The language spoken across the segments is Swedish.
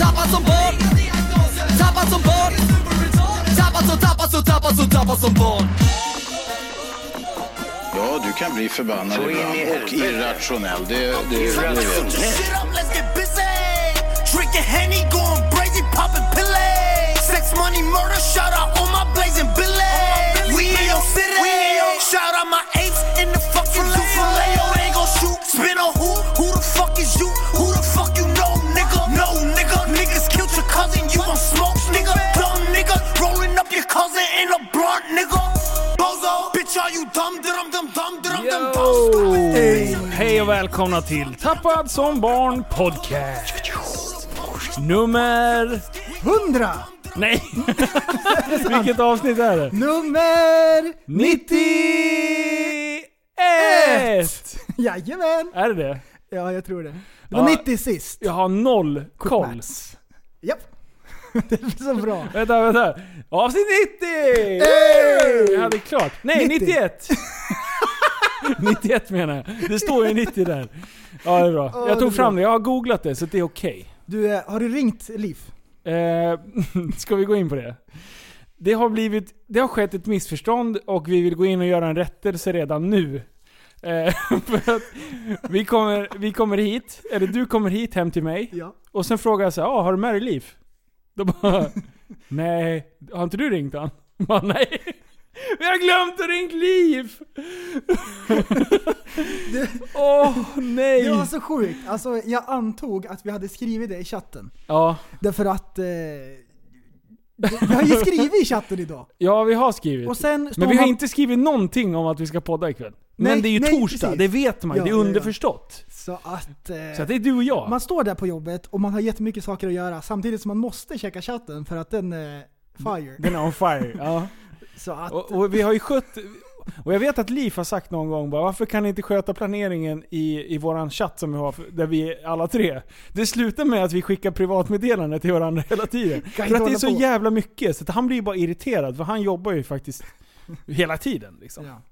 Tappad som barn. Tappad som barn. Tappad som, tappad som, tappad som, tappad som barn. Ja, du kan bli förbannad ibland och irrationell. Det, det, det vet Shut jag. this shit up, let's get busy. Hej! Och välkomna till Tappad som barn podcast. Nummer... 100! Nej! Vilket avsnitt är det? Nummer 91! Jajamän! Är det det? Ja, jag tror det. Det var Ja. 90 sist. Jag har noll koll. Japp. det är så bra. Vänta, vänta. Avsnitt 90! Hey! Jag hade klart. Nej, 90. 91! 91 menar jag. Det står ju 90 där. Ja, det är bra. Ja, Jag det är tog fram bra. det. Jag har googlat det, så det är okej. Du, eh, har du ringt Liv? Eh, ska vi gå in på det? Det har, blivit, det har skett ett missförstånd och vi vill gå in och göra en rättelse redan nu. Eh, för att vi, kommer, vi kommer hit, eller du kommer hit hem till mig, Ja. och sen frågar jag så här, ah, har du med dig Liv? Då bara, nej, har inte du ringt han? Bara, nej. Vi har glömt att ringa Liv! Åh, nej! Det var så sjukt. Alltså, jag antog att vi hade skrivit det i chatten. Ja, Därför att... Eh, vi har ju skrivit i chatten idag. ja, vi har skrivit. Och sen Men vi har man- inte skrivit någonting om att vi ska podda ikväll. Nej, Men det är ju nej, torsdag, precis. det vet man ju. Ja, det är ja, ja. underförstått. Så att... Eh, Så att det är du och jag. Man står där på jobbet och man har jättemycket saker att göra samtidigt som man måste checka chatten för att den är fire. Den är on fire. Ja. Så att... Och, och vi har ju skött... Och jag vet att Liv har sagt någon gång bara, varför kan ni inte sköta planeringen i, i våran chatt som vi har, där vi är alla tre? Det slutar med att vi skickar privatmeddelanden till varandra hela tiden. För att det är så på. jävla mycket, så att han blir ju bara irriterad, för han jobbar ju faktiskt hela tiden. Liksom. Ja.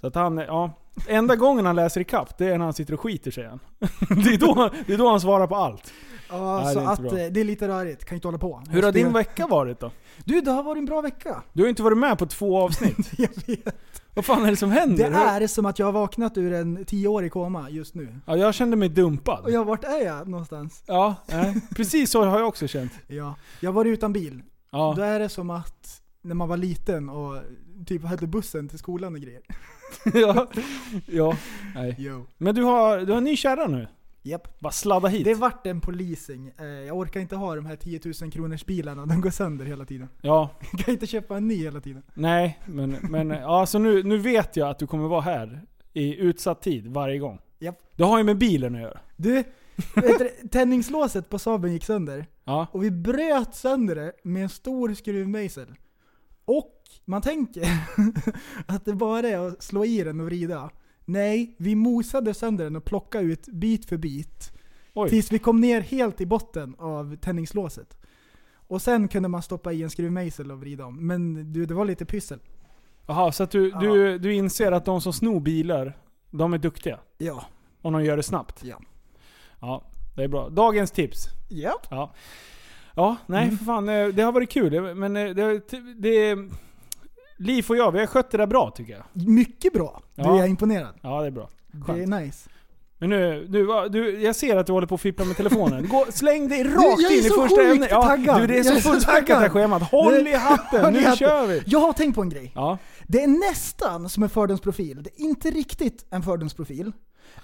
Så att han, ja. Enda gången han läser ikapp, det är när han sitter och skiter säger han. Det är då, det är då han svarar på allt. Ja, Nej, så det är att bra. eh, det är lite rörigt. Kan inte hålla på. Hur har Måste- din vecka varit då? Du, det har varit en bra vecka. Du har ju inte varit med på två avsnitt. Jag vet. Vad fan är det som händer? Det är som att jag har vaknat ur en tioårig koma just nu. Ja, jag kände mig dumpad. Och jag, vart är jag någonstans? Ja, nej. precis så har jag också känt. Ja, jag var utan bil. Ja. Då är det som att när man var liten och typ hade bussen till skolan och grejer. ja. ja. Nej. Jo. Men du har, du har en ny kärra nu. Japp. Bara sladda hit. Det vart en policing. Eh, Jag orkar inte ha de här 10 000 kronors bilarna, de går sönder hela tiden. Ja, Jag kan inte köpa en ny hela tiden. nej, men, men ja, så nu, nu vet jag att du kommer vara här i utsatt tid varje gång. Japp. Det har ju med bilen att göra. Du, du, tändningslåset på Saaben gick sönder. Ja. Och vi bröt sönder det med en stor skruvmejsel. Och man tänker att det bara är att slå i den och vrida. Nej, vi mosade sönder den och plockade ut bit för bit. Oj. Tills vi kom ner helt i botten av tändningslåset. Och sen kunde man stoppa i en skruvmejsel och vrida om. Men du, det var lite pyssel. Jaha, så att du, du, du inser att de som snor bilar, de är duktiga. Ja. Om de gör det snabbt. Ja. Ja, det är bra. Dagens tips. Ja. Ja. Ja, nej Mm. för fan. eh, Det har varit kul. Men eh, det, det, Liv och jag, vi har skött det där bra tycker jag. Mycket bra. Du Ja. är imponerad. Ja, det är bra. Det är nice. Men nu, du, du, jag ser att du håller på att fippla med telefonen. Gå, släng dig rakt jag är in i så första sjukt ämnet. Ja, taggad. du, det är Jag så är så fullspäckat det här taggad. schemat. Håll Det- i hatten, Håll i nu hatten. kör vi! Jag har tänkt på en grej. Ja, Det är nästan som en fördomsprofil. Det är inte riktigt en fördomsprofil.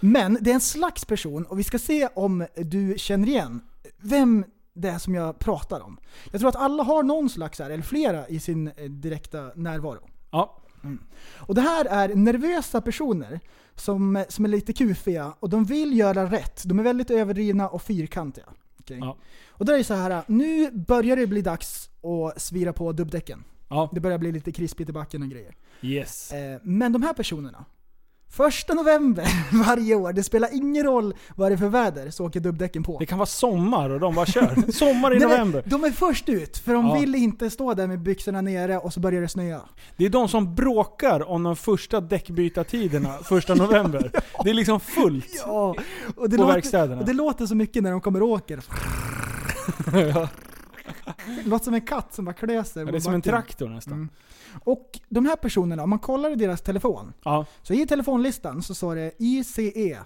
Men det är en slags person och vi ska se om du känner igen vem det som jag pratar om. Jag tror att alla har någon slags, här, eller flera, i sin eh, direkta närvaro. ja. Och det här är nervösa personer som, som är lite kufiga och de vill göra rätt. De är väldigt överdrivna och fyrkantiga. Okej. Ja. Och då är det så här, nu börjar det bli dags att svira på dubbdäcken. Ja. Det börjar bli lite krispigt i backen och grejer. Yes. Eh, men de här personerna, första november varje år, det spelar ingen roll vad det är för väder, så åker dubbdäcken på. Det kan vara sommar och de bara kör. Sommar i Nej, november. De är först ut, för de Ja. vill inte stå där med byxorna nere och så börjar det snöa. Det är de som bråkar om de första däckbytartiderna första november. Det är liksom fullt. Ja, och det, På låter, verkstäderna. och det låter så mycket när de kommer och åker. Ja. Det låter som en katt som bara klöser Ja, det är som en traktor nästan. Mm. Och de här personerna, om man kollar i deras telefon, Ja. så i telefonlistan så står det ICE,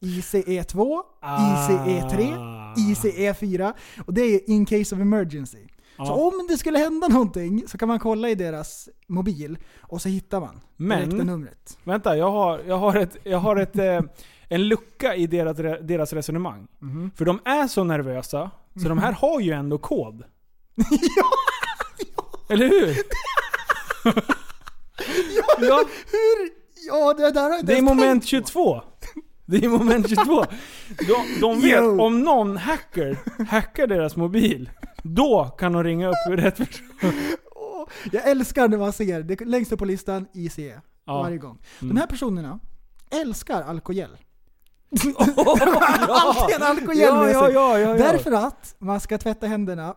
ICE2, Ah. ICE3, ICE4 och det är in case of emergency. Ja. Så om det skulle hända någonting så kan man kolla i deras mobil och så hittar man Men- direkta numret. Vänta, jag har, jag har, ett, jag har ett, eh, en lucka i deras, deras resonemang. Mhm. För de är så nervösa, så de här har ju ändå kod. Eller hur? ja, Hur? Ja, det där har jag det är moment tänkt 22. Det är moment 22. De, de vet, Yo. om någon hacker, hackar deras mobil, då kan de ringa upp rätt person. Jag älskar när man ser, det längst upp på listan, ICE. Ja. Varje gång. Mm. De här personerna älskar alkogel. ja, Alltid en alkogel ja, med ja, sig. ja, ja, ja. Därför att man ska tvätta händerna,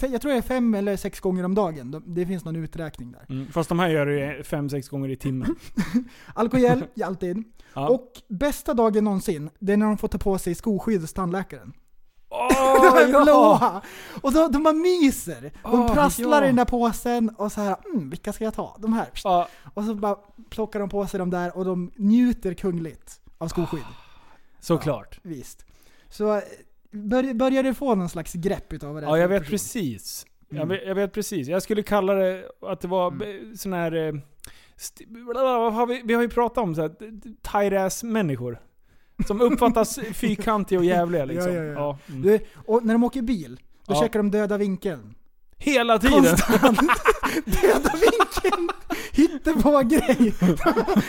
jag tror det är fem eller sex gånger om dagen. De- Det finns någon uträkning där. Mm, fast de här gör det fem sex gånger i timmen. Alkogel, ja, alltid. Ja. Och bästa dagen någonsin, det är när de får ta på sig skoskydd hos tandläkaren. Är ja. blåa! Och de, de bara myser. De Åh, prasslar ja. i den där påsen och så här, mm, vilka ska jag ta? De här. Ja, Och så bara plockar de på sig de där och de njuter kungligt av skoskydd. såklart. Visst. Så eh, bör, börjar du få någon slags grepp utav vad det är Ja, jag vet person? precis. Jag, Mm. vet, jag vet precis. Jag skulle kalla det att det var mm. sån här... eh, har vi, vi har ju pratat om så här, tight människor. Som uppfattas fyrkantiga och jävliga liksom. Ja, ja, ja. mm. Du, och när de åker bil, då Ja. checkar de döda vinkeln. Hela tiden! Konstant! döda vinkeln! Hittepå-grej!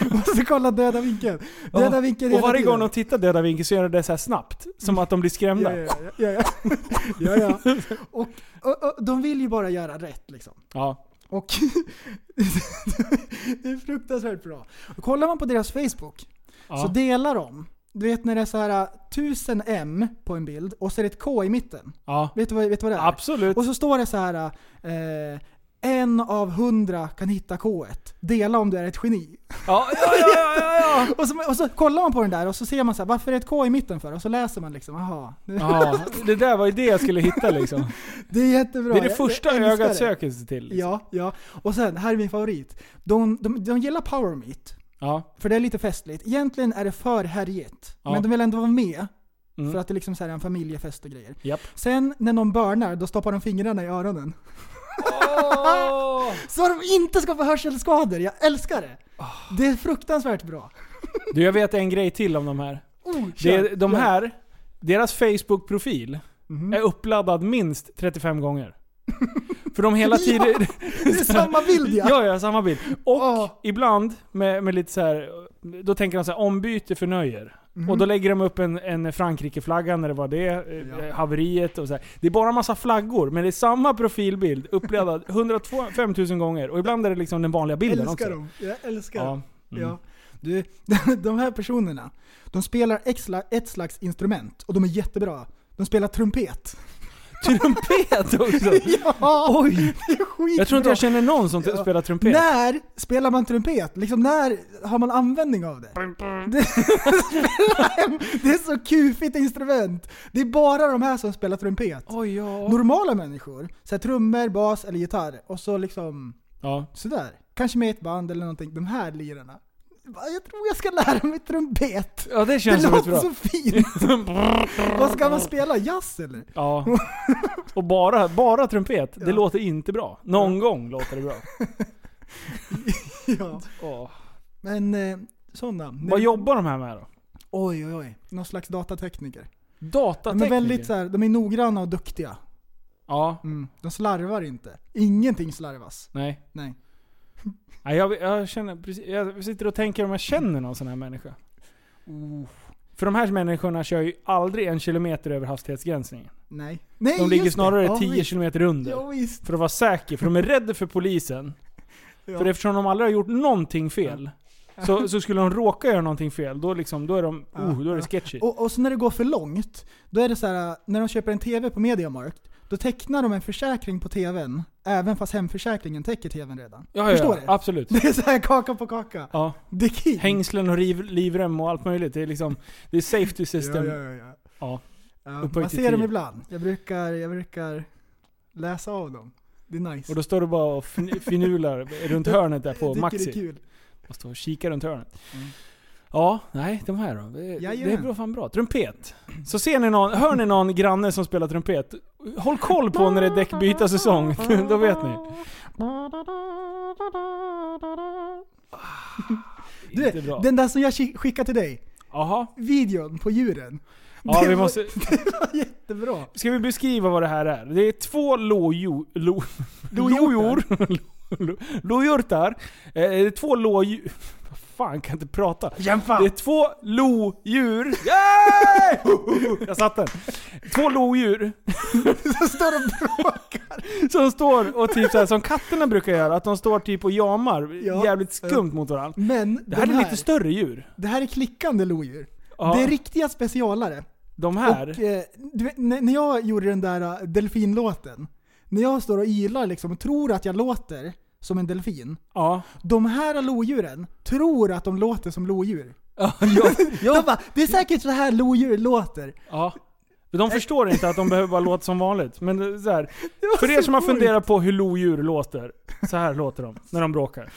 Måste kolla döda vinkeln. Döda vinkeln Och varje gång de tittar döda vinkel så gör de det så här snabbt. Som att de blir skrämda. Ja, ja, ja. ja, ja. ja. Och, och, och de vill ju bara göra rätt liksom. Ja. Och det är fruktansvärt bra. Och kollar man på deras Facebook Ja. så delar de. Du vet när det är så här 1000 M på en bild och så är det ett K i mitten. ja. Vet du vad, vet du vad det är? Absolut. Och så står det så här eh, en av hundra kan hitta K1. Dela om du är ett geni. Ja, ja, ja, ja, ja. Och så, och så kollar man på den där och så ser man så här, varför är det ett K i mitten för? Och så läser man liksom, aha. Ja. Det där var ju det jag skulle hitta liksom. det är jättebra. Det är det Jag- första jag ögat söker sig till. Liksom. Ja, ja. Och sen, här är min favorit. De, de, de gillar Power Meet. Ja. För det är lite festligt. Egentligen är det för härjigt. Ja. Men de vill ändå vara med. Mm. För att det liksom så här är en familjefest och grejer. Japp. Sen när någon burnar, då stoppar de fingrarna i öronen. Så de inte ska få hörselskador. Jag älskar det. Ah. Det är fruktansvärt bra. Du, jag vet en grej till om de här. Oh, Det de här, deras Facebook-profil Mhm. är uppladdad minst 35 gånger. För de hela tiden... Det är samma bild ja. ja, ja, samma bild. Och Åh. ibland med, med lite så här, då tänker de så här, ombyte förnöjer. Mhm. Och då lägger de upp en, en Frankrike-flagga när det var det, eh, Ja. haveriet och så här. Det är bara massa flaggor, men det är samma profilbild uppladdad 105 000 gånger. Och ibland är det liksom den vanliga bilden älskar också. dem. Jag älskar dem. Ja. Mm. Ja. Du, de här personerna, de spelar ett slags instrument och de är jättebra. De spelar trumpet. Trumpet också! Ja! Oj! Det är skitbra. Jag tror inte jag känner någon som Ja. spelar trumpet. När spelar man trumpet? Liksom när har man användning av det? Det, det är så kufigt instrument. Det är bara de här som spelar trumpet. Oj, ja. Normala människor, så här, trummor, bas eller gitarr och så liksom ja. sådär. Kanske med ett band eller någonting. De här lirarna. Jag tror jag ska lära mig trumpet. Ja, det Det känns ett låter bra. så fint. Vad ska man spela? Jazz eller? Ja. Och bara, bara trumpet, det Ja. låter inte bra. Någon gång låter det bra. Ja. Åh. Men eh, sådana. Vad jobbar de här med då? Oj oj oj. Någon slags datatekniker. De Datatekniker? är väldigt så här, de är noggranna och duktiga. Ja, Mm. De slarvar inte. Ingenting slarvas. nej. Nej. Nej jag, jag känner precis, jag sitter och tänker om jag känner någon sån här människa. För de här människorna kör ju aldrig en kilometer över hastighetsgränsen. Nej. Nej De ligger just det. snarare Ja, 10 visst. kilometer under. Ja, visst. För att vara säker, för de är rädda för polisen. Ja. För eftersom de aldrig har gjort någonting fel, så, så skulle de råka göra någonting fel, då, liksom, då, är, de, Ja, oh, då är det ja. sketchy. Och, och så när det går för långt, då är det så här när de köper en TV på Mediamarkt, då tecknar de en försäkring på TVn, även fast hemförsäkringen täcker TVn redan. Ja, Förstår ja, du? absolut. Det är så här kaka på kaka. Ja. Det är king. Hängslen och riv, livrem och allt möjligt. Det är liksom, det är safety system. Ja, ja, ja, ja. Ja. Man ser dem ibland. Jag brukar, jag brukar läsa av dem. Det är nice. Och då står du bara och fin- finular runt hörnet där jag på tycker Maxi. det är kul. Och står och kikar runt hörnet. Mm. Ja, nej, de här då. Det, det är bra, fan bra. Trumpet. Så ser ni någon, hör ni någon granne som spelar trumpet, håll koll på när det är däckbytarsäsong. då vet ni. Du, Inte bra. den där som jag skick- skickade till dig, Jaha. videon på djuren. Ja, det vi var- måste... Det var jättebra. Ska vi beskriva vad det här är? Det är två lodjur... Lo, Lodjortar. lodjur. Lodjurtar. Eh, Det är två lodjur... Fan, kan inte prata. Jämför. Det är två lodjur. Yay! Jag satt den. Två lodjur Så står och bråkar. som står och typ så här, som katterna brukar göra, att de står typ och jamar Ja. jävligt skumt mot varandra. Men Det här de är lite större djur. Det här är klickande lodjur. Ja, Det är riktiga specialare. de här. Och, eh, vet, när när jag gjorde den där eh, delfinlåten, när jag står och ylar liksom och tror att jag låter som en delfin. Ja. De här lodjuren tror att de låter som lodjur. Ja, ja, De bara, det är säkert så här lodjur låter. ja. De förstår inte att de behöver bara låta som vanligt. Men så här, för er som har funderat på hur lodjur låter. Så här låter de när de bråkar.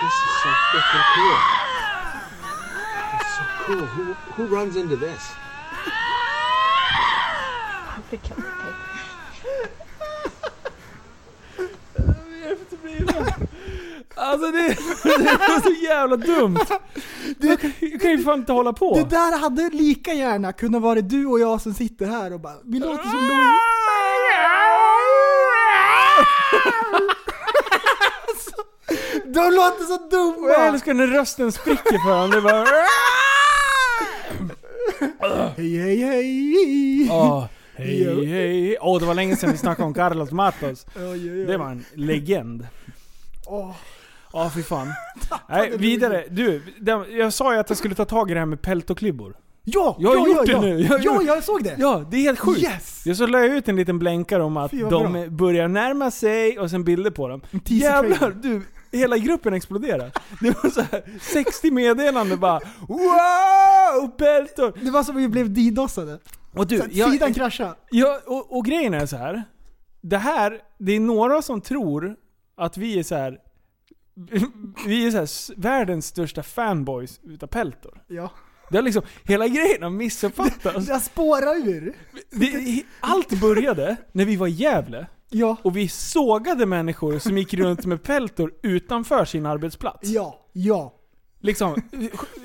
This is so freaking cool. It's so cool. Who, who runs into this? Alltså det, det är så jävla dumt. Jag kan, jag kan ju fan inte hålla på. Det där hade lika gärna kunnat vara du och jag som sitter här och bara, vi låter som lodjur. De låter så Och jag dumma! älskar när rösten spricker för honom. Det bara... Hej hej hej! Hej hej. Åh, det var länge sedan vi snackade om Carlos Matos. Det var en legend. Åh. Ja, fy fan. Nej, vidare. Du, jag sa ju att jag skulle ta tag i det här med peltoklibbor. Ja! Jag har ja, gjort ja, det ja. nu. Jag ja, jag såg det! Ja, det är helt sjukt. Yes! Jag så la jag ut en liten blänkare om att Fy, de bra. börjar närma sig och sen bilder på dem. Jävlar, du. Hela gruppen exploderade. Det var så här 60 meddelanden bara Wow! Peltor! Det var som att vi blev didosade. Och du, jag, Sidan kraschade. Ja, och, och grejen är så här. Det här, det är några som tror att vi är så här. Vi är så här, världens största fanboys utav Peltor. Ja. Det har liksom, hela grejen har missuppfattats. Jag spårar ur. Det, allt började när vi var i Gävle. Ja. Och vi sågade människor som gick runt med Peltor utanför sin arbetsplats. Ja. Ja. Liksom,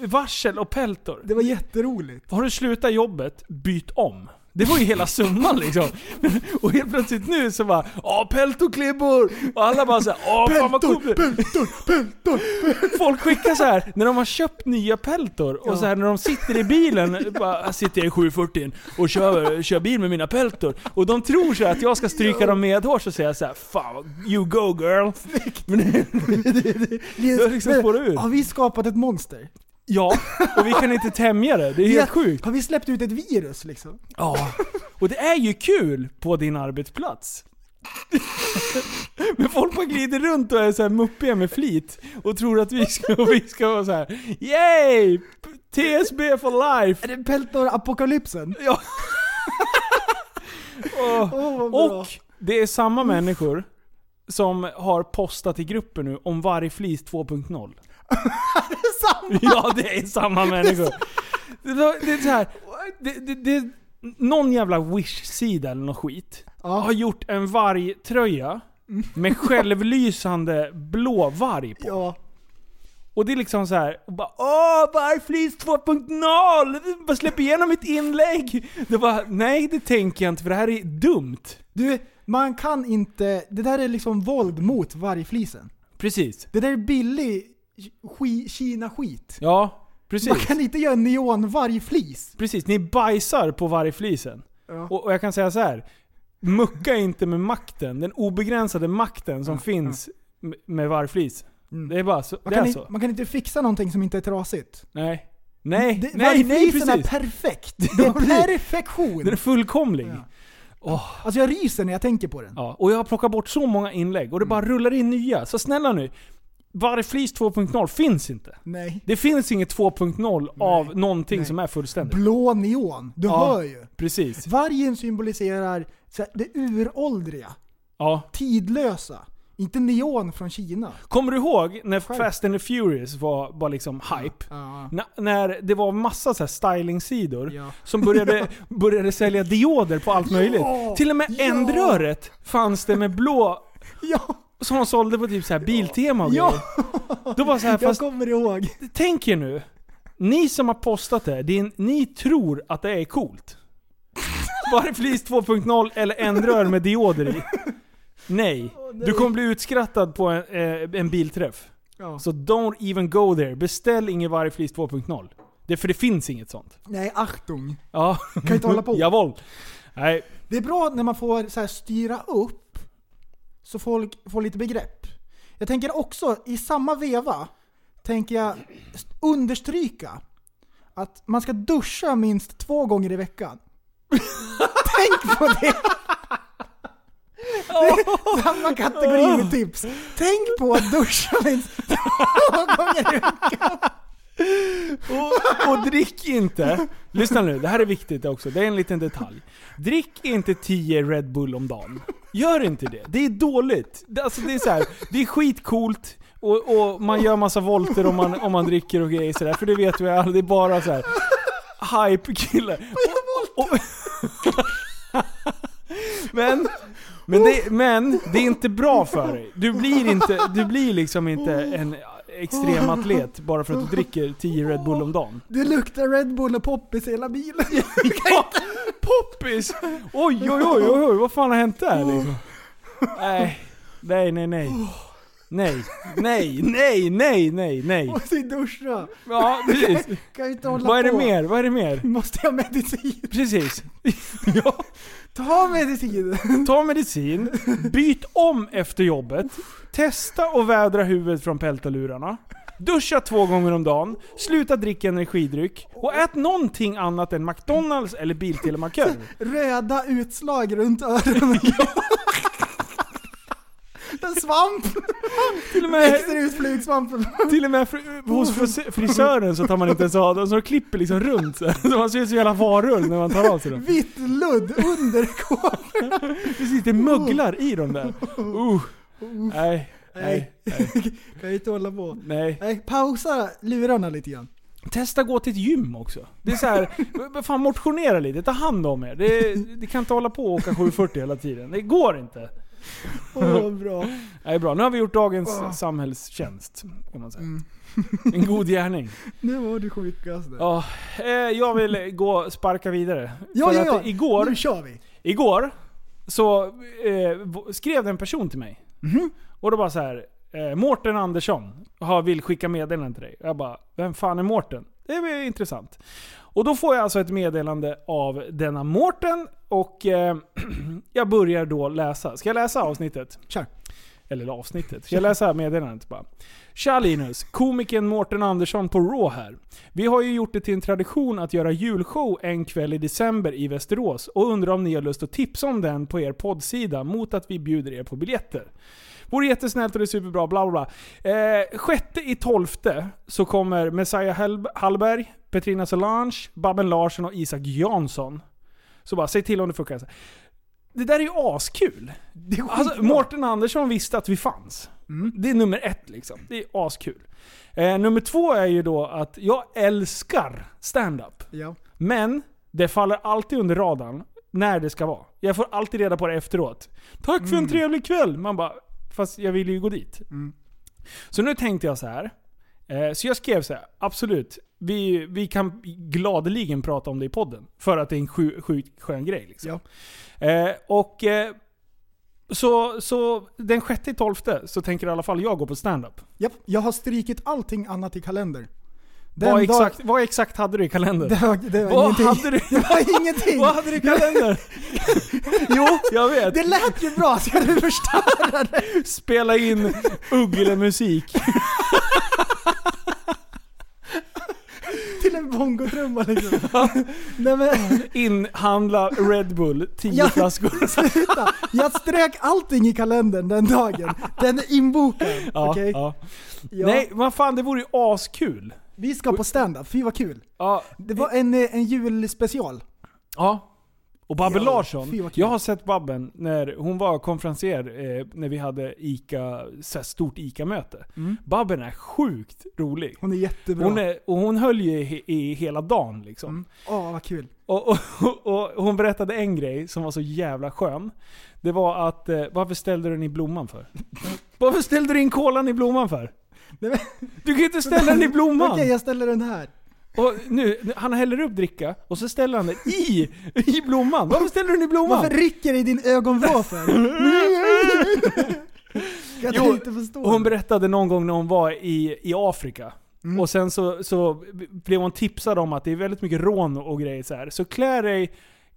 varsel och Peltor. Det var jätteroligt. Har du slutat jobbet, byt om. Det var ju hela summan liksom. Och helt plötsligt nu så bara Åh, peltoklibbor! Och alla bara såhär Åh fan vad coolt! peltor, peltor! Folk skickar så här när de har köpt nya peltor och så här när de sitter i bilen, bara, sitter jag i 740 och kör, kör bil med mina peltor. Och de tror så här att jag ska stryka dem medhårs och säga så här, Fan, you go girl! Men det, det har liksom spårat ur. Har vi skapat ett monster? Ja, och vi kan inte tämja det. Det är helt sjukt. Har vi släppt ut ett virus liksom? Ja, och det är ju kul på din arbetsplats. Men folk bara glider runt och är så här muppiga med flit och tror att vi ska, och vi ska vara så här: Yay! TSB for life! Är det peltor-apokalypsen? Ja. Och, och det är samma människor som har postat i gruppen nu om vargflis 2.0. Samma! Ja, det är samma människor. Det, var- det är så här, det, det, det, någon jävla wish-sida eller något skit har Ja. gjort en vargtröja med självlysande blå varg på. ja. Och det är liksom så här, och bara åh, Vargflis 2.0! Bara släpp igenom mitt inlägg! Det var nej det tänker jag inte för det här är dumt. Du, man kan inte... Det där är liksom våld mot vargflisen. Precis. Det där är billig Kina-skit. Ja, precis. Man kan inte göra neonvargflis. Precis, ni bajsar på vargflisen. Ja. Och, och jag kan säga så här. Mucka inte med makten, den obegränsade makten som finns m- med vargflis. Mm. Det är bara så. Man kan, så. man kan inte fixa någonting som inte är trasigt. Nej. Nej, Det, nej, nej vargflisen är precis. perfekt. Det är precis. perfektion. Den är fullkomlig. Ja. Åh. Alltså jag ryser när jag tänker på den. Ja, och jag har plockat bort så många inlägg och det bara rullar in nya. Så snälla nu. Vargflis 2.0 finns inte. Nej. Det finns inget 2.0 av någonting Nej. som är fullständigt. Blå neon. Du Ja. hör ju. Precis. Vargen symboliserar det uråldriga, Ja. tidlösa. Inte neon från Kina. Kommer du ihåg när Skärp. Fast and the Furious var, var liksom hype? Ja. N- när det var massa så stylingsidor Ja. som började, började sälja dioder på allt möjligt. Till och med Ja! ändröret fanns det med blå Ja, som de sålde på typ så här Biltema och Ja. grejer. Då var så här, jag fast kommer ihåg. tänk er nu. Ni som har postat det, det är, ni tror att det är coolt. Vargflis 2.0 eller ändrör med dioder i. Nej. Du kommer bli utskrattad på en, eh, en bilträff. Ja. Så don't even go there. Beställ ingen Vargflis 2.0. Det, för det finns inget sånt. Nej, Achtung. Ja. Kan inte hålla på. Jawohl. Nej. Det är bra när man får så här styra upp så folk får lite begrepp. Jag tänker också, i samma veva, tänker jag understryka att man ska duscha minst två gånger i veckan. Tänk på det! Det är samma kategori med tips. Tänk på att duscha minst två gånger i veckan. Och, och drick inte, lyssna nu, det här är viktigt också, det är en liten detalj. Drick inte 10 Red Bull om dagen. Gör inte det. Det är dåligt. Det, alltså det är så här, det är skitcoolt och, och man gör massa volter om man, om man dricker och grejer sådär, för det vet vi alla, det är bara så här hype-killar. Men, men det, men det är inte bra för dig. Du blir, inte, du blir liksom inte en extrem atlet bara för att du dricker 10 Red Bull om dagen. Det luktar Red Bull och poppis i hela bilen. Ja, poppis! Oj, oj, oj, oj, oj, vad fan har hänt där liksom? Nej, nej, nej, nej. Nej, nej, nej, nej, nej, nej. Måste duscha. Ja, precis. Kan ju inte hålla Vad är det på. mer? Vad är det mer? Måste jag medicin? Precis. Ja, Ta medicin! ta medicin, byt om efter jobbet, testa och vädra huvudet från peltalurarna. Duscha två gånger om dagen, sluta dricka energidryck och ät någonting annat än McDonalds eller Biltelemarkör. Röda utslag runt öronen. En svamp! Till och med Växer ut flugsvampen. Till och med fri- hos fris- frisören så tar man inte ens av den, så de klipper liksom runt så, man ser ut som en jävla varulv när man tar av sig dem. Vitt ludd under kåpan. Det sitter möglar i dem där. Uh. Nej, nej, nej, Kan ju inte hålla på. nej. Nej, pausa lurarna lite grann. Testa gå till ett gym också. Det är så här, fan motionera lite, ta hand om er. Det, det kan inte hålla på och åka 740 hela tiden. Det går inte. Vad bra. Nej, bra. Nu har vi gjort dagens samhällstjänst, kan man säga. Mm. En god gärning. Nu var du sjukast. Ja, eh, jag vill gå och sparka vidare. Ja, För ja, att ja. igår, Nu kör vi. Igår så eh, skrev en person till mig. Mhm. Och då bara så här. Eh, Mårten Andersson har, vill skicka meddelande till dig. Jag bara, vem fan är Mårten? Det är intressant. Och då får jag alltså ett meddelande av denna Mårten och eh, jag börjar då läsa. Ska jag läsa avsnittet? Kör. Eller avsnittet. Ska jag läsa meddelandet bara? Tja Linus! Komikern Mårten Andersson på Raw här. Vi har ju gjort det till en tradition att göra julshow en kväll i december i Västerås och undrar om ni har lust att tipsa om den på er poddsida mot att vi bjuder er på biljetter. Vore jättesnällt och det är superbra, bla bla bla. Eh, sjätte i tolfte så kommer Messiah Hallberg, Petrina Solange, Babben Larsson och Isak Jansson. Så bara, säg till om det funkar. Det där är ju askul. Det Alltså. Mårten Andersson visste att vi fanns. Mm. Det är nummer ett liksom. Det är askul. Eh, nummer två är ju då att jag älskar stand-up. Ja. Men det faller alltid under radarn när det ska vara. Jag får alltid reda på det efteråt. Tack för en trevlig kväll! Man bara, fast jag vill ju gå dit. Mm. Så nu tänkte jag så här. Eh, så jag skrev så här, absolut. Vi, vi kan gladeligen prata om det i podden. För att det är en sju- sjukt skön grej. Liksom. Eh, och eh, så, så den 6-12 så tänker i alla fall jag gå på stand-up. Japp, jag har strykit allting annat i kalender. Den Vad dag- exakt, vad exakt hade du i kalendern? Det var, det var Vad ingenting. hade du? Det var ingenting. Vad hade du i kalendern? jo, jag vet. Det lät ju bra så jag förstöra det. Spela in ugglemusik. Till en bongotrumma liksom. Nej men, Inhandla Red Bull, 10 Ja. flaskor. sluta. Jag strök allting i kalendern den dagen. Den är inbokad. Ja, Okej? ja. Ja. Nej, vad fan det vore ju askul. Vi ska på stand-up, fy vad kul. Ja, Det var en, eh, en julspecial. ja. Och Babben Ja, Larsson, jag har sett Babben när hon var konferencier eh, när vi hade Ica, så stort ICA-möte. Babben är sjukt rolig. Hon är jättebra. Hon, är, och hon höll ju i, i hela dagen liksom. Mm. Åh vad kul. Och, och, och, och hon berättade en grej som var så jävla skön. Det var att, eh, varför ställde du den i blomman för? varför ställde du in kolan i blomman för? Du kan ju inte ställa den i blomman! Okej, jag ställer den här. Och nu, han häller upp dricka och så ställer han den i, i blomman. Varför ställer du den i blomman? Varför rycker det i din ögonvrå för? Kan Jo, inte förstå? Och hon berättade någon gång när hon var i, i Afrika. Mm. Och sen så, så blev hon tipsad om att det är väldigt mycket rån och grejer så här. Så klä dig,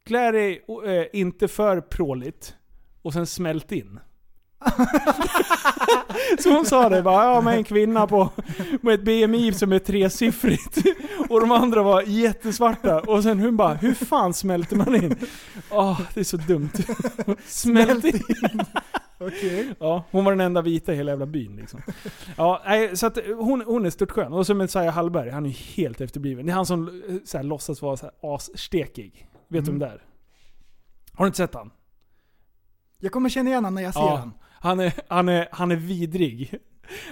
klä dig eh, inte för pråligt. Och sen smält in. så hon sa det bara, ja men en kvinna på, med ett BMI som är tresiffrigt. Och de andra var jättesvarta. Och sen hon bara, hur fan smälter man in? Åh, det är så dumt. Smält in. Okej. Ja, hon var den enda vita i hela jävla byn liksom. Ja, nej, så att hon, hon är stört skön. Och så Messiah Hallberg, han är ju helt efterbliven. Det är han som eh, så här, låtsas vara så här, asstekig. Vet du Mm. vem det är? Har du inte sett han? Jag kommer känna igen honom när jag ser Ja. honom. Han är, han är, han är vidrig.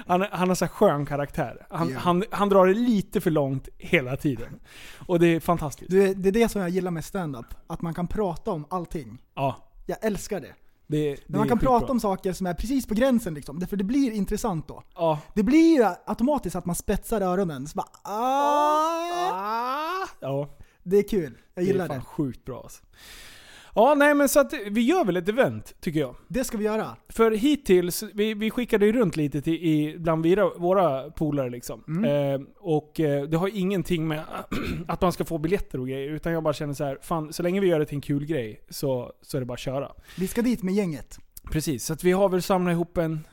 Han, är, han har så här skön karaktär. Han, Ja. han, han drar det lite för långt hela tiden. Och det är fantastiskt. Du, det är det som jag gillar med stand-up. Att man kan prata om allting. Ja, Jag älskar det. det, det man är kan prata om saker som är precis på gränsen liksom. För det blir intressant då. Ja. Det blir ju automatiskt att man spetsar öronen. Så bara, ah, Ja. det är kul. Jag gillar det. är det. fan sjukt bra alltså. Ja, nej men så att vi gör väl ett event, tycker jag. Det ska vi göra. För hittills, vi, vi skickade ju runt lite till, i, bland våra, våra polare liksom. Mm. Eh, och eh, det har ingenting med att man ska få biljetter och grejer. Utan jag bara känner så här, fan så länge vi gör det till en kul grej så, så är det bara att köra. Vi ska dit med gänget. Precis, så att vi har väl samlat ihop en,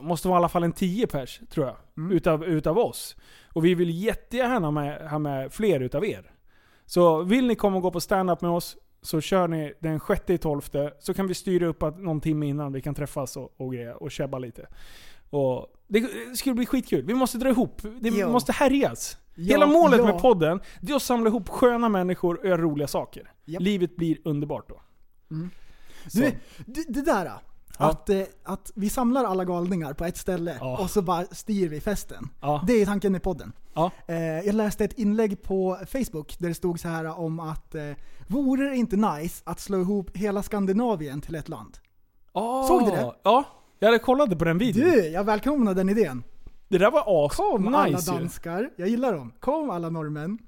måste vara i alla fall en 10 pers tror jag. Mm. Utav, utav oss. Och vi vill jättegärna ha med, ha med fler utav er. Så vill ni komma och gå på stand-up med oss så kör ni den 6 i 12 så kan vi styra upp att någon timme innan vi kan träffas och, och grejer och käbba lite. Och det skulle bli skitkul. Vi måste dra ihop. Det Ja. måste härjas. Ja, Hela målet ja. med podden, det är att samla ihop sköna människor och göra roliga saker. Japp. Livet blir underbart då. Mm. Du, det, det där Ja. att, eh, att vi samlar alla galningar på ett ställe Ja. och så bara styr vi festen. Ja. Det är tanken med podden. Eh, jag läste ett inlägg på Facebook där det stod så här om att eh, vore det inte nice att slå ihop hela Skandinavien till ett land? Ah, Såg du det? Ja. Jag kollat på den videon. Du, jag välkomnar den idén. Det där var as Kom alla nice ju. danskar, jag gillar dem. Kom alla norrmän.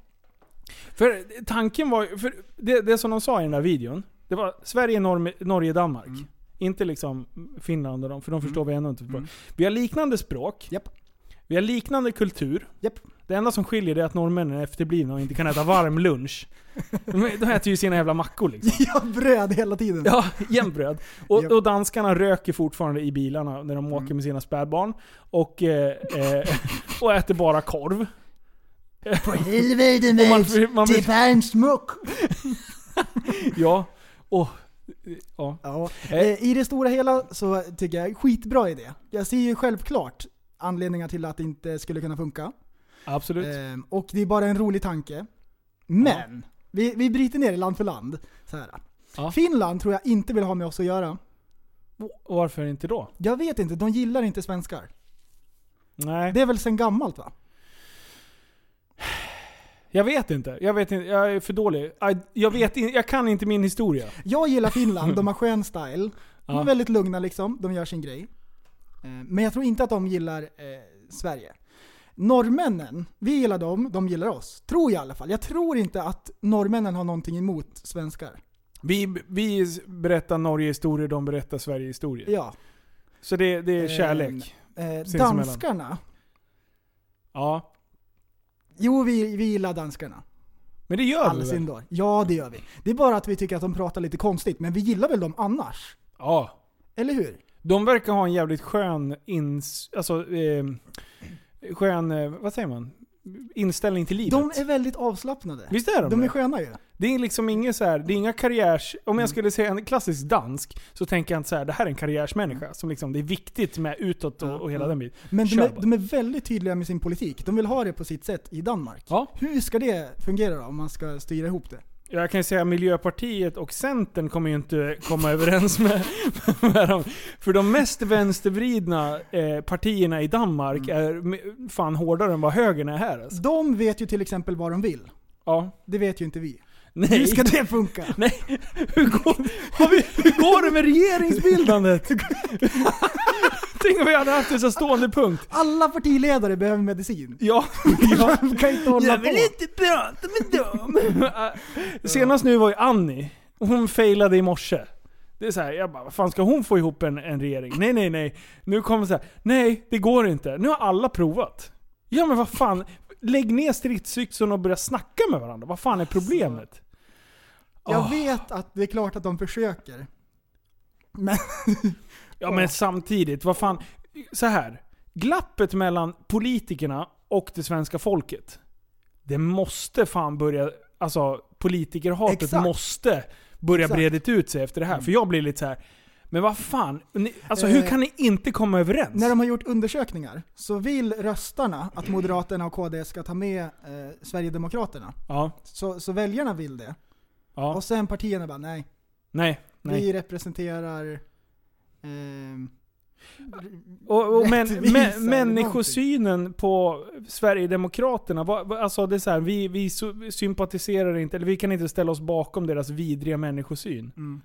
För tanken var ju- för det, det som de sa i den där videon, det var Sverige, Norge, Norge Danmark. Mm. Inte liksom Finland och dem, för de förstår vi ändå inte. Vi har liknande språk, Japp. vi har liknande kultur. Japp. Det enda som skiljer är att norrmännen är efterblivna och inte kan äta varm lunch. De, de äter ju sina jävla mackor liksom. Har bröd hela tiden. Ja, jämt bröd. Och, och danskarna röker fortfarande i bilarna när de åker med sina spädbarn. Och, eh, eh, och äter bara korv. På helvete Och man, man, Typ en smuck! ja. Och, ja. Ja. Eh, I det stora hela så tycker jag skitbra idé. Jag ser ju självklart anledningar till att det inte skulle kunna funka. Absolut. Ehm, och det är bara en rolig tanke. Men, vi, vi bryter ner det land för land. Så här. Ja. Finland tror jag inte vill ha med oss att göra. Och varför inte då? Jag vet inte, de gillar inte svenskar. Nej, Det är väl sen gammalt va? Jag vet inte. Jag vet inte. Jag är för dålig. Jag, vet, in- jag kan inte min historia. Jag gillar Finland, de har skön style. De är väldigt lugna liksom, de gör sin grej. Eh, Men jag tror inte att de gillar eh, Sverige. Norrmännen, vi gillar dem, de gillar oss. Tror jag i alla fall. Jag tror inte att norrmännen har någonting emot svenskar. Vi, vi berättar Norge-historier, de berättar Sverige-historier. Ja. Så det, det är kärlek. Eh, Sinsemellan. danskarna. Ja. Jo, vi, vi gillar danskarna. Men det gör vi väl? Ja, det gör vi. Det är bara att vi tycker att de pratar lite konstigt, men vi gillar väl dem annars? Ja. Eller hur? De verkar ha en jävligt skön ins... Alltså, eh, skön... Eh, vad säger man? Inställning till livet. De är väldigt avslappnade. Visst är de, De det? är sköna ju. Det är liksom inget så här, det är inga karriärs... Om Mm. jag skulle säga en klassisk dansk, så tänker jag inte så här, det här är en karriärsmänniska. Som liksom, det är viktigt med utåt och, och hela Ja. den biten. Men de Kör är, bara. de är väldigt tydliga med sin politik. De vill ha det på sitt sätt i Danmark. Ja. Hur ska det fungera då, om man ska styra ihop det? Jag kan ju säga att Miljöpartiet och Centern kommer ju inte komma överens med, med dem. För de mest vänstervridna eh, partierna i Danmark Mm. är fan hårdare än vad högern är här alltså. De vet ju till exempel vad de vill. Ja. Det vet ju inte vi. Nej. Hur ska det funka? Nej, hur går, vi, hur går det med regeringsbildandet? Tänk om vi hade haft en så stående punkt. Alla partiledare behöver medicin. Ja, ja. kan inte hålla på. inte prata med dem. Senast nu var ju Annie. Hon failade i morse. Det är så här, jag bara, vad fan ska hon få ihop en, en regering? Nej, nej, nej. Nu kommer så här, nej, det går inte. Nu har alla provat. Ja men vad fan, lägg ner stridsyxan och börja snacka med varandra. Vad fan är problemet? Jag Åh. vet att det är klart att de försöker. Men Ja men samtidigt, vad fan. Så här. Glappet mellan politikerna och det svenska folket. Det måste fan börja, alltså politikerhatet Exakt. måste börja Exakt. bredet ut sig efter det här. För jag blir lite så här. Men vad fan, ni, alltså Eh, hur kan ni inte komma överens? när de har gjort undersökningar så vill röstarna att Moderaterna och KD ska ta med eh, Sverigedemokraterna. Ja, Så, så väljarna vill det. ja, Och sen partierna bara nej. nej, nej. Vi representerar Och, och men, eller människosynen på Sverigedemokraterna, vad, alltså det är så här, vi, vi sympatiserar inte, eller vi kan inte ställa oss bakom deras vidriga människosyn. mm.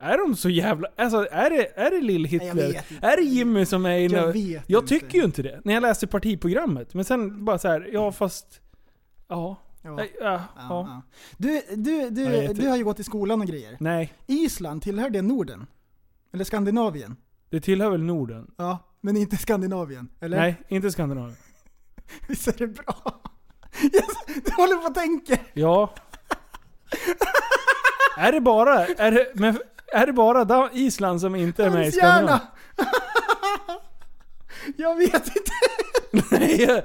Är de så jävla... Alltså är det, är det Lill-Hitler? Är det Jimmy som är inne? Jag Jag, vet jag inte. tycker ju inte det. När jag läste partiprogrammet. Men sen bara så här, ja fast... Ja. Ja. Ja, Ja. Du, du, du, Jag vet du har ju gått i skolan och grejer. Nej, Island, tillhör det Norden? Eller Skandinavien? det tillhör väl Norden? Ja, men inte Skandinavien? Eller? Nej, inte Skandinavien. Visst är det bra? Yes, du håller på att tänka. Ja. är det bara... Är det, men, är det bara Island som inte är med i Skandinavien? jag vet inte. Nej.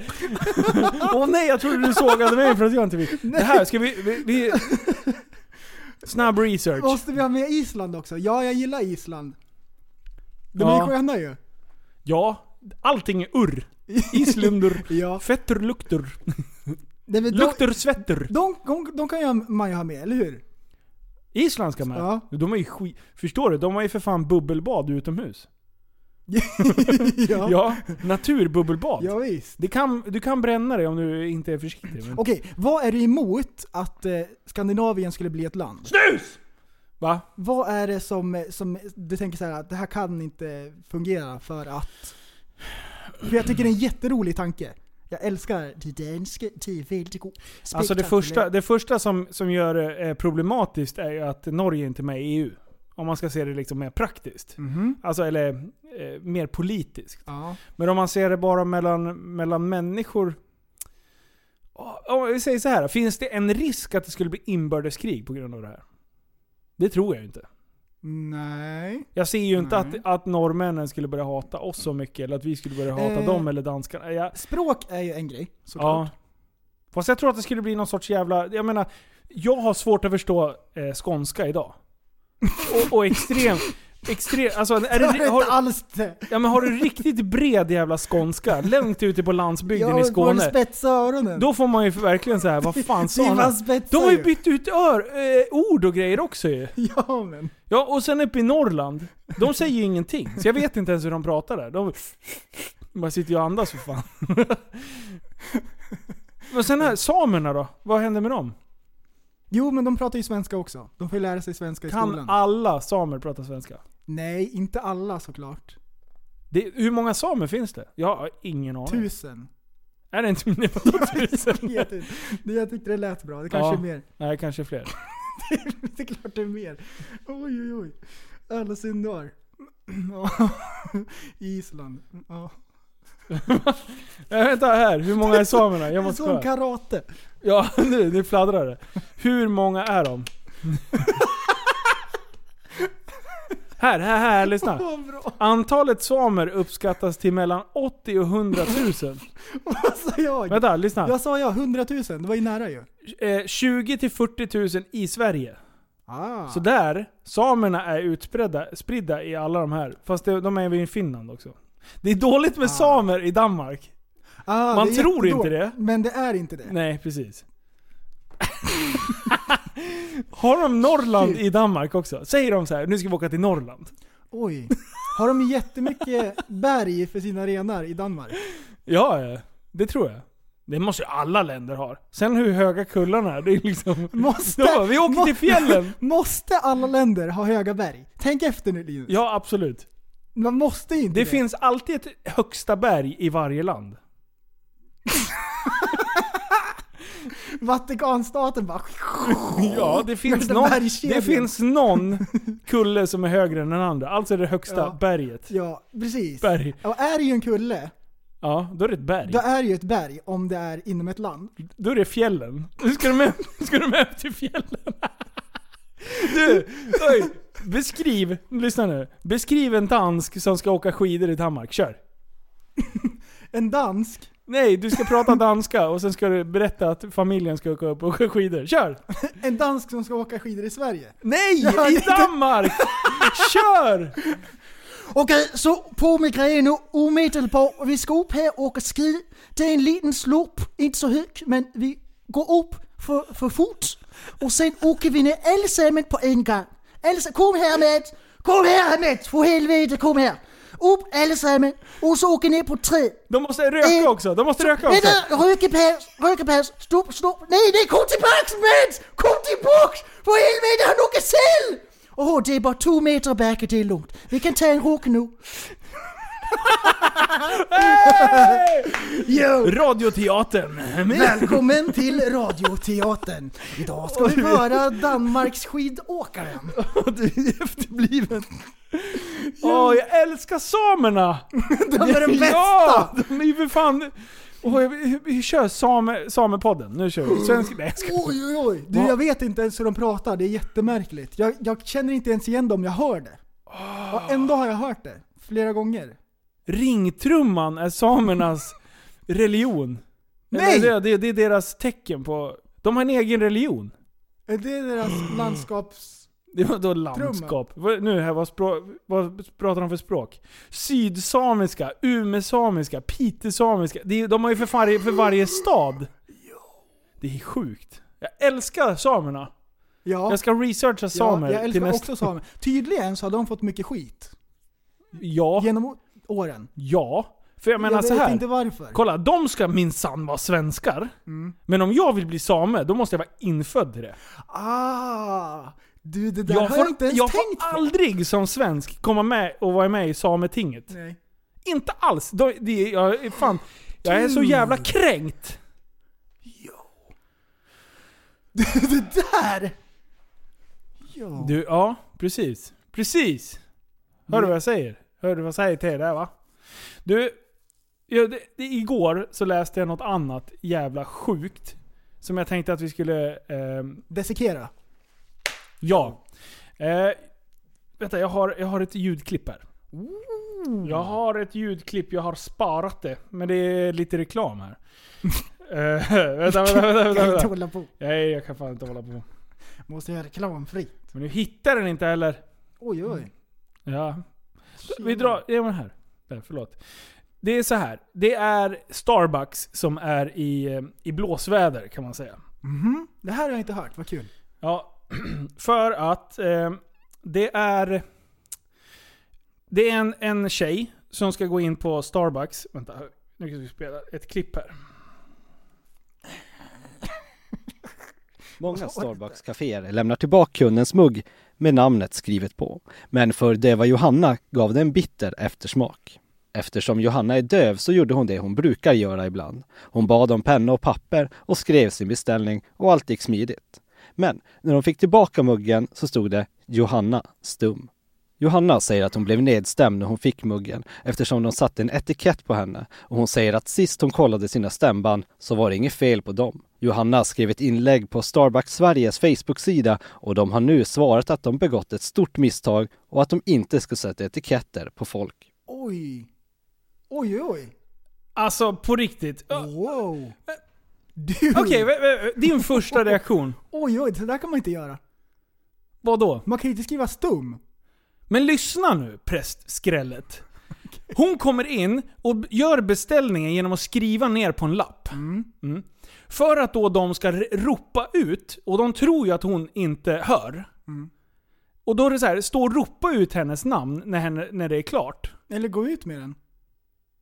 Åh nej, jag trodde du sågade mig för att jag inte vill. Det här, ska vi... vi, vi snabb research. Måste vi ha med Island också? Ja, jag gillar Island. De Ja. är sköna ju. Ja, allting är urr. Islundur. Ja. Fetter lukter. Väl de, Lukter svetter. de, de, de kan ju man ju ha med, eller hur? Island ska med. Ja. De är ju skit... Förstår du? De har ju för fan bubbelbad utomhus. ja. Ja, naturbubbelbad. ja visst. Det kan, du kan bränna dig om du inte är försiktig. Men... Okej, vad är du emot att eh, Skandinavien skulle bli ett land? Snus! Va? Vad är det som, som du tänker så här att det här kan inte fungera för att... För jag tycker det är en jätterolig tanke. Jag älskar det danska, är. Alltså det första, det första som, som gör det eh, problematiskt är ju att Norge inte är med i EU. Om man ska se det liksom mer praktiskt. Mhm. Alltså, eller eh, mer politiskt. Ja. Men om man ser det bara mellan, mellan människor. Om vi säger så här, finns det en risk att det skulle bli inbördeskrig på grund av det här? Det tror jag inte. Nej. Jag ser ju inte att, att norrmännen skulle börja hata oss så mycket, eller att vi skulle börja hata Eh. dem eller danskarna. Jag, Språk är ju en grej, såklart. ja. Fast jag tror att det skulle bli någon sorts jävla... Jag menar, jag har svårt att förstå eh, skånska idag. Och, och extrem... extrem alltså, är Det har, alls det. ja, men har du riktigt bred jävla skånska, långt ute på landsbygden i Jag får Skåne. spetsa öronen. Då får man ju verkligen säga vad fan sa han? De har ju bytt ut ör, eh, ord och grejer också ju. Ja men. Ja, och sen uppe i Norrland, de säger ju ingenting. Så jag vet inte ens hur de pratar där. De de bara sitter ju och andas för fan. Men sen här, samerna då? Vad händer med dem? Jo men de pratar ju svenska också. De får ju lära sig svenska i Kan skolan. alla samer prata svenska? Nej, inte alla såklart. Det, hur många samer finns det? Jag har ingen aning. Tusen. Är det inte det var tusen? Jag vet inte. Jag tyckte det lät bra. Det kanske Ja. är mer. Nej, kanske fler. Det är klart det är mer. Oj oj oj. Alla syndar. Island. Ja. Äh, vänta här, hur många är samerna? Jag måste Som kolla. karate. Ja, nu, nu fladdrar det. Hur många är de? här, här, här, lyssna. Vad bra. Antalet samer uppskattas till mellan 80 och 100 000. Vad sa jag? Vänta, lyssna. Vad sa jag? 100 000? Det var ju nära ju. Eh, 20 till 40 000 i Sverige. Ah. Så där, samerna är utspridda spridda i alla de här. Fast det, de är även i Finland också. Det är dåligt med samer i Danmark. ah, man tror inte det. Men det är inte det. Nej, precis. Har de Norrland i Danmark också? Säger de så här, nu ska vi åka till Norrland. Oj. Har de jättemycket berg för sina renar i Danmark? Ja, det tror jag. Det måste ju alla länder ha. Sen hur höga kullarna är, det är liksom... Måste, Ja, vi åker må- till fjällen! Måste alla länder ha höga berg? Tänk efter nu Linus. Ja, absolut. Man måste inte Det finns alltid ett högsta berg i varje land. Vatikanstaten bara... Ja, det finns, någon, det finns någon kulle som är högre än den andra. Alltså är det högsta Ja. berget. Ja, precis. Berg. Och är det ju en kulle, Ja, då är det ett berg. då är det ju ett berg om det är inom ett land. Då är det fjällen. Nu ska du med, ska du med upp till fjällen. Du, oj, beskriv, lyssna nu. Beskriv en dansk som ska åka skidor i Danmark. Kör. En dansk, Nej, du ska prata danska och sen ska du berätta att familjen ska åka upp och åka skidor. Kör! en dansk som ska åka skidor i Sverige. Nej! Ja, I Danmark! Kör! Okej, så på med grejerna omedelbart. Vi ska upp här och åka skid. Det är en liten slop, inte så hög, men vi går upp för, för fort. Och sen åker vi ner allesammans på en gång. Allesammans, kom här med! Kom här med! För helvete, kom här! Upp allesammans, och så åker ner på tre. De måste röka också, de måste röka också. Vänta, rökepaus, rökepaus, stopp, stopp. Nej, nej, kom tillbaks Mats! Kom tillbaks! För helvete, han åker själv! Åh, det är bara två meter back, det är lugnt. Vi kan ta en rok nu. Jo! Radioteatern. Välkommen till Radioteatern. Idag ska vi höra Danmarks skidåkaren. Du är efterbliven. Åh, jag älskar samerna! De är de bästa! Ja! De är ju för fan... Åh, vi, vi kör same, Samepodden. Nu kör vi. Svensk... Nej, jag ska... Oj, oj, oj. Du, jag vet inte ens hur de pratar. Det är jättemärkligt. Jag, jag känner inte ens igen dem, jag hör det. Och ändå har jag hört det. Flera gånger. Ringtrumman är samernas religion. Nej! Det, det, det är deras tecken på... De har en egen religion. Är det deras landskaps... Det var då landskap. Nu här, vad, språk, vad pratar de för språk? Sydsamiska, umesamiska, pitesamiska. De har ju för, varje, för varje stad. Det är sjukt. Jag älskar samerna. Ja. Jag ska researcha samer ja, jag till älskar nästa... också samer. Tydligen så har de fått mycket skit. Ja, Genom åren. ja. För jag menar jag så här. inte varför. Kolla, de ska minsann vara svenskar. Mm. Men om jag vill bli same, då måste jag vara infödd till det. Ah! Du, det där Jag har får, jag inte ens jag tänkt får på. aldrig som svensk komma med och vara med i Sametinget. Nej. Inte alls. Då, det, jag, fan, jag är så jävla kränkt. det där! Ja. Du, ja, precis. Precis. Hör du vad jag säger? Hör du vad jag säger till där va? Du, ja, det, det, igår så läste jag något annat jävla sjukt. Som jag tänkte att vi skulle... ehm, Desekera. Ja. Eh, vänta, jag har, jag har ett ljudklipp här. Jag har ett ljudklipp, jag har sparat det. Men det är lite reklam här. eh, vänta, vänta, vänta, vänta, vänta. hålla på. Nej, jag kan fan inte hålla på. Måste göra reklamfri. Men nu hittar den inte heller. Oj, oj. Ja. Vi drar, ja men här. Där, förlåt. Det är så här. Det är Starbucks som är i, eh, i blåsväder kan man säga. Mhm. Det här har jag inte hört, vad kul. Ja, för att eh, det är... Det är en, en tjej som ska gå in på Starbucks. Vänta, nu ska vi spela ett klipp här. Många Starbucks-caféer lämnar tillbaka kundens mugg med namnet skrivet på. Men för Deva Johanna gav det en bitter eftersmak. Eftersom Johanna är döv så gjorde hon det hon brukar göra ibland. Hon bad om penna och papper och skrev sin beställning och allt gick smidigt. Men när hon fick tillbaka muggen så stod det Johanna stum. Johanna säger att hon blev nedstämd när hon fick muggen eftersom de satte en etikett på henne och hon säger att sist hon kollade sina stämband så var det inget fel på dem. Johanna skrev ett inlägg på Starbucks Sveriges Facebook-sida och de har nu svarat att de begått ett stort misstag och att de inte ska sätta etiketter på folk. Oj. Oj, oj. Alltså på riktigt. Wow. Du. Okej, vä- din första reaktion. Oj, oj, så där kan man inte göra. Vad då? Man kan ju inte skriva stum. Men lyssna nu, prästskrället. Hon kommer in och gör beställningen genom att skriva ner på en lapp. Mm. För att då de ska ropa ut, och de tror ju att hon inte hör. Och då är det så här, stå och ropa ut hennes namn när, henne, när det är klart. Eller gå ut med den.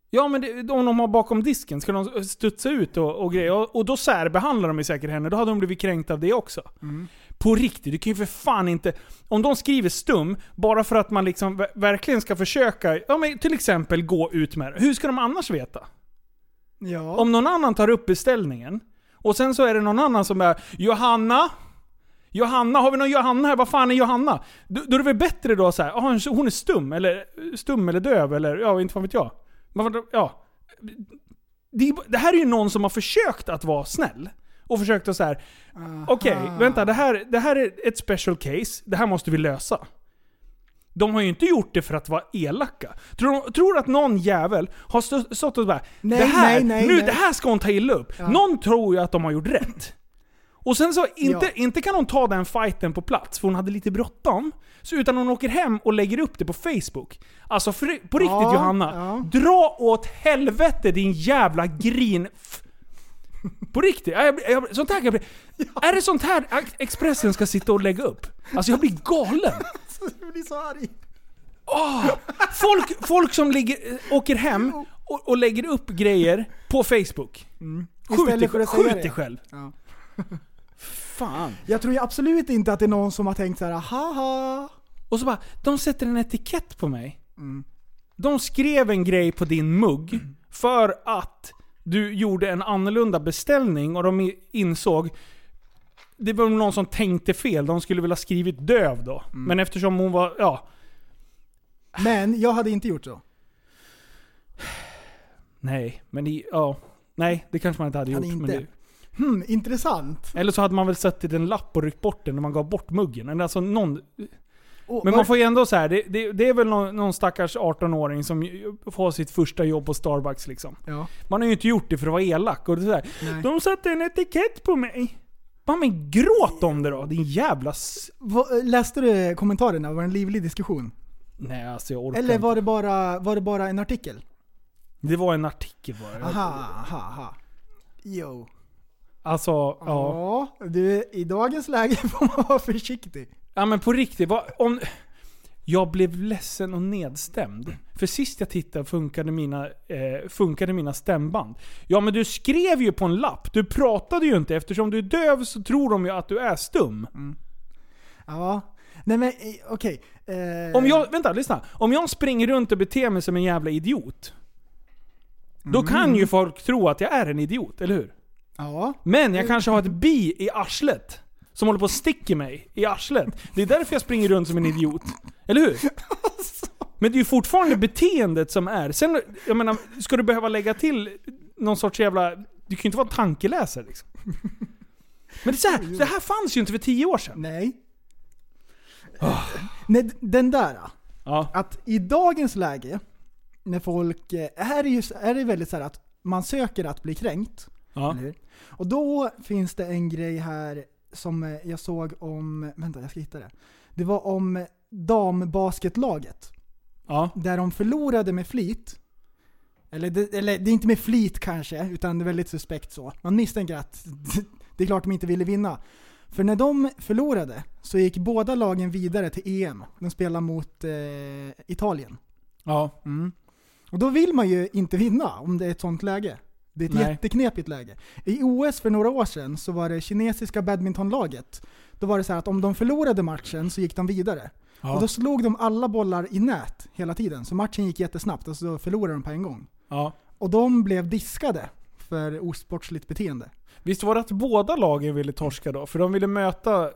Ja men det, om de har bakom disken ska de studsa ut och, och grejer. Och, och då särbehandlar de säkert henne. Då hade hon blivit kränkt av det också. På riktigt, du kan ju för fan inte... Om de skriver stum, bara för att man liksom ver- verkligen ska försöka, ja men till exempel gå ut med det. Hur ska de annars veta? Ja. Om någon annan tar upp beställningen, och sen så är det någon annan som är Johanna? Johanna, har vi någon Johanna här? Vad fan är Johanna? Då, då är det väl bättre då så här, hon är stum, eller stum eller döv, eller ja, inte fan vet jag. Ja. Det här är ju någon som har försökt att vara snäll. Och försökt att så här. okej, vänta, det här, det här är ett special case, det här måste vi lösa. De har ju inte gjort det för att vara elaka. Tror, tror att någon jävel har stå- stått och bara Nej, det här, nej, nej, nu, nej. det här ska hon ta illa upp. Ja. Någon tror ju att de har gjort rätt. Och sen så, inte, Ja. inte kan hon ta den fighten på plats, för hon hade lite bråttom. Så utan hon åker hem och lägger upp det på Facebook. Alltså för, på riktigt Ja, Johanna, dra åt helvete din jävla grin... På riktigt, jag, jag, jag, sånt här kan jag bli, Är det sånt här Expressen ska sitta och lägga upp? Alltså jag blir galen. Jag blir så arg. Åh, folk, folk som ligger, åker hem och, och lägger upp grejer på Facebook. Skjut, Mm. Istället dig, för att säga skjut det. dig själv. Ja. Fan. Jag tror ju absolut inte att det är någon som har tänkt så här, haha. Och så bara, de sätter en etikett på mig. Mm. De skrev en grej på din mugg för att du gjorde en annorlunda beställning och de insåg det var någon som tänkte fel, de skulle vilja skrivit döv då. Mm. Men eftersom hon var, ja, Men jag hade inte gjort så. nej, men i, ja, nej det kanske man inte hade gjort. Hade Men inte. det, Hmm, intressant. eller så hade man väl suttit en lapp och ryckt bort den när man gav bort muggen. Eller alltså någon, Och Men man får ju ändå så här, det, det, det är väl någon, någon stackars 18-åring som får sitt första jobb på Starbucks liksom. Ja. Man har ju inte gjort det för att vara elak. Och det är så här, Nej. de satte en etikett på mig. Ja men gråt om det då, din jävla... S- Vad- Läste du kommentarerna? Var det en livlig diskussion? Nej alltså jag orkar Eller var det bara, var det bara en artikel? Det var en artikel bara. Aha, aha, aha. Jo. Alltså, ja. Ja, du, i dagens läge får man vara försiktig. Ja men på riktigt, vad, om... Jag blev ledsen och nedstämd. För sist jag tittade funkade mina, eh, funkade mina stämband. Ja men du skrev ju på en lapp, du pratade ju inte. Eftersom du är döv så tror de ju att du är stum. Ja. Nej men eh, okej. Eh, Om jag, vänta, lyssna. Om jag springer runt och beter mig som en jävla idiot. Då kan ju folk tro att jag är en idiot, eller hur? Ja. Men jag kanske har ett bi i arslet. Som håller på att sticka mig i arslet. Det är därför jag springer runt som en idiot. Eller hur? Men det är ju fortfarande beteendet som är. Sen, jag menar, ska du behöva lägga till någon sorts jävla... Du kan ju inte vara tankeläsare liksom. Men det, är så här, det här fanns ju inte för tio år sedan. Nej. Nej, den där. Ja. Att i dagens läge, när folk... eh, Här är, ju, är det väldigt så här att man söker att bli kränkt. Ja. Och då finns det en grej här som eh, jag såg om... Vänta, jag ska hitta det. Det var om dambasketlaget. Ja. Där de förlorade med flit. Eller det, eller det är inte med flit kanske, utan det är väldigt suspekt så. Man misstänker att det är klart de inte ville vinna. För när de förlorade så gick båda lagen vidare till EM. De spelade mot eh, Italien. Ja. Och då vill man ju inte vinna om det är ett sånt läge. Det är ett Nej. jätteknepigt läge. I OS för några år sedan så var det kinesiska badmintonlaget. Då var det så här att om de förlorade matchen så gick de vidare. Ja. Och då slog de alla bollar i nät hela tiden. Så matchen gick jättesnabbt och så förlorade de på en gång. ja. Och de blev diskade för osportsligt beteende. Visst var det att båda lagen ville torska då? För de ville möta eh,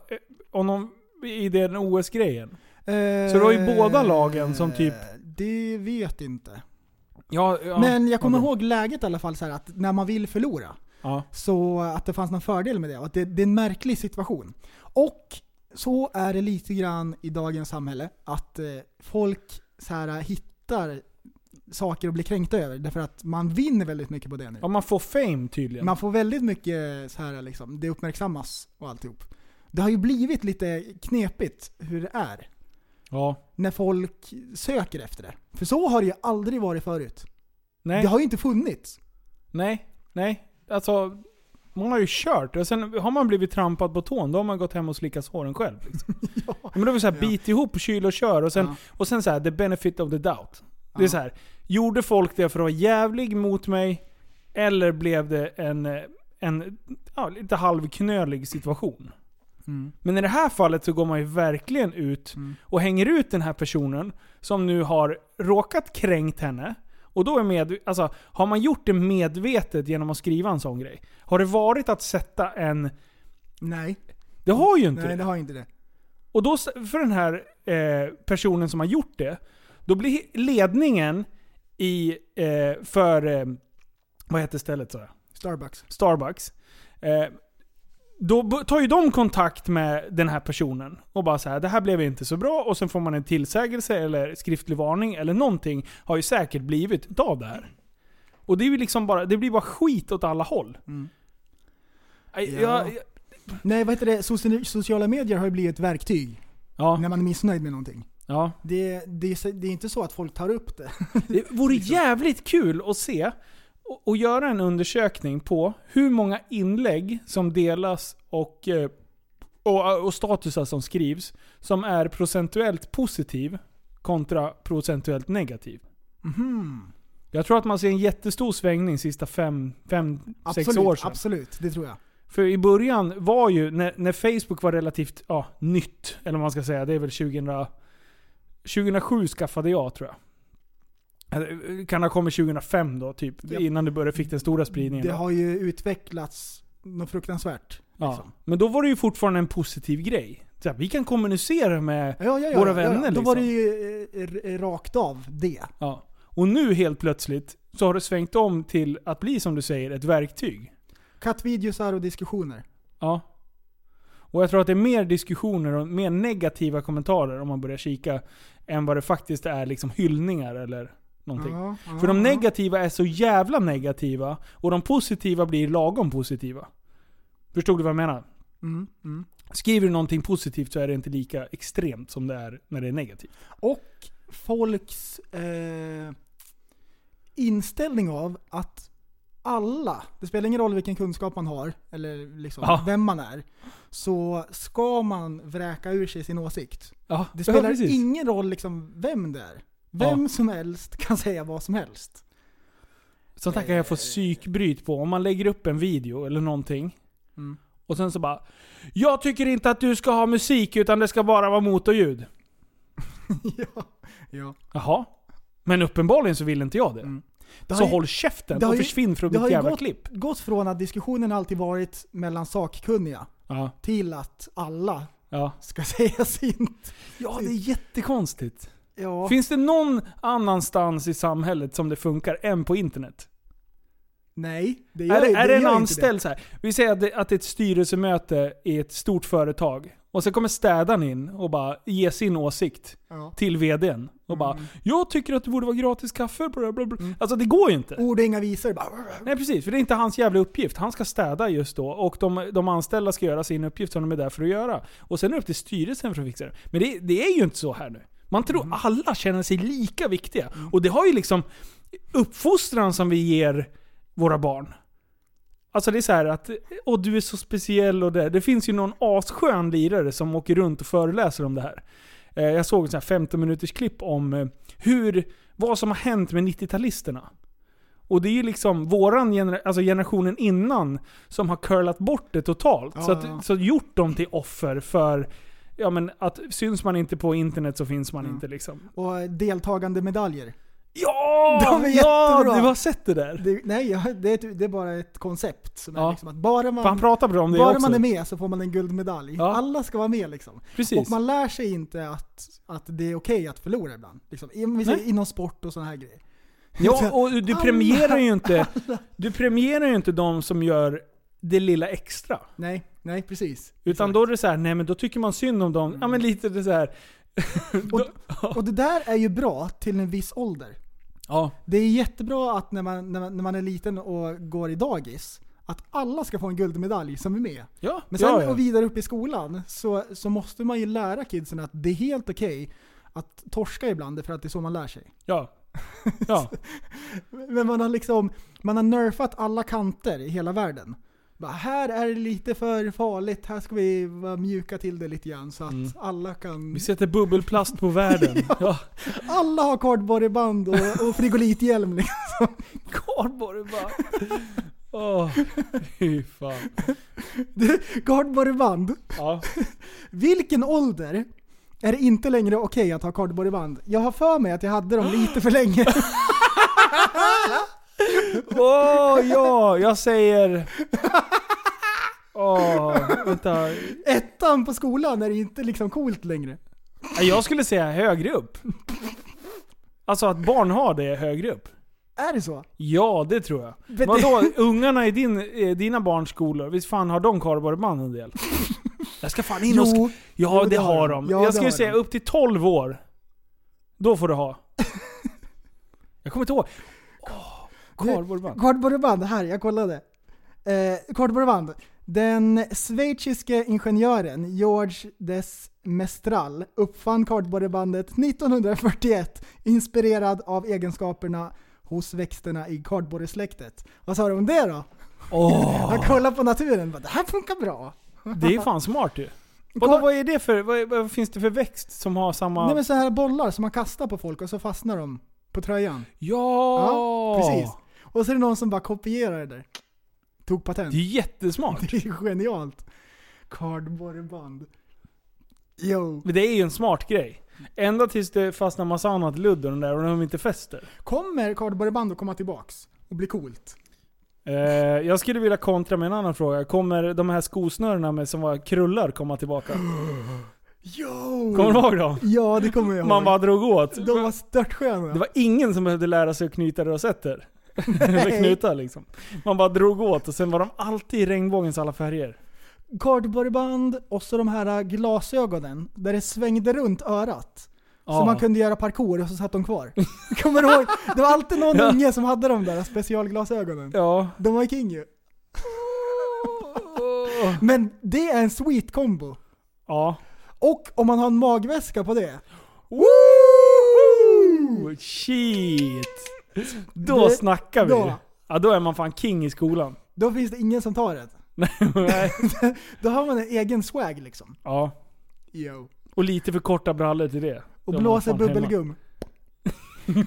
honom i den OS-grejen. Så det var ju båda lagen som typ- Eh, Det vet inte. Ja, ja. Men jag kommer okej. ihåg läget i alla fall så här att när man vill förlora, Ja. så att det fanns någon fördel med det. Och att det, det är en märklig situation. Och så är det lite grann i dagens samhälle, att eh, folk så här, hittar saker att bli kränkta över. Därför att man vinner väldigt mycket på det nu. ja, man får fame tydligen. Man får väldigt mycket så här liksom, det uppmärksammas och alltihop. Det har ju blivit lite knepigt hur det är. Ja. När folk söker efter det. För så har det ju aldrig varit förut. Nej. Det har ju inte funnits. Nej. Nej. Alltså, man har ju kört och sen har man blivit trampad på tån, då har man gått hem och slickat såren själv. Liksom. ja. Men då är det så här, Ja. bit ihop, kyl och kör och sen, Ja. och sen så här, the benefit of the doubt. Det är så här, gjorde folk det för att vara jävlig mot mig? Eller blev det en, en ja, lite halvknölig situation? Mm. Men i det här fallet så går man ju verkligen ut Mm. och hänger ut den här personen som nu har råkat kränkt henne. Och då är med, alltså, har man gjort det medvetet genom att skriva en sån grej? Har det varit att sätta en... Nej. Det har ju inte Nej, det. det har inte det. Och då, för den här eh, personen som har gjort det, då blir ledningen i, eh, för, eh, vad heter stället så? Starbucks. Starbucks. Då tar ju de kontakt med den här personen och bara så här, det här blev inte så bra och sen får man en tillsägelse eller skriftlig varning eller någonting har ju säkert blivit av det här. Och det är ju liksom bara, det blir bara skit åt alla håll. Mm. Nej, Ja. Jag, jag, Nej, vad heter det? Soci- Sociala medier har ju blivit ett verktyg. ja, När man är missnöjd med någonting. ja. Det, det, är- det är inte så att folk tar upp det. Det vore Liksom. jävligt kul att se och, göra en undersökning på hur många inlägg som delas och, eh, och, och statusar som skrivs som är procentuellt positiv kontra procentuellt negativ. Mhm. Jag tror att man ser en jättestor svängning sista fem sex Absolut, år sedan. absolut. Det tror jag. För i början var ju, när, när Facebook var relativt ja, nytt, eller vad man ska säga, det är väl 2000, 2007 skaffade jag tror jag. Kan ha kommit 2005 då, typ. Ja. Innan det började, fick den stora spridningen. Det har ju utvecklats något fruktansvärt. ja. liksom. Men då var det ju fortfarande en positiv grej. Så här, vi kan kommunicera med... Ja, ja, ja, Våra vänner, ja. Då liksom. var det ju eh, rakt av det. Ja. Och nu helt plötsligt så har det svängt om till att bli, som du säger, ett verktyg. Kattvideosar och diskussioner. Ja. Och jag tror att det är mer diskussioner och mer negativa kommentarer om man börjar kika än vad det faktiskt är liksom hyllningar eller någonting. Ja, ja, För de ja. negativa är så jävla negativa och de positiva blir lagom positiva. Förstod du vad jag menar? Mm, mm. Skriver du någonting positivt så är det inte lika extremt som det är när det är negativt. Och folks eh, inställning av att alla, det spelar ingen roll vilken kunskap man har, eller liksom Ja. vem man är, så ska man vräka ur sig sin åsikt. Ja, Det spelar precis. ingen roll liksom vem det är. Vem som helst kan säga vad som helst. Sånt här kan jag få psykbryt på. Om man lägger upp en video eller någonting. Mm. Och sen så bara Jag tycker inte att du ska ha musik utan det ska bara vara motorljud. ja. ja. Jaha. Men uppenbarligen så vill inte jag det. Mm. Det Så har ju- håll käften det har och ju- försvinn från det har mitt jävla gått- klipp. gått från att diskussionen alltid varit mellan sakkunniga Ja. till att alla Ja. ska säga sin. ja, det är jättekonstigt. Ja. Finns det någon annanstans i samhället som det funkar än på internet? Nej, det Är, gör, det, är det en anställd så här? Vi säger att det, att det är ett styrelsemöte i ett stort företag. Och sen kommer städaren in och bara ger sin åsikt Ja. till VDn. Och bara Jag tycker att det borde vara gratis kaffe. Bla bla bla. Alltså det går ju inte. Ord och inga visor. Bara. Nej precis, för det är inte hans jävla uppgift. Han ska städa just då och de, de anställda ska göra sin uppgift som de är där för att göra. Och sen är det upp till styrelsen för att fixa det. Men det, det är ju inte så här nu. Man tror alla känner sig lika viktiga. Och det har ju liksom uppfostran som vi ger våra barn. Alltså det är så här att, åh du är så speciell och det. Det finns ju någon asskön lirare som åker runt och föreläser om det här. Eh, Jag såg ett sånt här 15 minuters klipp om eh, hur, vad som har hänt med 90-talisterna. Och det är ju liksom våran gener- alltså generationen innan som har curlat bort det totalt. Ja, så, att, ja. så gjort dem till offer för, ja men att syns man inte på internet så finns man Mm. inte liksom. Och deltagande medaljer. Ja! De är ja! jättebra. Du har sett det där? Det, nej, det är, det är bara ett koncept. Som är Ja. liksom att bara man, För han pratar bra om det bara också. man är med så får man en guldmedalj. Ja. Alla ska vara med liksom. Precis. Och man lär sig inte att, att det är okej att förlora ibland. Liksom. I-. Inom sport och sådana här grejer. Ja, och du premierar ju inte, du premierar ju inte de som gör det lilla extra. Nej, nej precis. Utan då är det så här, nej men då tycker man synd om dem. Ja men lite det så här. Då- Och det där är ju bra till en viss ålder. ja. Det är jättebra att när man, när man, när man är liten och går i dagis, att alla ska få en guldmedalj som är med. Ja, Men sen ja, ja. och vidare upp i skolan så, så måste man ju lära kidsen att det är helt okej att torska ibland för att det är så man lär sig. ja. Ja. Men man har liksom, man har nerfat alla kanter i hela världen. Bara, här är det lite för farligt, här ska vi mjuka till det lite grann så att Mm. alla kan... Vi sätter bubbelplast på världen. ja. Alla har kardborreband och, och frigolithjälm liksom. Kardborre bara. Åh, fy fan. Du, Kardborreband. Ja. Vilken ålder är det inte längre okej att ha kardborreband? Jag har för mig att jag hade dem lite för länge. Åh, ja, jag säger... Åh, vänta. Ettan på skolan är inte liksom coolt längre. Ja, Jag skulle säga högre upp. Alltså att barn har det högre upp. Är det så? Ja, det tror jag. Men Vadå, ungarna i din, eh, dina barns skolor, visst fan har de kardborreband en del? Jag ska fan in och... Jo, ja, jo, det har de. Ja, jag skulle säga de. upp till 12 år. Då får du ha. Jag kommer inte ihåg. Kardborreband. Kardborreband, här, jag kollade. Eh, kardborreband. Den schweiziske ingenjören George Des Mestral uppfann kardborrebandet 1941 inspirerad av egenskaperna hos växterna i kardborresläktet. Vad sa du om det då? Åh, Jag kollade på naturen bara, det här funkar bra. det är fan smart ju. Vadå, vad är det för, vad, vad finns det för växt som har samma... Nej men så här bollar som man kastar på folk och så fastnar de på tröjan. ja! Ja, precis. Och så är det någon som bara kopierar det där. Tog patent. Det är jättesmart. Det är genialt. Kardborreband. Yo. Men det är ju en smart grej. Ända tills det fastnar massa annat ludd och den där och de inte fäster. Kommer kardborreband att komma tillbaks? Och bli coolt? Eh, jag skulle vilja kontra med en annan fråga. Kommer de här skosnörena med som var krullar komma tillbaka? Yo! Kommer du ihåg dem? Ja, det kommer jag ihåg. Man bara drog åt. De var störtsköna. Det var ingen som behövde lära sig att knyta rosetter. Eller knuta liksom. Man bara drog åt och sen var de alltid i regnbågens alla färger. Kardborreband och så de här glasögonen där det svängde runt örat. Så man kunde göra parkour och så satt de kvar. Kommer du ihåg? Det var alltid någon Ja. unge som hade de där specialglasögonen. Ja. De var king ju. Men det är en sweet combo. Ja. Och om man har en magväska på det. Woo! Shit! Då Det- snackar vi. då. Ja, då är man fan king i skolan. Då finns det ingen som tar det. Nej. Då har man en egen swag liksom. Ja. Yo. Och lite för korta brallor till det. Och Då blåser bubbelgum.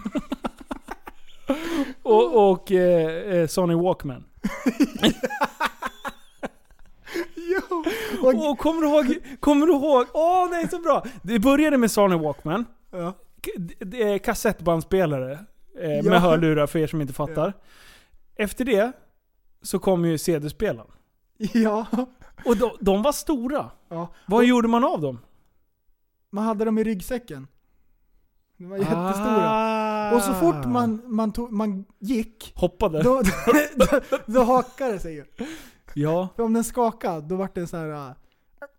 Och, och eh, eh, Sony Walkman. Jo. Och, Åh, kommer du ihåg? Kommer du ihåg? Åh, det är så bra! Det började med Sony Walkman. ja. K- kassettbandspelare. Eh, Ja. Med hörlurar för er som inte fattar. Efter det så kom ju CD-spelaren. ja. Och de, de var stora. ja. Vad gjorde man av dem? Man hade dem i ryggsäcken. De var jättestora. Ah. Och så fort man, man, tog, man gick, Hoppade. då, då, då hakade det sig ju. Ja. För om den skakade, då vart det så här. Uh,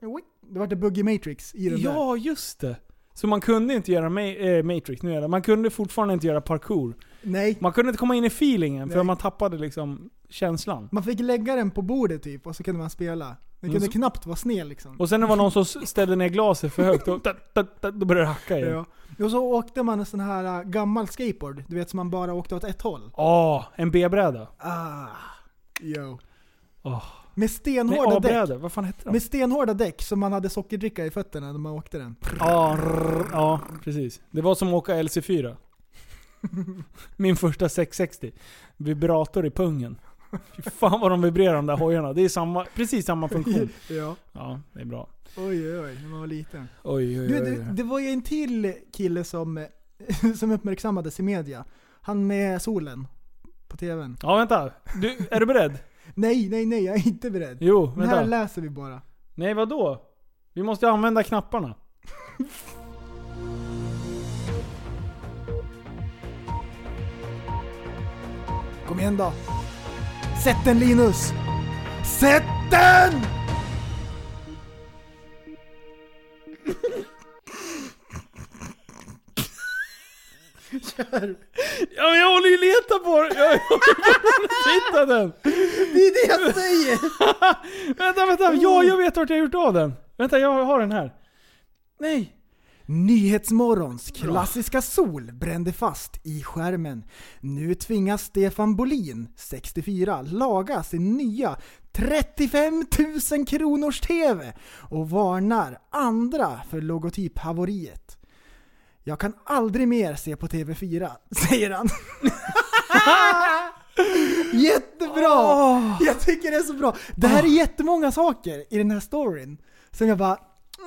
då vart det Buggy Matrix i den där. Ja, just det. Så man kunde inte göra ma- eh, Matrix, nu är det. Man kunde fortfarande inte göra parkour. Nej. Man kunde inte komma in i feelingen för Nej. man tappade liksom känslan. Man fick lägga den på bordet typ och så kunde man spela. Den kunde så- knappt vara sned liksom. Och sen när det var någon som ställde ner glaset för högt, då, da, da, da, då började det hacka igen. Ja. Och så åkte man en sån här uh, gammal skateboard, du vet som man bara åkte åt ett håll. Åh, en B-bräda. Ah, yo. Åh. Med Nej, stenhårda däck. A-bräda. Vad fan hette de? Med stenhårda däck som man hade sockerdricka i fötterna när man åkte den. Ja, rrr, ja, precis. Det var som att åka LC4. Min första 660. Vibrator i pungen. Fy fan vad de vibrerar de där hojarna. Det är samma, precis samma funktion. Ja. Ja, det är bra. Oj, oj, oj, när man var liten. Oj, oj, Du, det, det var ju en till kille som, som uppmärksammades i media. Han med solen på tvn. Ja, vänta. Du, är du beredd? Nej, nej, nej, jag är inte beredd. Jo, Det här läser vi bara. Nej, vad då? Vi måste använda knapparna. Kom igen då. Sätt den Linus! Sätt den! Kör. Ja, men jag håller ju leta på den. Jag håller på att hitta den. Det är det jag säger! Vänta, vänta. Ja, jag vet vart jag har gjort av den. Vänta, jag har den här. Nej. Nyhetsmorgons klassiska sol brände fast i skärmen. Nu tvingas Stefan Bolin, 64, laga sin nya 35 000 kronors TV och varnar andra för logotyphaveriet. Jag kan aldrig mer se på TV4, säger han. Jättebra! Jag tycker det är så bra. Det här är jättemånga saker i den här storyn som jag bara...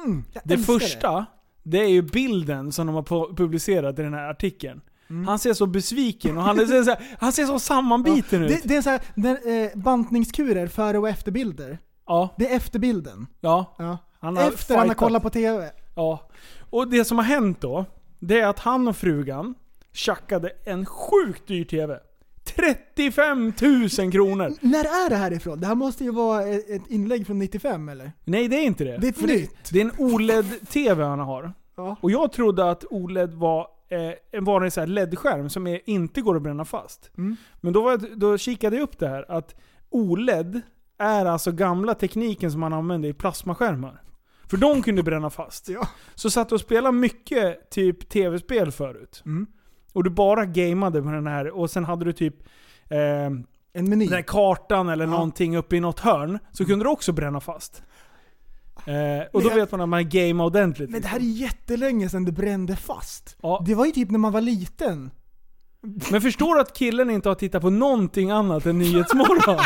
Mm, jag Det första, det är ju bilden som de har pu- publicerat i den här artikeln. Mm. Han ser så besviken och han, är så här, han ser så sammanbiten ut. Det, det är så här, när, eh, bantningskurer före och efterbilder. Ja, Det är efterbilden. ja. Ja. Han Efter han har fightat. kollat på TV. Ja. Och det som har hänt då, det är att han och frugan tjackade en sjukt dyr TV. 35 000 kronor! När är det här ifrån? Det här måste ju vara ett ett inlägg från 95 eller? Nej det är inte det. Det är ett nytt. Det är en OLED-TV han har. Ja. Och jag trodde att OLED var eh, en vanlig här LED-skärm som är, inte går att bränna fast. Mm. Men då, var jag, då kikade jag upp det här att OLED är alltså gamla tekniken som man använde i plasmaskärmar. För de kunde bränna fast. Ja. Så satt och spelade mycket typ tv-spel förut. Mm. Och du bara gameade med den här och sen hade du typ eh, En meny. den här kartan eller Ja. någonting uppe i något hörn. Så kunde du också bränna fast. Eh, och då jag- vet man att man gamear ordentligt. Men det här är jättelänge sedan det brände fast. Ja. Det var ju typ när man var liten. Men förstår du att killen inte har tittat på någonting annat än Nyhetsmorgon?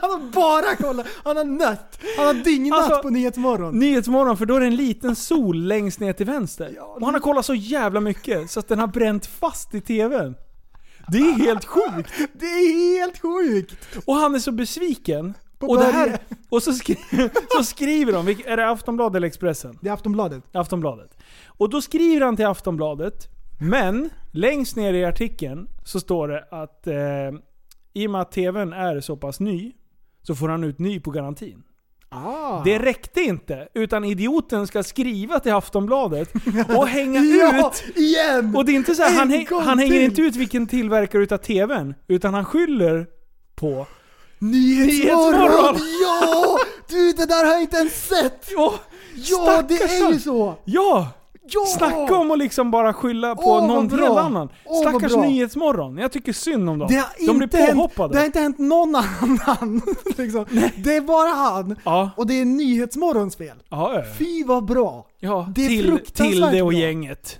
Han har bara kollat, han har nött. Han har dygnat Alltså, på Nyhetsmorgon. Nyhetsmorgon, för då är det en liten sol längst ner till vänster. Ja, och han har kollat så jävla mycket så att den har bränt fast i TVn. Det är helt sjukt. Det är helt sjukt! Och han är så besviken. På Och, det här, och så, skri, så skriver de, är det Aftonbladet eller Expressen? Det är Aftonbladet. Aftonbladet. Och då skriver han till Aftonbladet, men längst ner i artikeln så står det att eh, i och med att TVn är så pass ny så får han ut ny på garantin. Ah. Det räckte inte, utan idioten ska skriva till Aftonbladet och hänga ja, ut. igen! Och det är inte så här, han, häng, han hänger inte ut vilken tillverkare utav TVn, utan han skyller på... Nyhetsmorgon! Nyhetsmorgon! Ja! Du, det där har jag inte ens sett! Ja, Ja, det är ju så! Ja! Ja! Snacka om att liksom bara skylla på Åh, vad bra. helt annan. Åh, vad Stackars bra. Nyhetsmorgon. Jag tycker synd om dem. Det har, De inte blir hänt, påhoppade. det har inte hänt någon annan. liksom. Det är bara han. Ja, Och det är Nyhetsmorgons fel. ja, ja. Fy vad bra! ja. Det är till, fruktansvärt till det och bra. gänget.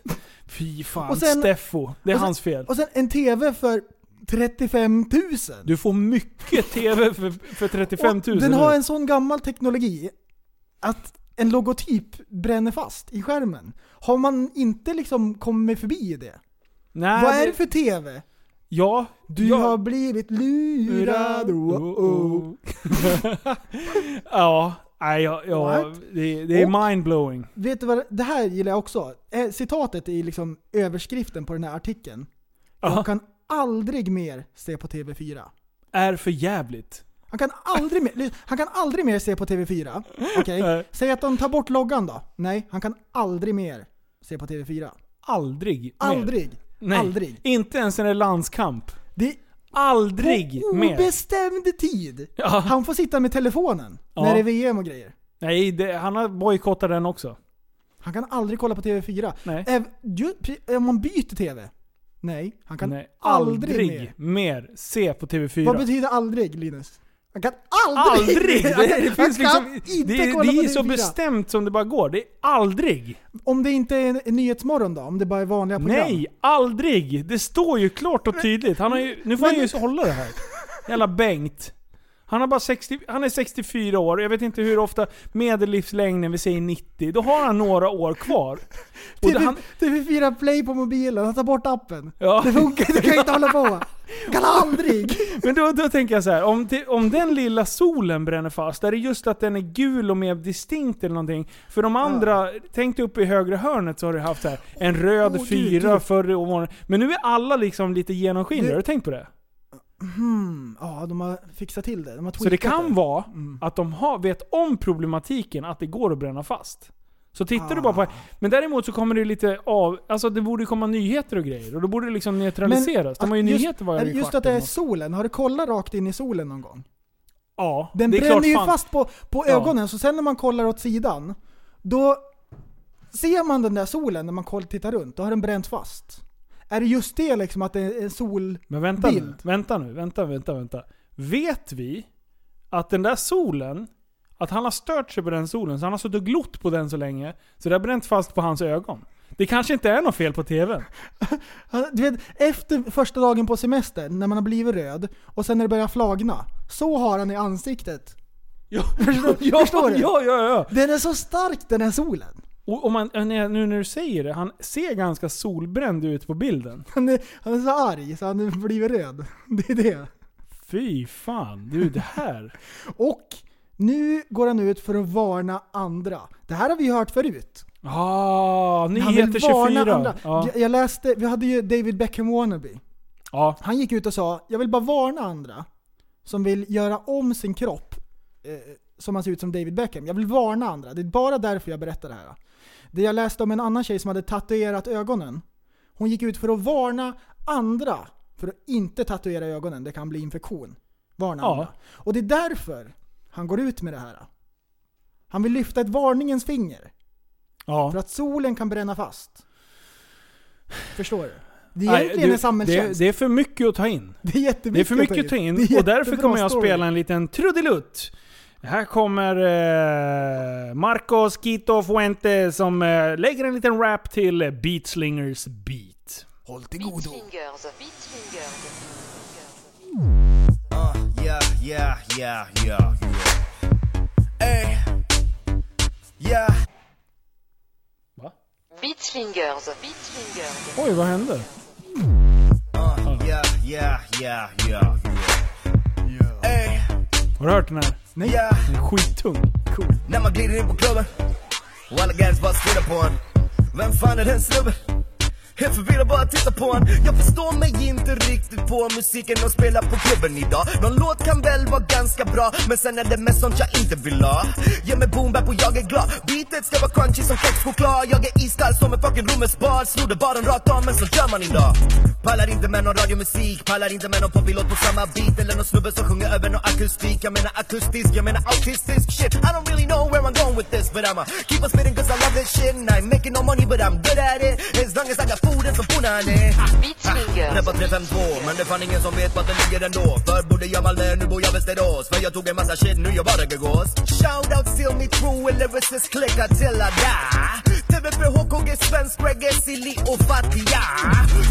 Fy fan, Och sen- Steffo. Det är och sen- hans fel. Och sen en TV för 35 000. Du får mycket TV för, för 35 000 Och Den har nu. en sån gammal teknologi att en logotyp bränner fast i skärmen. Har man inte liksom kommit förbi det? Nej, Vad är det för TV? Ja. Du ja. har blivit lurad. Oh, oh. ja, nej, ja, ja det, det är mindblowing. Vet du vad, det här gillar jag också. Eh, Citatet i liksom överskriften på den här artikeln. Ja. Jag kan aldrig mer se på TV4. Är för jävligt. Han kan aldrig mer, han kan aldrig mer se på TV4. Okej? Nej. Säg att de tar bort loggan då. Nej, han kan aldrig mer se på TV4. Aldrig mer. Aldrig. Nej. Aldrig. Inte ens när det är landskamp. Det är Aldrig på mer. obestämd tid. Ja. Han får sitta med telefonen Ja. när det är VM och grejer. Nej, det, han har bojkottat den också. Han kan aldrig kolla på TV4. Nej. Äv, ju, pre- om man byter TV? Nej, han kan Nej, aldrig, aldrig mer. mer. se på TV4. Vad betyder aldrig Linus? Han kan aldrig! Aldrig! Det, det, finns liksom, inte det, kolla det på är så TV4. bestämt som det bara går. Det är aldrig. Om det inte är en Nyhetsmorgon då? Om det bara är vanliga program? Nej, aldrig! Det står ju klart och tydligt. Han har ju, nu får han ju hålla det här. Jävla Bengt. Han, har bara 60, han är 64 år, jag vet inte hur ofta medellivslängden, vi säger 90. Då har han några år kvar. Och TV, han, TV4 Play på mobilen, ta bort appen. ja. Det funkar det kan inte hålla på. Kan aldrig! Men då, då tänker jag så här, om, det, om den lilla solen bränner fast, är det just att den är gul och mer distinkt eller någonting? För de andra, tänk dig uppe i högra hörnet så har du haft så här, en röd gud, fyra förr om morgonen. Men nu är alla liksom lite genomskinliga, har du tänkt på det? Hmm, ja, de har fixat till det. De har Så det kan vara Mm. att de har, vet om problematiken att det går att bränna fast. Så tittar du bara på Ah. Men däremot så kommer det lite av, alltså det borde komma nyheter och grejer. Och då borde det liksom neutraliseras. de har ju just- nyheter varje Just att det är solen, har du kollat rakt in i solen någon gång? Ja, Den det är bränner klart ju fan. fast på, på Ja. ögonen, så sen när man kollar åt sidan, då ser man den där solen när man tittar runt, då har den bränt fast. Är det just det liksom att det är en sol... Men vänta nu, vänta nu, vänta, vänta, vänta. Vet vi att den där solen, att han har stört sig på den solen, så han har suttit och glott på den så länge, så det har bränt fast på hans ögon. Det kanske inte är något fel på TVn. Han- Du vet, efter första dagen på semestern, när man har blivit röd, och sen när det börjar flagna, så har han i ansiktet. Ja, Förstår, ja, förstår du? ja, ja, ja. Den är så stark den här solen. Och om man, nu när du säger det, han ser ganska solbränd ut på bilden. Han är, han är så arg så han blivit röd. Det är det. Fy fan, du det här. Och nu går han ut för att varna andra. Det här har vi hört förut. Ah, Han nyheter varna 24. andra. Ja. Jag, läste, vi hade ju David Beckham wannabe. ja. Han gick ut och sa, jag vill bara varna andra som vill göra om sin kropp eh, som man ser ut som David Beckham. Jag vill varna andra. Det är bara därför jag berättar det här. Det jag läste om en annan tjej som hade tatuerat ögonen. Hon gick ut för att varna andra för att inte tatuera ögonen. Det kan bli infektion. Varna Ja. andra. Och det är därför han går ut med det här. Han vill lyfta ett varningens finger. ja. För att solen kan bränna fast. Förstår du? Det är Nej, egentligen du, en samhällstjänst. det, det är för mycket att ta in. Det är jättemycket Det är för mycket att ta in och därför kommer jag story. spela en liten trudelutt. Här kommer eh, Marcos Quito Fuente som eh, lägger en liten rap till Beatslingers beat. Håll till godo. Beatslingers. Beatslingers. Uh, yeah, yeah, yeah, yeah, yeah. Hey, yeah. Beatslingers. Beatslingers. Oj, vad hände? Uh, yeah, yeah, yeah, yeah, yeah. Hey, Har du hört den här? yeah. Den är skittung. Cool. När man glider in på klubben och alla guys bara stirrar på en. Vem fan är den snubben? Helt förvirrad bara titta på han Jag förstår mig inte riktigt på musiken de spelar på klubben idag. Någon låt kan väl vara ganska bra, men sen är det mest sånt jag inte vill ha. Ge mig boom bap och jag är glad. Beatet ska vara crunchy som kexchoklad. Jag är iskall som en fucking romersk Snodde baren rakt av, men så gör man idag. Pallar inte med någon radiomusik, pallar inte med någon poppilåt på samma beat. Eller någon snubbe som sjunger över någon akustik. Jag menar akustisk, jag menar autistisk shit. I don't really know where I'm going with this, but I'ma keep on spitting cause I love this shit. And I ain't making no money, but I'm good at it. As long as I got and some punani. Beatslingers. Reppa 352, men det är fan ingen som vet vart det ligger ändå. Förr bodde jag Malmö, nu bor jag Västerås. För jag tog en massa shit, nu jag bara gås. Shoutout till me true and lyricist klickar till I die. TVP, HKG, svensk reggae, silly och fattiga.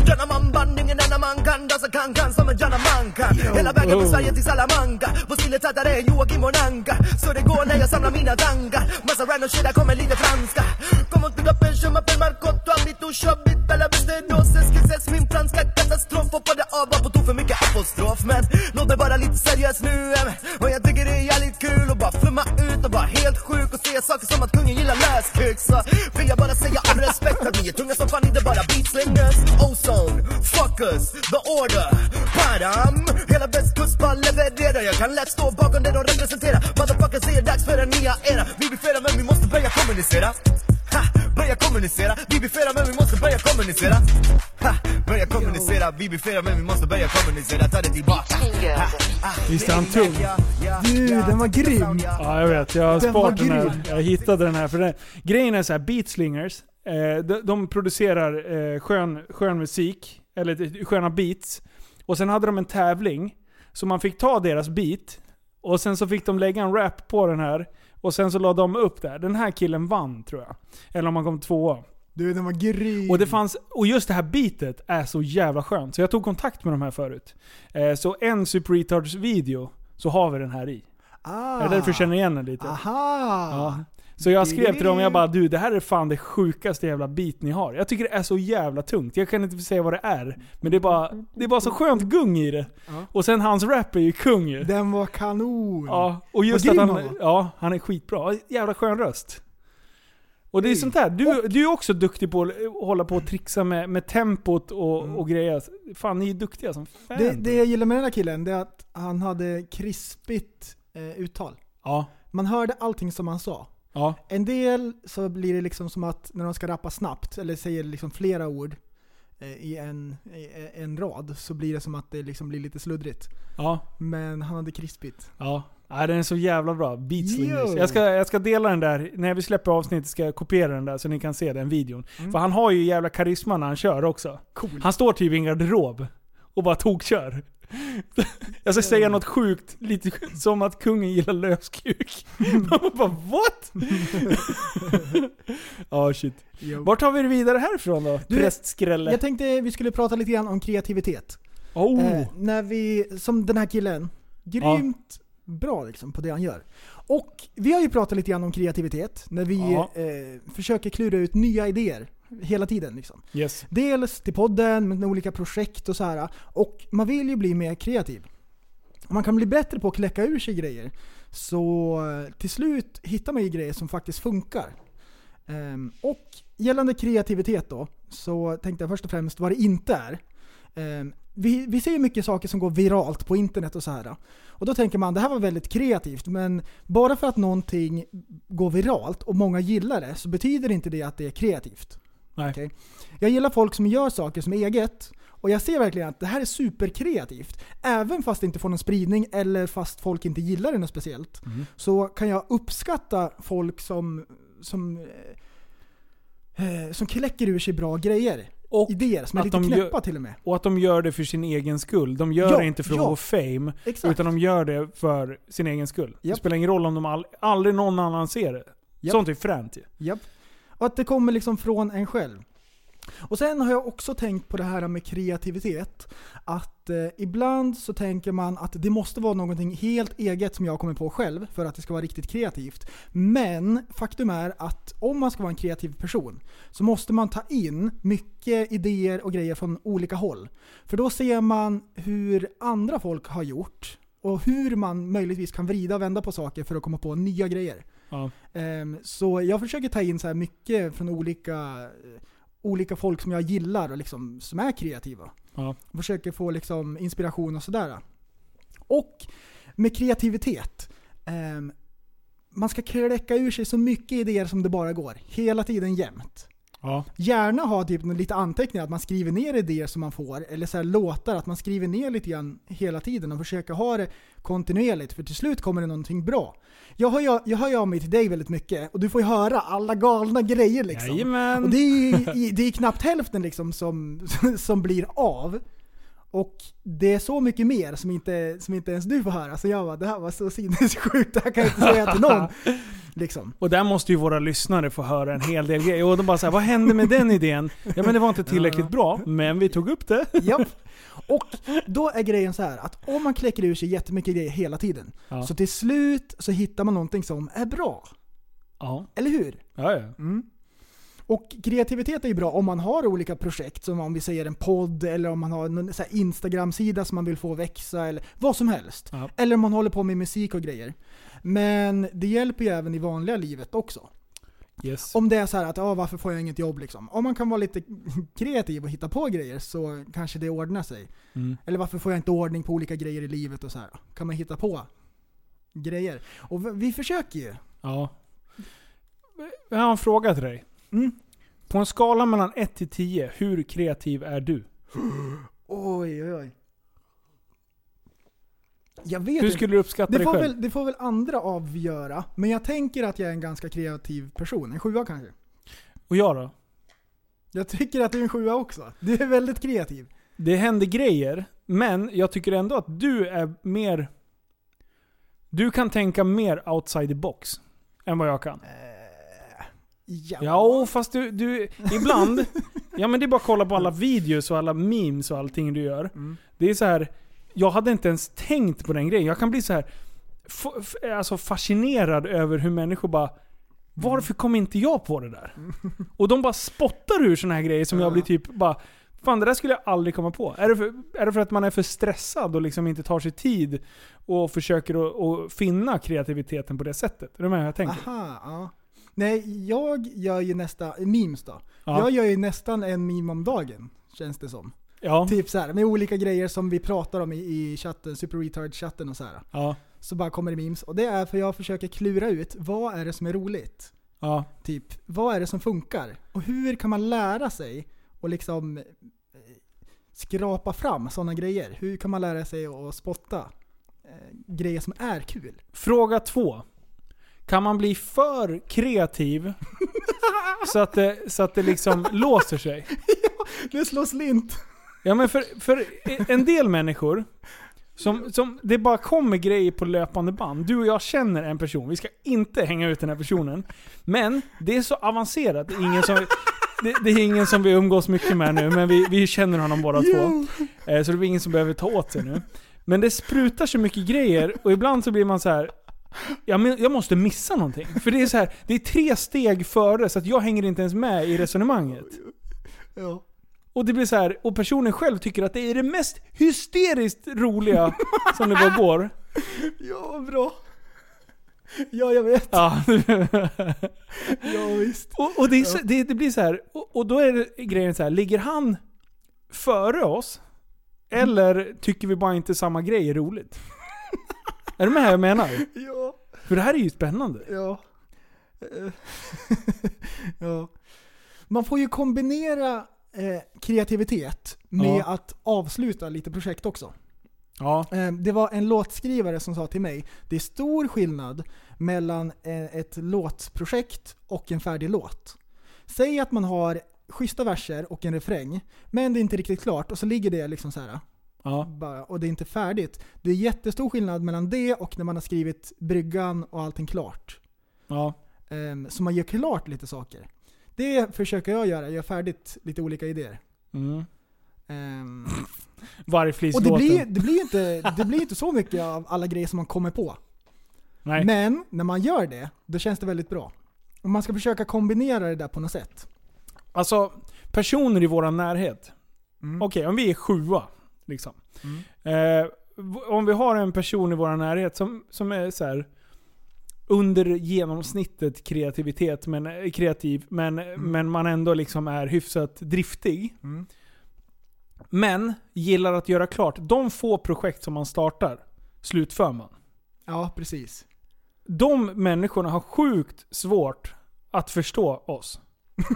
Denna man band, ingen annan man kan dansa kan kan som en Janna man kan. Hela vägen från Sverige till Salamanca. På stille tattare än Joakim och Nanka. Så det går när jag samlar mina tankar. Massa random shit, där kommer lite franska. Como tu la je m'appelle Marcotto, habito, chabit, bella bestedos, ses min franska katastrof. Hoppade av, var på tok för mycket apostrof. Men låt mig vara lite seriös nu. Och jag tycker det är jävligt kul att bara flumma ut och vara helt sjuk och säga saker som att kungen gillar löskuk. Så vill jag bara bara säga av respekt att ni är tunga som fan, inte bara beatslingers. Ozone, fuckers, the order, padam. Hela västkust bara levererar. Jag kan lätt stå bakom det de representerar. Motherfuckers, det är dags för en nya era. Vi blir flera men vi måste börja kommunicera. Ha, börja kommunicera. Vi blir flera men vi måste börja kommunicera. Ha, börja kommunicera. Vi blir flera men vi måste börja kommunicera. Ta det tillbaka. Visst är han tung? Du, den var grym. Ja, jag vet. Jag har Den sparat den här. Jag hittade den här. För den, grejen är så här, Beatslingers, eh, de, de producerar eh, skön, skön musik, eller sköna beats. Och sen hade de en tävling, så man fick ta deras beat Och sen så fick de lägga en rap på den här. Och sen så la de upp det. här. Den här killen vann tror jag. Eller om han kom tvåa. Du, den var grym. Och, det fanns, och just det här beatet är så jävla skönt. Så jag tog kontakt med de här förut. Eh, så en Super Retards video så har vi den här i. ah. Det är därför jag känner igen den lite. Aha! Ja. Så jag skrev till dem, Det- jag bara du det här är fan det sjukaste jävla beat ni har. Jag tycker det är så jävla tungt. Jag kan inte säga vad det är. Men det är bara, det är bara så skönt gung i det. Ja. Och sen hans rap är ju kung ju. Den var kanon! Ja, och just att han, var. ja, han är skitbra. Jävla skön röst. Och det är Mm. sånt där. Du, du är också duktig på att hålla på och trixa med, med tempot och, och grejer. Fan, ni är duktiga som fan. Mm. Det, det jag gillar med den här killen, det är att han hade krispigt eh, uttal. Ja, Man hörde allting som han sa. Ja, En del så blir det liksom som att när de ska rappa snabbt, eller säger liksom flera ord eh, i en, i en rad, så blir det som att det liksom blir lite sluddrigt. ja, Men han hade krispigt. ja. Nej, den är så jävla bra. Beatslingers. Jag ska, jag ska dela den där, när vi släpper avsnittet ska jag kopiera den där så ni kan se den videon. Mm. För han har ju jävla karisma när han kör också. Cool. Han står typ i en garderob och bara tokkör. Jag ska säga något sjukt, lite som att kungen gillar löskuk. Man bara what? Ja shit. Jo. Vart tar vi det vidare härifrån då? Du, Prästskrälle. Jag tänkte vi skulle prata lite grann om kreativitet. Oh. Eh, när vi, som den här killen, grymt bra liksom på det han gör. Och vi har ju pratat lite grann om kreativitet, när vi Ja. eh, försöker klura ut nya idéer hela tiden. Liksom. Yes. Dels till podden, med olika projekt och så här. Och man vill ju bli mer kreativ. Man kan bli bättre på att kläcka ur sig grejer, så eh, till slut hittar man ju grejer som faktiskt funkar. Ehm, och gällande kreativitet då, så tänkte jag först och främst vad det inte är. Ehm, vi, vi ser ju mycket saker som går viralt på internet och så här. Och då tänker man det här var väldigt kreativt, men bara för att någonting går viralt och många gillar det så betyder inte det att det är kreativt. Nej. Okej? Jag gillar folk som gör saker som är eget och jag ser verkligen att det här är superkreativt. Även fast det inte får någon spridning eller fast folk inte gillar det något speciellt. Så kan jag uppskatta folk som, som, eh, eh, som kläcker ur sig bra grejer. Och Idéer som är lite de gör- knäppa till och med. Och att de gör det för sin egen skull. De gör Ja, det inte för att ja. få fame, Exakt. utan de gör det för sin egen skull. Det Japp. spelar ingen roll om de all, aldrig någon annan ser det. Japp. Sånt är fränt ju. Japp. Och att det kommer liksom från en själv. Och sen har jag också tänkt på det här med kreativitet. Att eh, ibland så tänker man att det måste vara någonting helt eget som jag kommer på själv för att det ska vara riktigt kreativt. Men faktum är att om man ska vara en kreativ person så måste man ta in mycket idéer och grejer från olika håll. För då ser man hur andra folk har gjort och hur man möjligtvis kan vrida och vända på saker för att komma på nya grejer. Ja. Ehm, Så jag försöker ta in så här mycket från olika, eh, olika folk som jag gillar och liksom, som är kreativa. Ja. Och försöker få liksom inspiration och sådär. Och med kreativitet. ehm, man ska kläcka ur sig så mycket idéer som det bara går. Hela tiden jämt. Ja. Gärna ha typ lite anteckningar, att man skriver ner idéer som man får. Eller så här låtar, att man skriver ner lite grann hela tiden och försöker ha det kontinuerligt. För till slut kommer det någonting bra. Jag hör ju, jag hör av mig till dig väldigt mycket och du får ju höra alla galna grejer liksom. Jajamän. Och det är, ju- det är knappt hälften liksom som, som blir av. Och det är så mycket mer som inte, som inte ens du får höra. Så jag bara, det här var så sinnessjukt, det här kan jag inte säga till någon. Liksom. Och där måste ju våra lyssnare få höra en hel del grejer. Och de bara såhär, vad hände med den idén? Ja men det var inte tillräckligt bra, men vi tog upp det. Japp. Och då är grejen så här att om man kläcker ur sig jättemycket grejer hela tiden, Ja. så till slut så hittar man någonting som är bra. Ja. Eller hur? Ja, ja. Mm. Och kreativitet är ju bra om man har olika projekt, som om vi säger en podd, eller om man har en Instagram-sida som man vill få växa, eller vad som helst. Ja. Eller om man håller på med musik och grejer. Men det hjälper ju även i vanliga livet också. Yes. Om det är så här att ja, varför får jag inget jobb liksom? Om man kan vara lite kreativ och hitta på grejer så kanske det ordnar sig. Mm. Eller varför får jag inte ordning på olika grejer i livet och så här? Kan man hitta på grejer? Och vi, vi försöker ju. Ja. Jag har en fråga till dig. Mm. På en skala mellan 1 till 10, hur kreativ är du? Oj, oj, oj. Jag vet Hur skulle du uppskatta Det dig får, själv? väl, det får väl andra avgöra, men jag tänker att jag är en ganska kreativ person. En sjua kanske. Och jag då? Jag tycker att du är en sjua också. Du är väldigt kreativ. Det händer grejer, men jag tycker ändå att du är mer... Du kan tänka mer outside the box än vad jag kan. Ja. Ja, fast du, du ibland... ja men det är bara att kolla på alla videos och alla memes och allting du gör. Mm. Det är så här. Jag hade inte ens tänkt på den grejen. Jag kan bli så här alltså fascinerad över hur människor bara Varför kom inte jag på det där? Och de bara spottar ur såna här grejer som jag blir typ bara Fan det där skulle jag aldrig komma på. Är det för, är det för att man är för stressad och liksom inte tar sig tid och försöker att, att finna kreativiteten på det sättet? Är du med hur jag tänker? Aha, ja. Nej, jag gör ju nästan, memes då. Ja. Jag gör ju nästan en meme om dagen, känns det som. Ja. Typ så här, med olika grejer som vi pratar om i, i chatten, Super Retard-chatten och så här. Ja. Så bara kommer det memes. Och det är för jag försöker klura ut, vad är det som är roligt? Ja. Typ, vad är det som funkar? Och hur kan man lära sig och liksom eh, skrapa fram sådana grejer? Hur kan man lära sig att spotta eh, grejer som är kul? Fråga två. Kan man bli för kreativ så att det, så att det liksom låser sig? Det slår slint! Ja men för, för en del människor, som, som det bara kommer grejer på löpande band. Du och jag känner en person, vi ska inte hänga ut den här personen. Men det är så avancerat, det är ingen som, det, det är ingen som vi umgås mycket med nu, men vi, vi känner honom båda två. Eh, Så det blir ingen som behöver ta åt sig nu. Men det sprutar så mycket grejer och ibland så blir man så här. Ja, men jag måste missa någonting. För det är så här, det är tre steg före så att jag hänger inte ens med i resonemanget. Ja. Och det blir så här, och personen själv tycker att det är det mest hysteriskt roliga som det bara går. Ja, bra. Ja, jag vet. Ja. Ja, visst. Och, och det, är så, det, det blir så här, och, och då är det grejen så här, ligger han före oss? Eller tycker vi bara inte samma grej är roligt? Är du med vad jag menar? Ja. För det här är ju spännande. Ja. Eh, ja. Man får ju kombinera eh, kreativitet med Ja. att avsluta lite projekt också. Ja. Eh, det var en låtskrivare som sa till mig, det är stor skillnad mellan eh, ett låtprojekt och en färdig låt. Säg att man har schyssta verser och en refräng, men det är inte riktigt klart och så ligger det liksom så här. Ja. Bara, och det är inte färdigt. Det är jättestor skillnad mellan det och när man har skrivit bryggan och allting klart. Ja. Um, så man gör klart lite saker. Det försöker jag göra, göra färdigt lite olika idéer. Mm. Ehm, och Vargflislåten. det blir, det, blir inte, det blir inte så mycket av alla grejer som man kommer på. Nej. Men när man gör det, då känns det väldigt bra. Och man ska försöka kombinera det där på något sätt. Alltså, personer i våran närhet. Mm. Okej, om vi är sjua. Liksom. Eh, v- om vi har en person i vår närhet som, som är så här under genomsnittet kreativitet, men, eh, kreativ, men, men man ändå liksom är hyfsat driftig. Mm. Men gillar att göra klart. De få projekt som man startar, slutför man. Ja, precis. De människorna har sjukt svårt att förstå oss.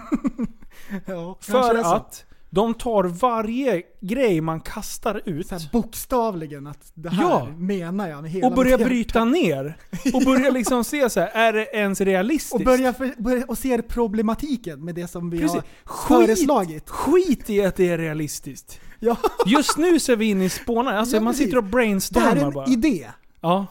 Ja, För att de tar varje grej man kastar ut Så här bokstavligen att det här Ja. menar jag med hela och börjar bryta ner. Och börjar liksom se så här, är det ens realistiskt? Och börja, för, börja och ser problematiken med det som vi Precis. har Skit, föreslagit. skit i att det är realistiskt. Ja. Just nu så är vi inne i spånar. Alltså Ja, man sitter och Det brainstormar här är en bara. idé. Ja.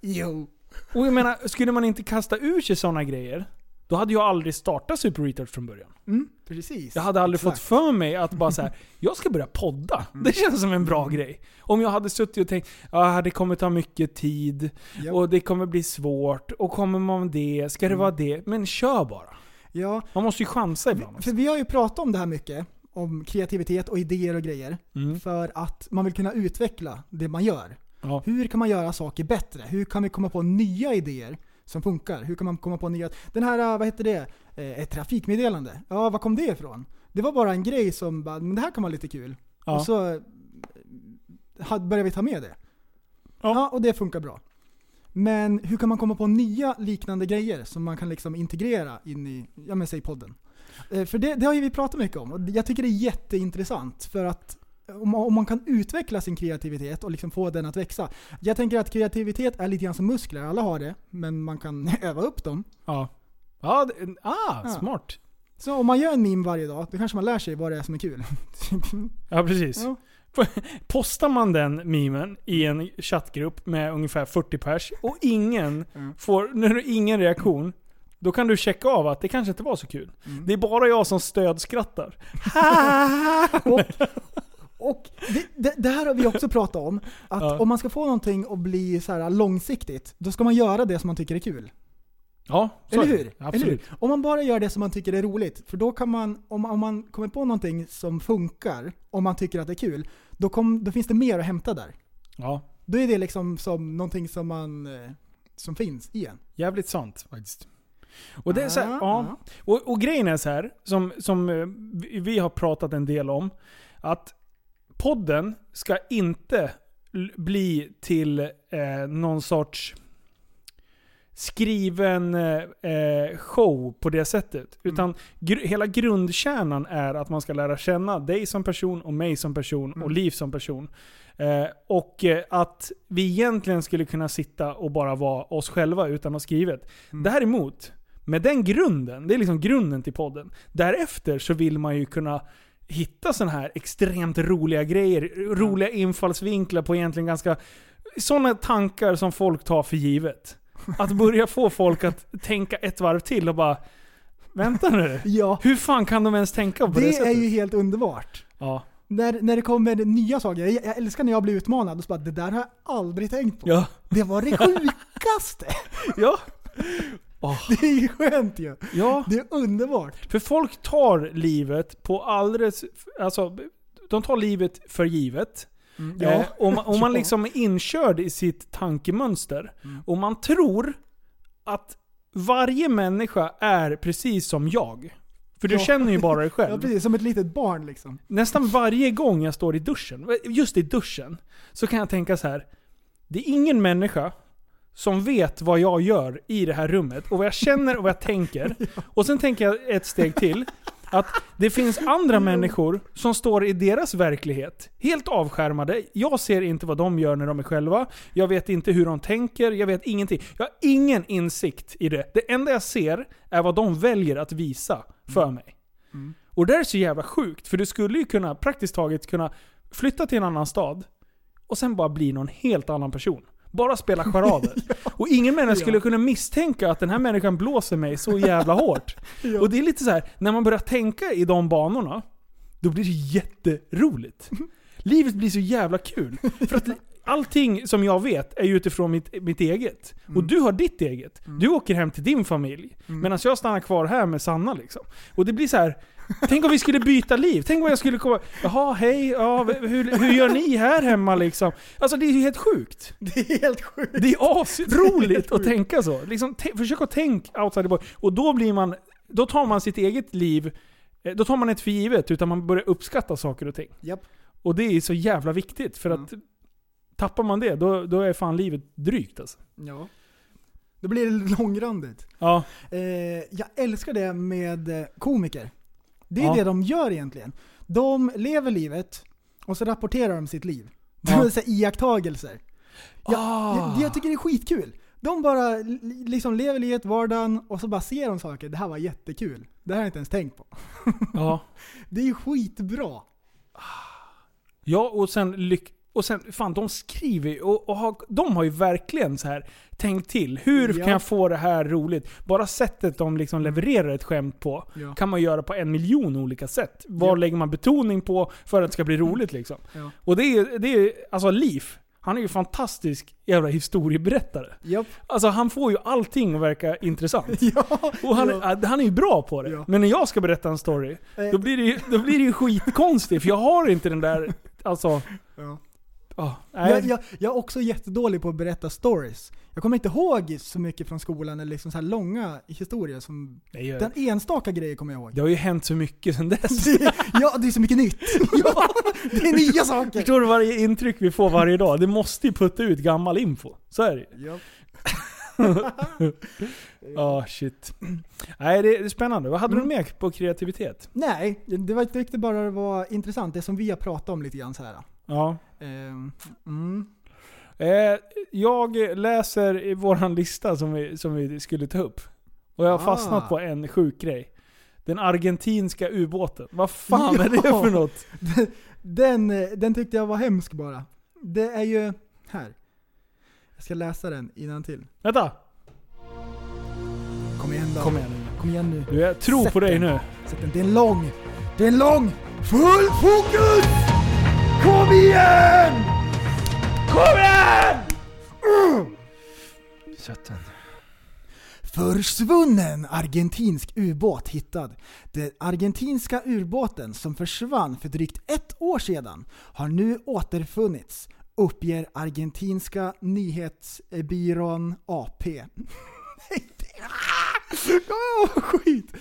Jo. Och jag menar, skulle man inte kasta ur sig sådana grejer, då hade jag aldrig startat Super Retard från början. Mm, precis. Jag hade aldrig Exakt. fått för mig att bara så här, jag ska börja podda. Det känns som en bra grej. Om jag hade suttit och tänkt, ja det kommer ta mycket tid, Ja. och det kommer bli svårt, och kommer man det, ska det vara det? Men kör bara. Ja, Man måste ju chansa ibland. för vi har ju pratat om det här mycket. Om kreativitet och idéer och grejer. Mm. För att man vill kunna utveckla det man gör. Ja. Hur kan man göra saker bättre? Hur kan vi komma på nya idéer som funkar? Hur kan man komma på nya... Den här, äh, vad heter det? Eh, Ett trafikmeddelande. Ja, var kom det ifrån? Det var bara en grej som bara, men det här kan vara lite kul. Ja. Och så eh, började vi ta med det. Ja. och det funkar bra. Men hur kan man komma på nya liknande grejer som man kan liksom integrera in i, ja men säg podden? Eh, För det, det har ju vi pratat mycket om och jag tycker det är jätteintressant för att om man, om man kan utveckla sin kreativitet och liksom få den att växa. Jag tänker att kreativitet är lite grann som muskler, alla har det, men man kan öva upp dem. Ja. Ja, det, ah, Ja. smart. Så om man gör en meme varje dag, då kanske man lär sig vad det är som är kul. Ja, precis. Ja. Postar man den memen i en chattgrupp med ungefär 40 pers och ingen får, när det är ingen reaktion. Då kan du checka av att det kanske inte var så kul. Det är bara jag som stödskrattar. och och det, det, det här har vi också pratat om. Att Ja. om man ska få någonting att bli så här långsiktigt, då ska man göra det som man tycker är kul. Ja, så Eller hur? Absolut. Eller hur? Om man bara gör det som man tycker är roligt, för då kan man, om, om man kommer på någonting som funkar, om man tycker att det är kul, då, kom, då finns det mer att hämta där. Ja, Då är det liksom som någonting som man, eh, som finns i en. jävligt sant faktiskt. Och det är så här, Ah, ja. Och, och grejen är så här, som, som eh, vi har pratat en del om, att podden ska inte bli till eh, någon sorts skriven eh, eh, show på det sättet. Utan gr- hela grundkärnan är att man ska lära känna dig som person och mig som person och Liv som person. Eh, och eh, att vi egentligen skulle kunna sitta och bara vara oss själva utan att ha skrivet. Däremot, med den grunden, det är liksom grunden till podden. Därefter så vill man ju kunna hitta sådana här extremt roliga grejer, roliga infallsvinklar på egentligen ganska sådana tankar som folk tar för givet. Att börja få folk att tänka ett varv till och bara Vänta nu. Ja, Hur fan kan de ens tänka på det, det sättet? är ju helt underbart. Ja. När, när det kommer nya saker, jag, jag älskar när jag blir utmanad och så bara det där har jag aldrig tänkt på. Ja. Det var det sjukaste! Ja. Det är ju skönt ju. Ja. Det är underbart. För folk tar livet på alldeles... Alltså, de tar livet för givet. Ja. Eh, och man, och man Ja. liksom är inkörd i sitt tankemönster. Och man tror att varje människa är precis som jag. För du Ja. känner ju bara dig själv. Ja precis, som ett litet barn liksom. Nästan varje gång jag står i duschen, just i duschen, så kan jag tänka så här. Det är ingen människa som vet vad jag gör i det här rummet och vad jag känner och vad jag tänker. Och sen tänker jag ett steg till. Att det finns andra människor som står i deras verklighet. Helt avskärmade. Jag ser inte vad de gör när de är själva. Jag vet inte hur de tänker. Jag vet ingenting. Jag har ingen insikt i det. Det enda jag ser är vad de väljer att visa för mig. Och det där är så jävla sjukt, för du skulle ju kunna praktiskt taget kunna flytta till en annan stad och sen bara bli någon helt annan person. Bara spela charader. Och ingen människa skulle kunna misstänka att den här människan blåser mig så jävla hårt. Och det är lite så här, när man börjar tänka i de banorna, då blir det jätteroligt. Livet blir så jävla kul. För att allting som jag vet är ju utifrån mitt, mitt eget. Och du har ditt eget. Du åker hem till din familj. Medan jag stannar kvar här med Sanna liksom. Och det blir så här. Tänk om vi skulle byta liv. Tänk om jag skulle komma... Jaha, hej, ja, hur, hur gör ni här hemma liksom? Alltså det är ju helt sjukt. Det är helt sjukt. Det är asroligt att tänka så. Liksom, försök att tänka outside the box. Och då blir man... Då tar man sitt eget liv... eh, Då tar man inte för givet, utan man börjar uppskatta saker och ting. Japp. Och det är så jävla viktigt, för att tappar man det, då, då är fan livet drygt alltså. Ja. Då blir det långrandigt. Ja. Eh, jag älskar det med eh, komiker. Det är Ja. det de gör egentligen. De lever livet och så rapporterar de sitt liv. Det Ja. är så här iakttagelser. Jag, Ah. jag, jag tycker det är skitkul. De bara li- liksom lever livet, vardagen och så bara ser de saker. Det här var jättekul. Det här har jag inte ens tänkt på. Ja. Det är skitbra. Ja, och sen lyck... Och sen, fan de skriver ju och, och har, de har ju verkligen så här tänkt till. Hur Ja. kan jag få det här roligt? Bara sättet de liksom levererar ett skämt på Ja. kan man göra på en miljon olika sätt. Vad Ja. lägger man betoning på för att det ska bli roligt liksom? Och det är, det är alltså Liv, han är ju fantastisk jävla historieberättare. Japp. Alltså han får ju allting att verka intressant. Ja. Och han, Ja. han är ju bra på det. Ja. Men när jag ska berätta en story, Eh. då blir det ju, då blir det ju skitkonstigt. För jag har inte den där, alltså... Ja. Nej. Jag, jag, jag är också jättedålig på att berätta stories. Jag kommer inte ihåg så mycket från skolan eller liksom så här långa historier som... Jag- Den enstaka grejer kommer jag ihåg. Det har ju hänt så mycket sen dess. Det, ja, det är så mycket nytt. Ja, det är nya saker. Förstår du varje intryck vi får varje dag? Det måste ju putta ut gammal info. Så är det ju. Japp. Ah shit. Nej det är spännande. Vad hade du mer på kreativitet? Nej, det var, jag tyckte bara det var intressant. Det som vi har pratat om lite grann så här. Ja. Ehm, mm. Eh, jag läser i våran lista som vi, som vi skulle ta upp. Och jag har Ah. fastnat på en sjuk grej. Den argentinska ubåten. Vad fan är det Ja. för något? Den, den tyckte jag var hemsk bara. Det är ju... Här. Jag ska läsa den till. Vänta! Kom igen då. Kom igen nu. Kom igen nu. Du, jag tror Sätt på dig den. nu. Sätt den. Det är en lång. Det är en lång. Full fokus! Kom igen! Kom igen! Sätt den. Försvunnen argentinsk ubåt hittad. Den argentinska ubåten som försvann för drygt ett år sedan har nu återfunnits, uppger argentinska nyhetsbyrån AP. Åh, skit!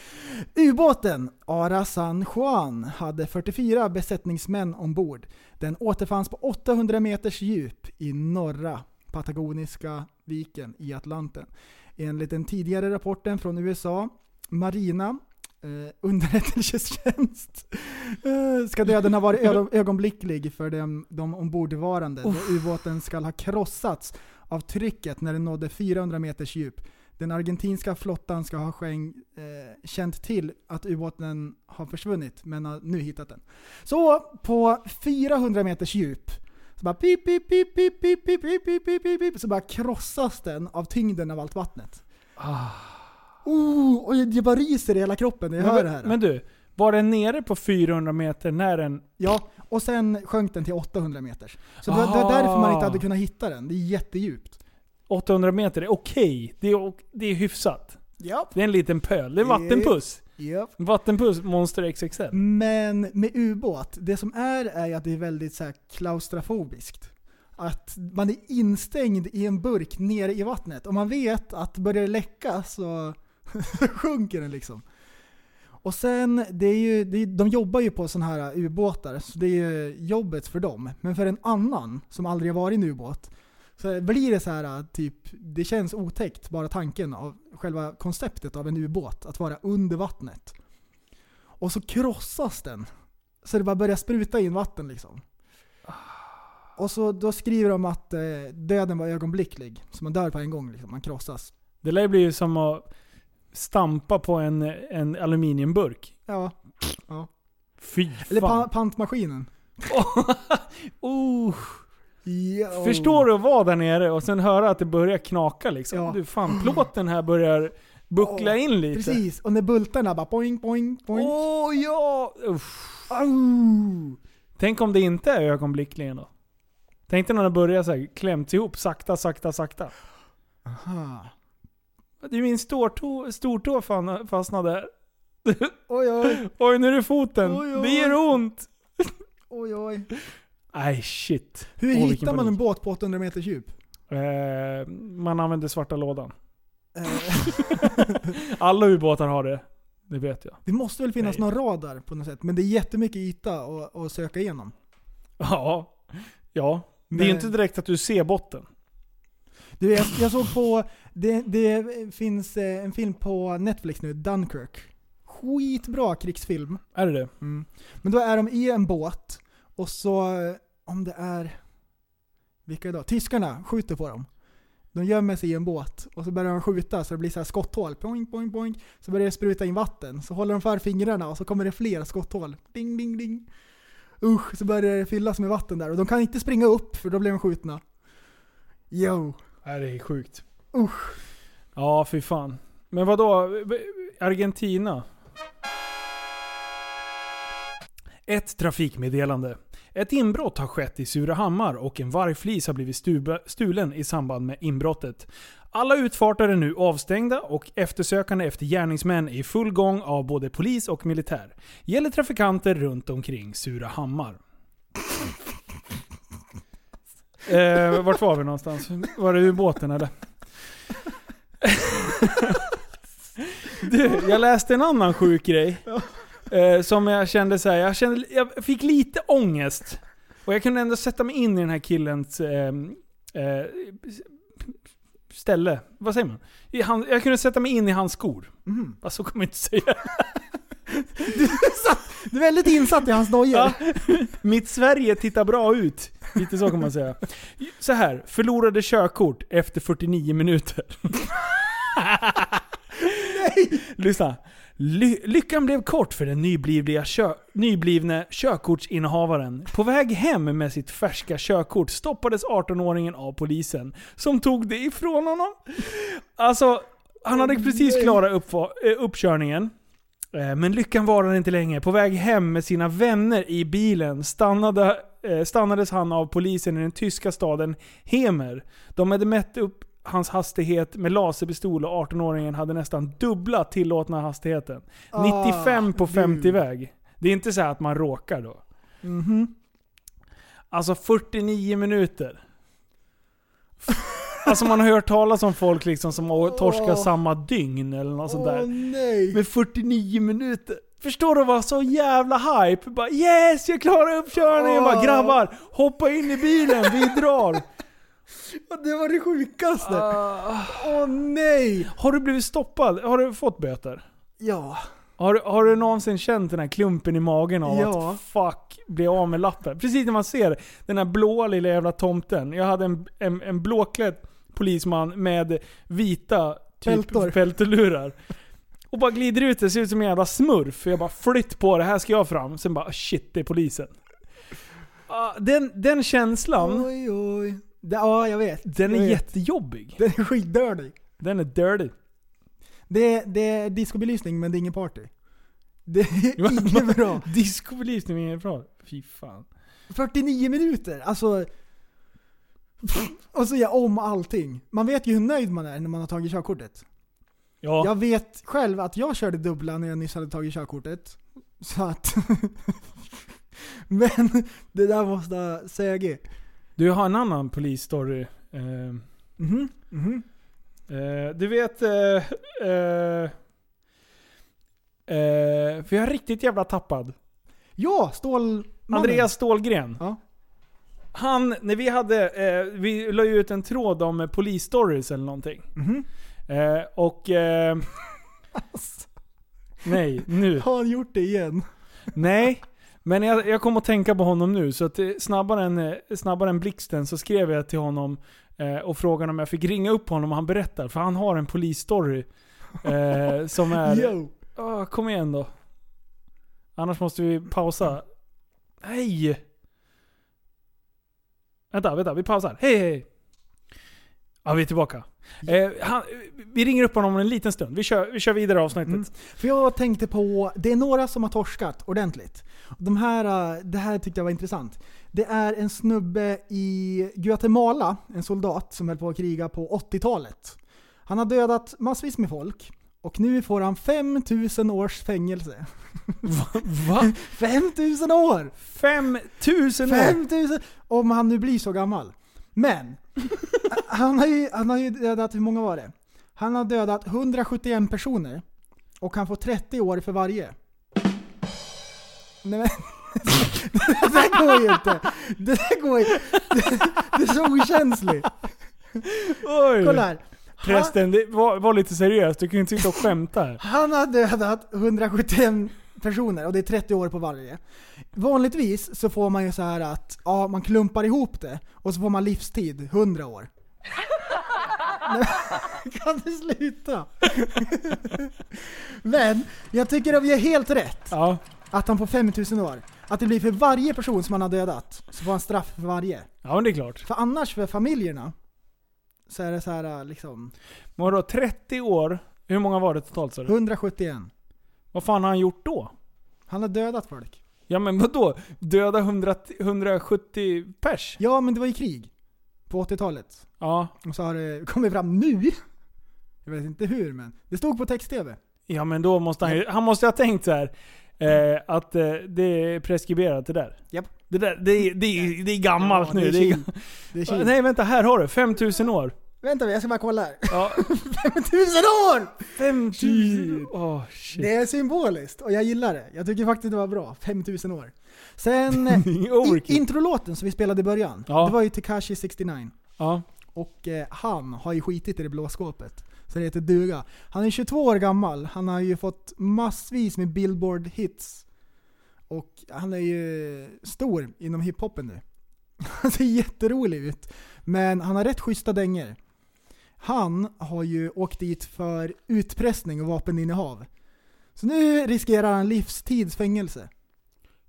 Ubåten Ara San Juan hade 44 besättningsmän ombord. Den återfanns på 800 meters djup i norra Patagoniska viken i Atlanten. Enligt den tidigare rapporten från USA, Marina, eh, underrättelsetjänst, eh, ska döden ha varit ö- ögonblicklig för dem, de ombordvarande då ubåten ska ha krossats av trycket när den nådde 400 meters djup. Den argentinska flottan ska ha skäng, eh, känt till att ubåten har försvunnit, men har nu hittat den. Så på 400 meters djup så bara pip, pip, pip, pip, pip, pip, pip, pip, pip, pip, pip, så bara krossas den av tyngden av allt vattnet. Oh, och det bara ryser i hela kroppen när jag hör det här. Men, men du, var den nere på 400 meter när den... Ja, och sen sjönk den till 800 meter. Så det var, det var därför man inte hade kunnat hitta den. Det är jättedjupt. 800 meter är okej. Det, är, ok- det är hyfsat. Ja. Det är en liten pöl. Det är vattenpuss. Japp. Vattenpuss monster XXL. Men med ubåt, det som är är ju att det är väldigt så här klaustrofobiskt. Att man är instängd i en burk nere i vattnet och man vet att börjar det läcka så sjunker den liksom. Och sen, det är ju, det är, de jobbar ju på sådana här ubåtar, så det är ju jobbet för dem. Men för en annan som aldrig har varit i en ubåt, så blir det så här typ, det känns otäckt bara tanken av själva konceptet av en ubåt, att vara under vattnet. Och så krossas den. Så det bara börjar spruta in vatten liksom. Och så då skriver de att eh, döden var ögonblicklig. Så man dör på en gång liksom, man krossas. Det lär bli som att stampa på en, en aluminiumburk. Ja. ja. Fy Eller fan. pa- pantmaskinen. oh. Jo. Förstår du att vara där nere och sen höra att det börjar knaka liksom? Ja. Du fan, plåten här börjar buckla Ja, in lite. Precis, och när bultarna bara poing, poing, poing. Åh ja! Uff. Au. Tänk om det inte är ögonblickligen då? Tänk dig när det börjar så här, klämts ihop sakta, sakta, sakta. Aha. Det är min stortå, stortå fastnade där. Oj, oj, Oj, nu är det foten. Oj, oj. Det gör ont. oj, oj. Nej, shit. Hur Åh, hittar man en båt på 800 meters djup? Eh, man använder svarta lådan. Eh, Alla ubåtar har det. Det vet jag. det måste väl finnas Nej. någon radar på något sätt, men det är jättemycket yta att, att söka igenom. Ja. Ja. Det är ju Men- inte direkt att du ser botten. Du, jag, jag såg på, det, det finns eh, en film på Netflix nu, Dunkirk. Skitbra krigsfilm. Är det det? Mm. Men då är de i en båt och så, om det är, vilka då? Tyskarna skjuter på dem. De gömmer sig i en båt och så börjar de skjuta så det blir så här skotthål. Poing, poing, poing. Så börjar det spruta in vatten. Så håller de för fingrarna och så kommer det fler skotthål. Ding, ding, ding. Usch, så börjar det fyllas med vatten där. Och de kan inte springa upp för då blir de skjutna. Yo. Det är sjukt. Usch. Ja, fy fan. Men vad då? Argentina? Ett trafikmeddelande. Ett inbrott har skett i Surahammar och en vargflis har blivit stulen i samband med inbrottet. Alla utfarter är nu avstängda och eftersökande efter gärningsmän är i full gång av både polis och militär. Gäller trafikanter runt omkring Surahammar. eh, vart var vi någonstans? Var det ubåten eller? Du, jag läste en annan sjuk grej. Eh, som jag kände så här, jag, kände, jag fick lite ångest. Och jag kunde ändå sätta mig in i den här killens eh, eh, ställe. Vad säger man? I han, jag kunde sätta mig in i hans skor. Mhm. Fast så kommer jag inte säga. Du är väldigt insatt i hans dojor. Ja. Mitt Sverige tittar bra ut. Lite så kan man säga. Så här, förlorade körkort efter 49 minuter. Lyssna. Ly- lyckan blev kort för den nyblivna, kö- nyblivne körkortsinnehavaren. På väg hem med sitt färska körkort stoppades 18-åringen av polisen, som tog det ifrån honom. Alltså, han hade precis klarat upp, eh, uppkörningen. Eh, Men lyckan varade inte länge. På väg hem med sina vänner i bilen stannade, eh, stannades han av polisen i den tyska staden Hemer. De hade mätt upp hans hastighet med laserpistol och 18-åringen hade nästan dubbla tillåtna hastigheten. Ah, 95 på du. 50-väg. Det är inte så här att man råkar då. Mhm. Alltså 49 minuter. Alltså man har hört talas om folk liksom som har torskat Åh. samma dygn eller något sånt där. Nej! Med 49 minuter. Förstår du vad så jävla hype? Bara yes, jag klarar uppkörningen! Bara Åh. grabbar, hoppa in i bilen, vi drar! Det var det sjukaste! Åh nej! Har du blivit stoppad? Har du fått böter? Ja. Har, du- har du någonsin känt den här klumpen i magen av Ja. att fuck, bli av med lappen? Precis när man ser den här blåa lilla jävla tomten. Jag hade en, en, en blåklädd polisman med vita typ peltelurar. Och bara glider ut, det ser ut som en jävla smurf. Jag bara flytt på det, här ska jag fram. Sen bara shit, det är polisen. Ah, Den, den känslan, Oj oj. Ja, jag vet. den är jag vet. jättejobbig. Den är skitdördig. Den är dirty. Det, det är discobelysning men det är ingen party. Det är inget bra. Discobelysning är bra. Fy fan. 49 minuter, alltså... Och så gör jag om allting. Man vet ju hur nöjd man är när man har tagit körkortet. Ja. Jag vet själv att jag körde dubbla när jag nyss hade tagit körkortet. Så att... Men det där måste ha sögit. Du har en annan polisstory. Eh, Mhm, mhm. eh, du vet... Eh, eh, eh, för jag är riktigt jävla tappad. Ja, Stålmannen. Andreas Stålgren. Ja. Han, när vi hade... Eh, vi la ju ut en tråd om polisstories eller någonting. Mhm. Eh, och... Eh, nej, nu. Har han gjort det igen? Nej, men jag, jag kom att tänka på honom nu. Så att eh, snabbare än, eh, snabbare än blixten så skrev jag till honom eh, och frågade om jag fick ringa upp honom och han berättar. För han har en polisstory. Eh, som är... Yo. Ah, kom igen då. Annars måste vi pausa. Nej! Vänta, vänta. Vi pausar. Hej, hej! Ja, vi är tillbaka. Eh, han, vi ringer upp honom om en liten stund. Vi kör, vi kör vidare avsnittet. Mm. För jag tänkte på, det är några som har torskat ordentligt. De här, äh, det här tyckte jag var intressant. Det är en snubbe i Guatemala, en soldat som höll på att kriga på 80-talet. Han har dödat massvis med folk. Och nu får han 5000 års fängelse. Va? 5000 år! 5000 år? 5000! Om han nu blir så gammal. Men, han har, ju, han har ju dödat, hur många var det? Han har dödat 171 personer. Och han får 30 år för varje. Nej men, det där går ju inte! Det där går ju det, det är så okänsligt. Oj! Kolla här. Prästen, det var, var lite seriöst. Du kan ju inte sitta och skämta här. han har dödat 171 personer och det är 30 år på varje. Vanligtvis så får man ju så här att ja, man klumpar ihop det och så får man livstid, 100 år. Kan du sluta? Men jag tycker att vi är helt rätt Ja. Att han får 5000 år. Att det blir för varje person som han har dödat, så får han straff för varje. Ja men det är klart. För annars för familjerna, så är det så här liksom Men vadå, 30 år? Hur många var det totalt sa du? 171. Vad fan har han gjort då? Han har dödat folk. Ja men vadå? Döda 100, 170 pers? Ja, men det var ju krig. På 80-talet. Ja. Och så har det kommit fram nu. Jag vet inte hur, men det stod på text-tv. Ja men då måste han ju, han måste ha tänkt så här. Eh, att eh, det är preskriberat det där. Japp. Det där, det är, det är, det är gammalt Ja, nu. det är är, chill. Det är nej vänta, här har du. 5000 år. Vänta, jag ska bara kolla här. Ja. 5000 år! 5000! Åh shit. Det är symboliskt och jag gillar det. Jag tycker faktiskt det var bra. 5000 år. Sen, eh, i, introlåten som vi spelade i början, Ja. det var ju Tekashi 69. Ja. Och eh, han har ju skitit i det blå skåpet. Så det heter duga. Han är 22 år gammal, han har ju fått massvis med Billboard-hits. Och han är ju stor inom hiphopen nu. Han ser jätterolig ut. Men han har rätt schyssta dänger. Han har ju åkt dit för utpressning och vapeninnehav. Så nu riskerar han livstidsfängelse.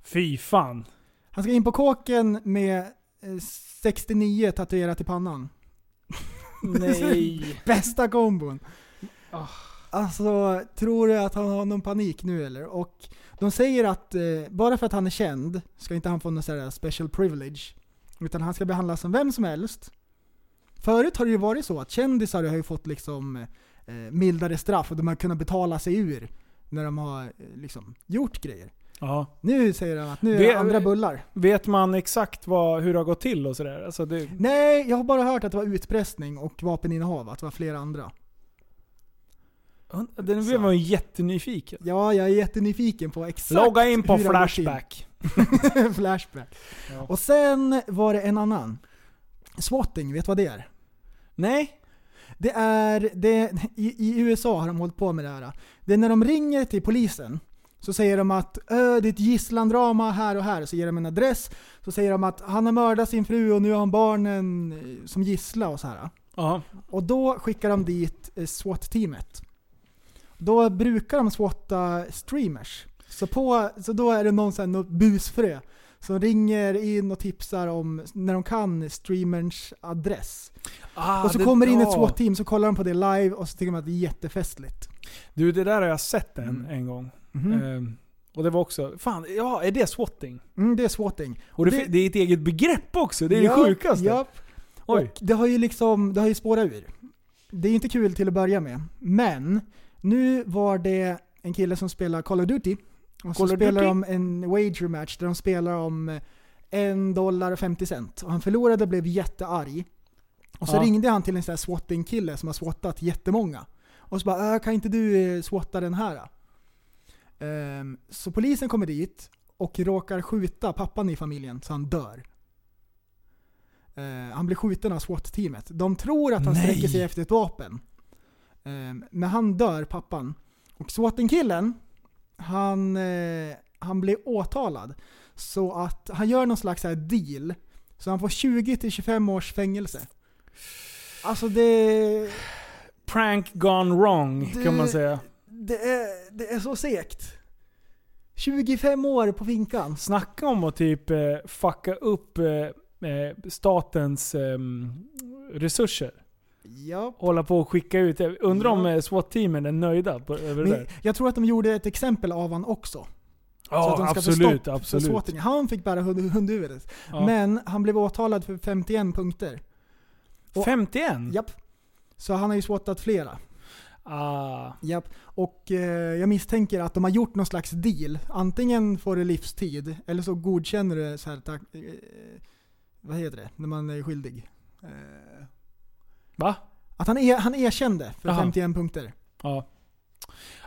Fy fan. Han ska in på kåken med eh, 69 tatuerat i pannan. Nej. Bästa kombon. Ah. Alltså, tror du att han har någon panik nu eller? Och de säger att eh, bara för att han är känd ska inte han få någon sån här special privilege. Utan han ska behandlas som vem som helst. Förut har det ju varit så att kändisar har ju fått liksom eh, mildare straff och de har kunnat betala sig ur när de har eh, liksom gjort grejer. Ja. Nu säger han att nu är Ve- det andra bullar. Vet man exakt vad, hur det har gått till och sådär? Alltså det, Nej, jag har bara hört att det var utpressning och vapeninnehav, att det var flera andra. den blev man ju jättenyfiken. Ja, jag är jättenyfiken på exakt Logga in på. Flashback. Flashback. Ja. Och sen var det en annan. Swatting, vet du vad det är? Nej. Det är, det, i, i USA har de hållit på med det här. Det är när de ringer till polisen, så säger de att "Ö, det är ett gisslandrama här och här, så ger de en adress. Så säger de att han har mördat sin fru och nu har han barnen eh, som gissla och så här. Ja. Och då skickar de dit eh, SWAT-teamet. Då brukar de swatta streamers. Så, på, så då är det någon sån här, busfrö som ringer in och tipsar om, när de kan, streamerns adress. Ah, och så det- kommer det in ett. SWAT-team, så kollar de på det live och så tycker de att det är jättefestligt. Du, det där har jag sett en, Mm. en gång. Mhm. Ehm, och det var också, fan, ja, är det swatting? Mm, det är swatting. Och det, det är ett eget begrepp också, det är det sjukaste. Oj. Och det har ju liksom, det har ju spårat ur. Det är inte kul till att börja med. Men, nu var det en kille som spelar Call of Duty. Och så spelar de en wager match där de spelar om en dollar och 50 cent. Och han förlorade och blev jättearg. Och så Ja. ringde han till en sån här swatting-kille som har swattat jättemånga. Och så bara äh, kan inte du eh, swatta den här? Ehm, så polisen kommer dit och råkar skjuta pappan i familjen så han dör. Eh, han blir skjuten av SWAT-teamet. De tror att han Nej. sträcker sig efter ett vapen. Ehm, men han dör, pappan. Och SWAT-killen, han, eh, han blir åtalad. Så att han gör någon slags deal. Så han får 20-25 års fängelse. Alltså det... Prank gone wrong, Det- kan man säga. Det är, det är så segt. 25 år på finkan. Snacka om att typ eh, fucka upp eh, eh, statens ehm, resurser. Ja. Hålla på och skicka ut. Undrar om Ja. SWAT-teamen är nöjda på, över det Men där. jag tror att de gjorde ett exempel av han också. Ja, få absolut, absolut. Han fick bära hund, hundhuvudet. Ja. Men han blev åtalad för 51 punkter. Och- 51? Japp. Så han har ju swattat flera. Ah. Japp. Och eh, jag misstänker att de har gjort någon slags deal. Antingen får du livstid, eller så godkänner du så här, tack, eh, vad heter det, när man är skyldig. Eh, Va? att han, er, han erkände för Jaha. 51 punkter. Ja.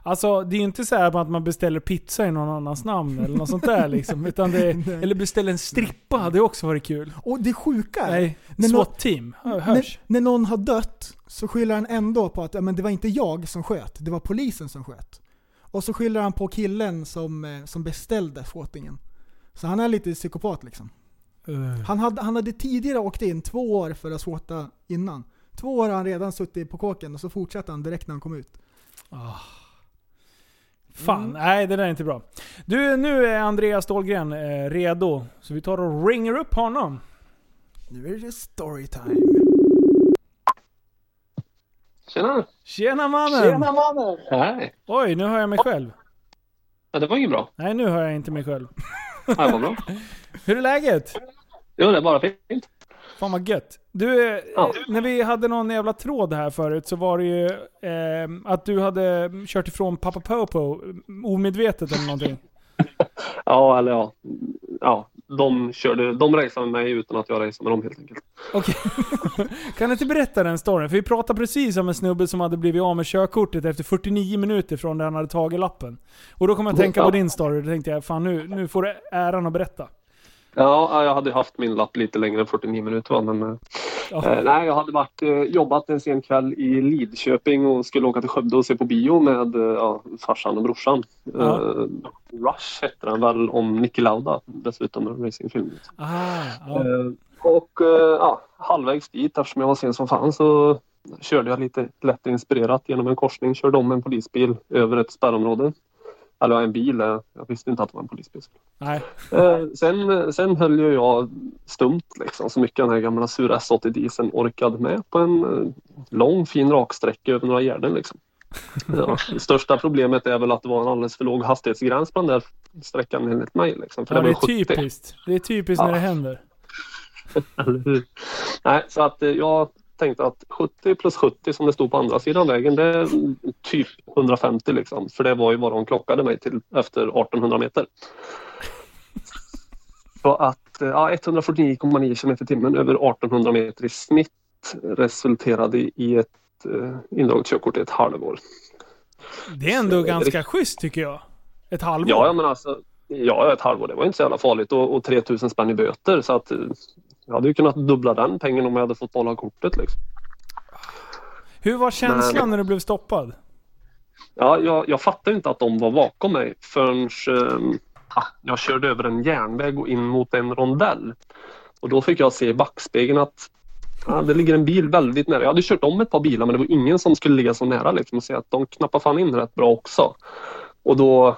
Alltså det är ju inte så här att man beställer pizza i någon annans namn eller något sånt där liksom. Utan det är, eller beställer en strippa, det har också varit kul. Och det sjuka är, Nej, när, nå- SWAT-team. Hö- när, Hörs. när någon har dött så skyller han ändå på att ja, men det var inte jag som sköt, det var polisen som sköt. Och så skyller han på killen som, eh, som beställde swatingen. Så han är lite psykopat liksom. Uh. Han hade, han hade tidigare åkt in två år för att swatta innan. Två år har han redan suttit på kåken och så fortsatte han direkt när han kom ut. Ah. Fan, Mm. nej det där är inte bra. Du, nu är Andreas Dahlgren eh, redo. Så vi tar och ringer upp honom. Nu är det storytime. Tjena! Tjena mannen! mannen! Hej! Oj, nu hör jag mig själv. Ja, det var inget bra. Nej, nu hör jag inte mig själv. Ja, det var bra. Hur är läget? Jo, det är bara fint. Fan vad gött. Du, eh, Ja. när vi hade någon jävla tråd här förut så var det ju eh, att du hade kört ifrån Papa Popo eh, omedvetet eller någonting. Ja, eller ja. Ja, de körde, de raceade med mig utan att jag raceade med dem helt enkelt. Okej. kan du inte berätta den storyn? För vi pratade precis om en snubbe som hade blivit av med körkortet efter 49 minuter från där han hade tagit lappen. Och då kom jag att tänka på Ja. din story och då tänkte jag, fan nu, nu får du äran att berätta. Ja, jag hade haft min lapp lite längre än 49 minuter va, men eh, Ja. eh, nej, jag hade varit, eh, jobbat en sen kväll i Lidköping och skulle åka till Skövde och se på bio med eh, ja, farsan och brorsan. Ja. Rush hette den väl om Niki Lauda dessutom, en racingfilm. Ah, Och ja, halvvägs dit, eftersom jag var sen som fan, så körde jag lite lätt inspirerat genom en korsning. Körde om en polisbil över ett spärrområde. Eller en bil, eh, jag visste inte att det var en polisbil. Nej. Eh, sen, sen höll ju jag stumt liksom så mycket den här gamla sura S80 dieseln orkade med på en eh, lång fin raksträcka över några gärden liksom. Ja, det största problemet är väl att det var en alldeles för låg hastighetsgräns på den där sträckan enligt mig. Liksom, för Ja, det det var är ju 70. typiskt. Det är typiskt Ja. när det händer. Nej, så att jag tänkte att 70 plus 70 som det stod på andra sidan vägen det är typ 150 liksom. För det var ju vad de klockade mig till efter 1800 meter. Så att eh, ja, 149,9 km i timmen över 1800 meter i snitt resulterade i ett eh, indraget körkort i ett halvår. Det är ändå ganska schysst tycker jag. Ett halvår. Ja, ja, men alltså Ja, ett halvår. Det var inte så jävla farligt och, och 3000 spänn i böter så att eh, jag hade ju kunnat dubbla den pengen om jag hade fått behålla kortet liksom. Hur var känslan Men- när du blev stoppad? Ja, jag, jag fattade inte att de var bakom mig förrän ah, jag körde över en järnväg och in mot en rondell. Och då fick jag se i backspegeln att ja, det ligger en bil väldigt nära. Jag hade kört om ett par bilar men det var ingen som skulle ligga så nära liksom och se att de knappar fan in rätt bra också. Och då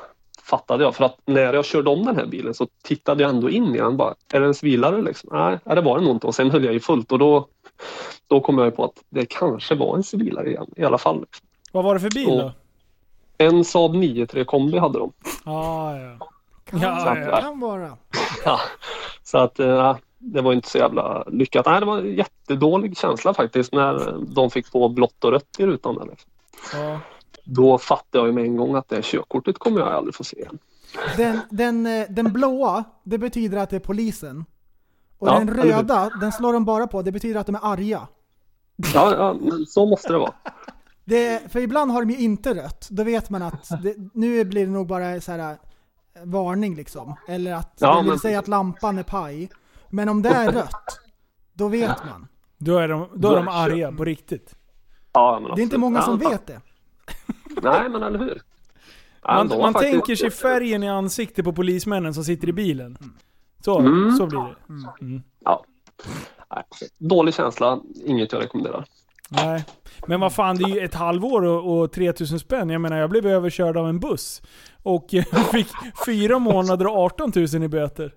fattade jag för att när jag körde om den här bilen så tittade jag ändå in i den bara, är det en civilare liksom? Nej, det var det nog inte och sen höll jag ju fullt och då, då kom jag på att det kanske var en civilare igen i alla fall. Liksom. Vad var det för bil Och- då? En Saab 9-3 kombi hade de. Ah, ja, Så ja. att, ja. Kan vara. Ja, så att eh, det var inte så jävla lyckat. Nej, det var en jättedålig känsla faktiskt när de fick på blått och rött i rutan. Där. liksom. ja. Då fattade jag ju med en gång att det här körkortet kommer jag aldrig få se igen. Den, den, eh, den blåa, det betyder att det är polisen. Och Ja, den röda, den slår de bara på, det betyder att de är arga. Ja, ja men så måste det vara. Det, för ibland har de ju inte rött, då vet man att det, nu blir det nog bara så här eh, varning liksom. Eller att Ja, de vill men- säga att lampan är paj. Men om det är rött, då vet man. Då är de, då är de arga på riktigt. Ja, men Det är inte många som vet det. Nej, men eller hur. Ja, Man, man faktiskt- tänker sig färgen i ansiktet på polismännen som sitter i bilen. Så, Mm. så blir det. Mm. Ja. Nej, dålig känsla, inget jag rekommenderar. Nej. Men vad fan, det är ju ett halvår och, och 3000 spänn. Jag menar, jag blev överkörd av en buss. Och jag fick fyra månader och 18 000 i böter.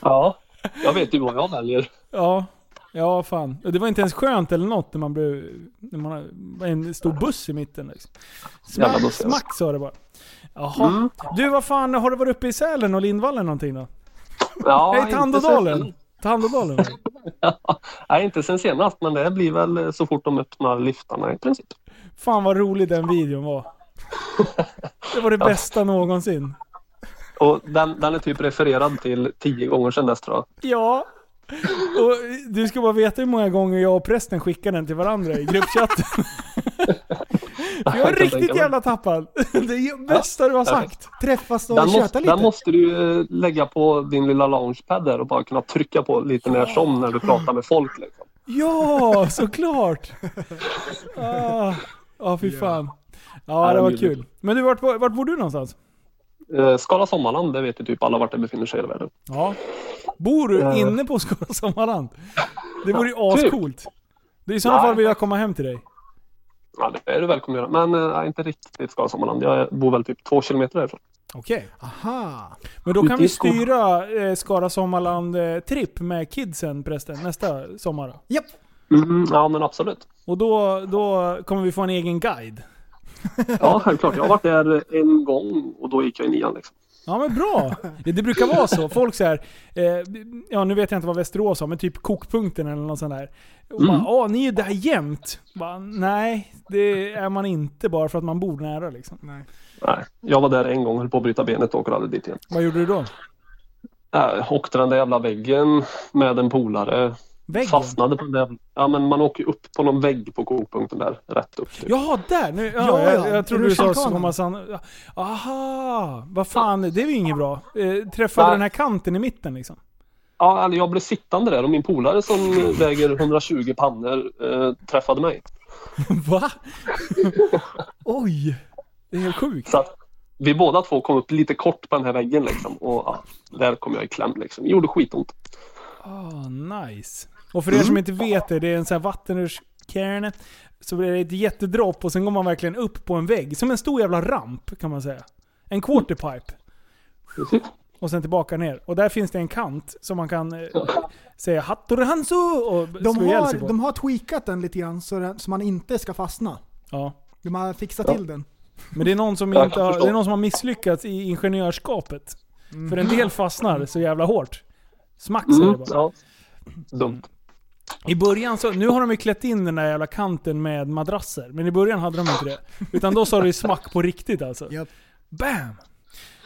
Ja, jag vet ju vad jag väljer. Ja, ja fan. Det var inte ens skönt eller något när man blev... När man var en stor buss i mitten liksom. Smack, buss, ja. smack sa det bara. Jaha. Mm. Du, vad fan, har du varit uppe i Sälen och Lindvallen någonting då? Ja, Nej, Tandådalen. Tandådalen. Nej, inte sen senast, men det blir väl så fort de öppnar liftarna i princip. Fan vad rolig den videon var. Det var det bästa någonsin. Och den, den är typ refererad till tio gånger sedan dess tror jag. Ja. Och du ska bara veta hur många gånger jag och prästen skickade den till varandra i gruppchatten. jag är riktigt jävla tappad. Det är bästa du har sagt. Träffas och Den köta måste, lite. den måste du ju lägga på din lilla launchpad där och bara kunna trycka på lite när som när du pratar med folk. Liksom. Ja, såklart! Ah, ah, fy fan. Ja, det Ja, var kul. Men du, vart, vart bor du någonstans? Eh, Skala Sommarland, det vet ju typ alla vart det befinner sig i hela världen. Ja. Bor du Eh. inne på Skara Sommarland? Det vore ju ascoolt. Det är i sådana fall vill jag komma hem till dig. Ja, det är du välkommen att göra. Men eh, inte riktigt Skala Sommarland. Jag bor väl typ två kilometer därifrån. Okej. Aha. Men då kan vi styra eh, Skara Sommarland-tripp med kidsen prästen nästa sommar. Japp. Mm, ja, men absolut. Och då, då kommer vi få en egen guide. Ja, självklart. Jag har varit där en gång och då gick jag i nian. Liksom. Ja men bra! Det, brukar vara så. Folk säger eh, ja nu vet jag inte vad Västerås har, men typ kokpunkten eller något sånt där. Och Mm. bara, ni är ju där jämt. Bara, Nej, det är man inte bara för att man bor nära liksom. Nej. Nej, jag var där en gång, höll på att bryta benet och åker aldrig dit igen. Vad gjorde du då? Äh, åkte den där jävla väggen med en polare. Väggen? Fastnade på den. Ja men man åker upp på någon vägg på kokpunkten där. Rätt upp. Typ. Jaha, där! Nu, ja, Ja, jag, ja. jag trodde du sa. Sommarsand... Aha! Vad fan, det är ju inget bra. Eh, träffade Nej. den här kanten i mitten liksom. Ja, eller jag blev sittande där och min polare som väger 120 pannor eh, träffade mig. Va? Oj! Det är helt sjukt. Så att vi båda två kom upp lite kort på den här väggen liksom. Och ja, där kom jag i kläm liksom. Det gjorde skitont. Ah, nice. Och för er som inte vet det, det är en sån här vattenrutsch, Kärne. Så blir det ett jättedropp och sen går man verkligen upp på en vägg. Som en stor jävla ramp kan man säga. En quarterpipe. Och sen tillbaka ner. Och där finns det en kant som man kan eh, säga Hattori Hansu och De slå ihjäl har, sig på. de har tweakat den lite grann så, den, så man inte ska fastna. Ja. De har fixat Ja. till den. Men det är någon som, inte har, det är någon som har misslyckats i ingenjörskapet. För en del fastnar så jävla hårt. Smack säger det Mm, bara. ja. Dumt. I början så, nu har de ju klätt in den där jävla kanten med madrasser. Men i början hade de inte det. Utan då sa det ju smack på riktigt alltså. Bam!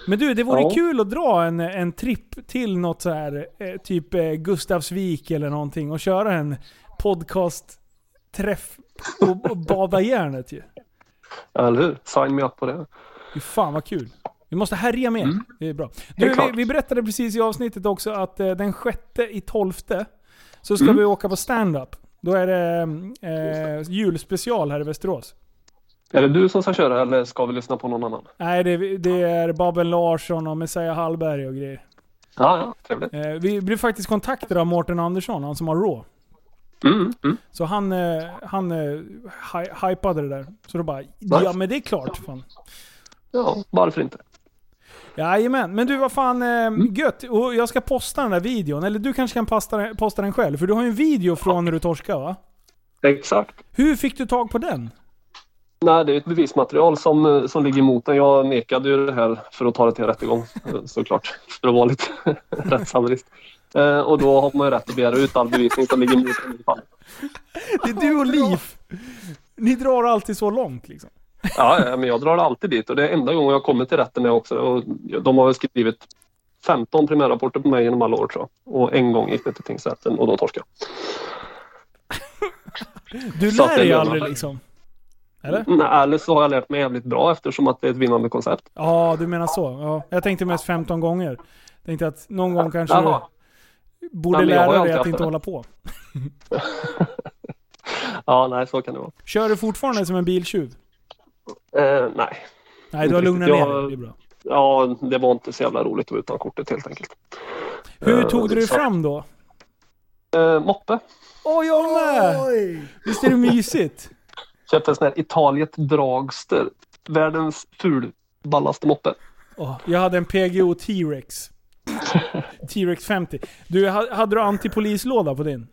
Men du, det vore Ja. kul att dra en, en tripp till något så här eh, typ eh, Gustavsvik eller någonting och köra en podcast-träff och, och bada järnet ju. Eller hur? Sign me up på det. Fy fan vad kul. Vi måste härja mer. Det är bra. Du, vi, vi berättade precis i avsnittet också att eh, den sjätte i tolfte så ska Mm. vi åka på stand-up. Då är det eh, julspecial här i Västerås. Är det du som ska köra eller ska vi lyssna på någon annan? Nej, det, det är Babben Larsson och Messiah Hallberg och grejer. Ja, ja, trevligt. Eh, vi blev faktiskt kontaktade av Mårten Andersson, han som har Raw. Mm, mm. Så han, eh, han eh, hy- hypade det där. Så då bara, ja men det är klart. Fan. Ja, varför inte? Jajamän, men du vad fan eh, gött. Och jag ska posta den där videon. Eller du kanske kan posta, den- posta den själv? För du har ju en video från när du torskade va? Exakt. Hur fick du tag på den? Nej, det är ett bevismaterial som, eh, som ligger emot den. Jag nekade ju det här för att ta det till rättegång eh, såklart. För att vara lite rättshaverist. Eh, och då har man ju rätt att begära ut all bevisning som ligger emot den i fallet. Det är du och Liv. Ni drar alltid så långt liksom. Ja, men jag drar alltid dit och det är enda gången jag kommer till rätten är också. Och de har skrivit 15 primärrapporter på mig genom alla år tror jag. Och en gång gick det till tingsrätten och då torskade jag. Du lär dig aldrig liksom. Eller? Nej, eller så har jag lärt mig jävligt bra eftersom att det är ett vinnande koncept. Ja, du menar så. Ja. Jag tänkte mest 15 gånger. Tänkte att någon gång kanske du borde Nej, lära dig att inte det. hålla på. Ja, nej, så kan det vara. Kör du fortfarande som en biltjuv? Eh, nej. Nej, du har lugnat ner Jag- dig. Det är bra. Ja, det var inte så jävla roligt att vara utan kortet helt enkelt. Hur Eh, tog du dig fram då? Eh, moppe. Åh, jag med! Visst är det mysigt? Köpte en sån här Italiet Dragster. Världens fulballaste moppe. Åh, jag hade en PGO T-Rex. T-Rex 50. Du, ha- hade du antipolislåda på din?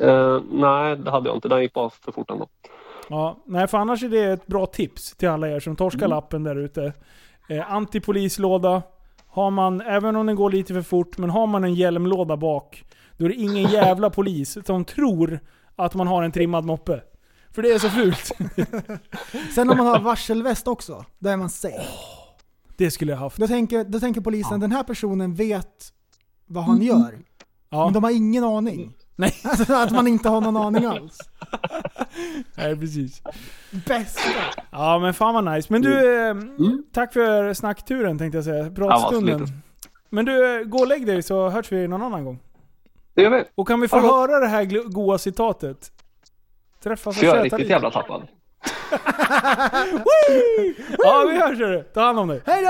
Eh, nej, det hade jag inte. Den gick bara för fort ändå. Ja, nej för annars är det ett bra tips till alla er som torskar lappen där ute. Eh, antipolislåda. Har man, även om den går lite för fort, men har man en hjälmlåda bak, då är det ingen jävla polis som tror att man har en trimmad moppe. För det är så fult. Sen om man har varselväst också, då är man safe. Det skulle jag haft. Då tänker, då tänker polisen, den här personen vet vad han gör. Ja. Men de har ingen aning. Nej. Alltså att man inte har någon aning alls. Nej, precis. Bästa! Ja men fan vad nice. Men du, eh, tack för snackturen tänkte jag säga. Pratstunden. Ja, men du, eh, gå och lägg dig så hörs vi någon annan gång. Det gör vi. Och kan vi få Ha det gott. höra det här goa citatet? Träffas och jag är riktigt lite. jävla tappad. Ja vi hörs hörru. Ta hand om dig. Hejdå!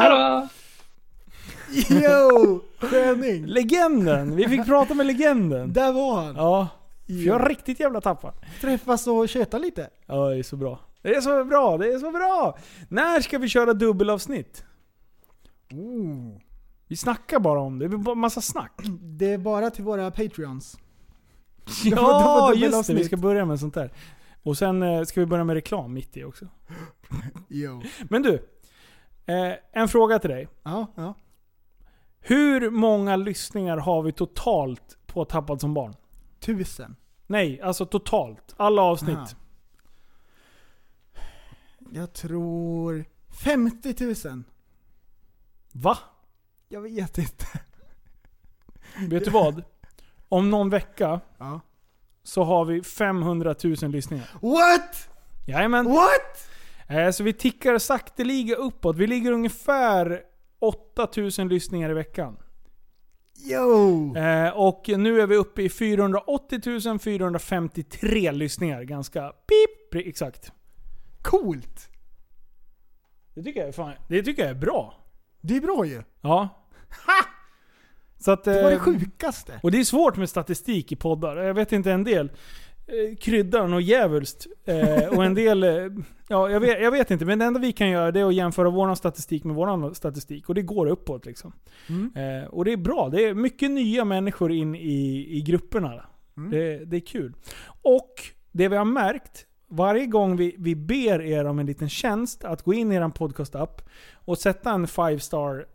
Hejdå! Yo! Sköning! Legenden! Vi fick prata med legenden. Där var han. Ja. För jag är riktigt jävla tappad. Träffas och köta lite. Ja det är så bra. Det är så bra, det är så bra! När ska vi köra dubbelavsnitt? Vi snackar bara om det, det är massa snack. Det är bara till våra patreons. Ja, just det. Vi ska börja med sånt där. Och sen eh, ska vi börja med reklam mitt i också. Jo. Men du. Eh, en fråga till dig. Ja, ja. Hur många lyssningar har vi totalt på Tappad som barn? Tusen. Nej, alltså totalt. Alla avsnitt. Aha. Jag tror 50 000. Va? Jag vet inte. Vet du vad? Om någon vecka Ja. så har vi 500 000 lyssningar. What? Jajamän. What? Eh, så vi tickar sakteliga uppåt. Vi ligger ungefär 8000 lyssningar i veckan. Yo! Eh, och nu är vi uppe i 480 453 lyssningar. Ganska pip, exakt. Coolt! Det tycker jag är, fan, det tycker jag är bra. Det är bra ju. Ja. Så att, Det var det eh, sjukaste. Och det är svårt med statistik i poddar. Jag vet inte en del. Eh, kryddar något djävulskt. Eh, och en del, eh, ja jag vet, jag vet inte, men det enda vi kan göra det är att jämföra vår statistik med vår statistik. Och det går uppåt liksom. Mm. Eh, och det är bra. Det är mycket nya människor in i, i grupperna. Mm. Det, det är kul. Och det vi har märkt, varje gång vi, vi ber er om en liten tjänst att gå in i er podcast-app och sätta en 5-star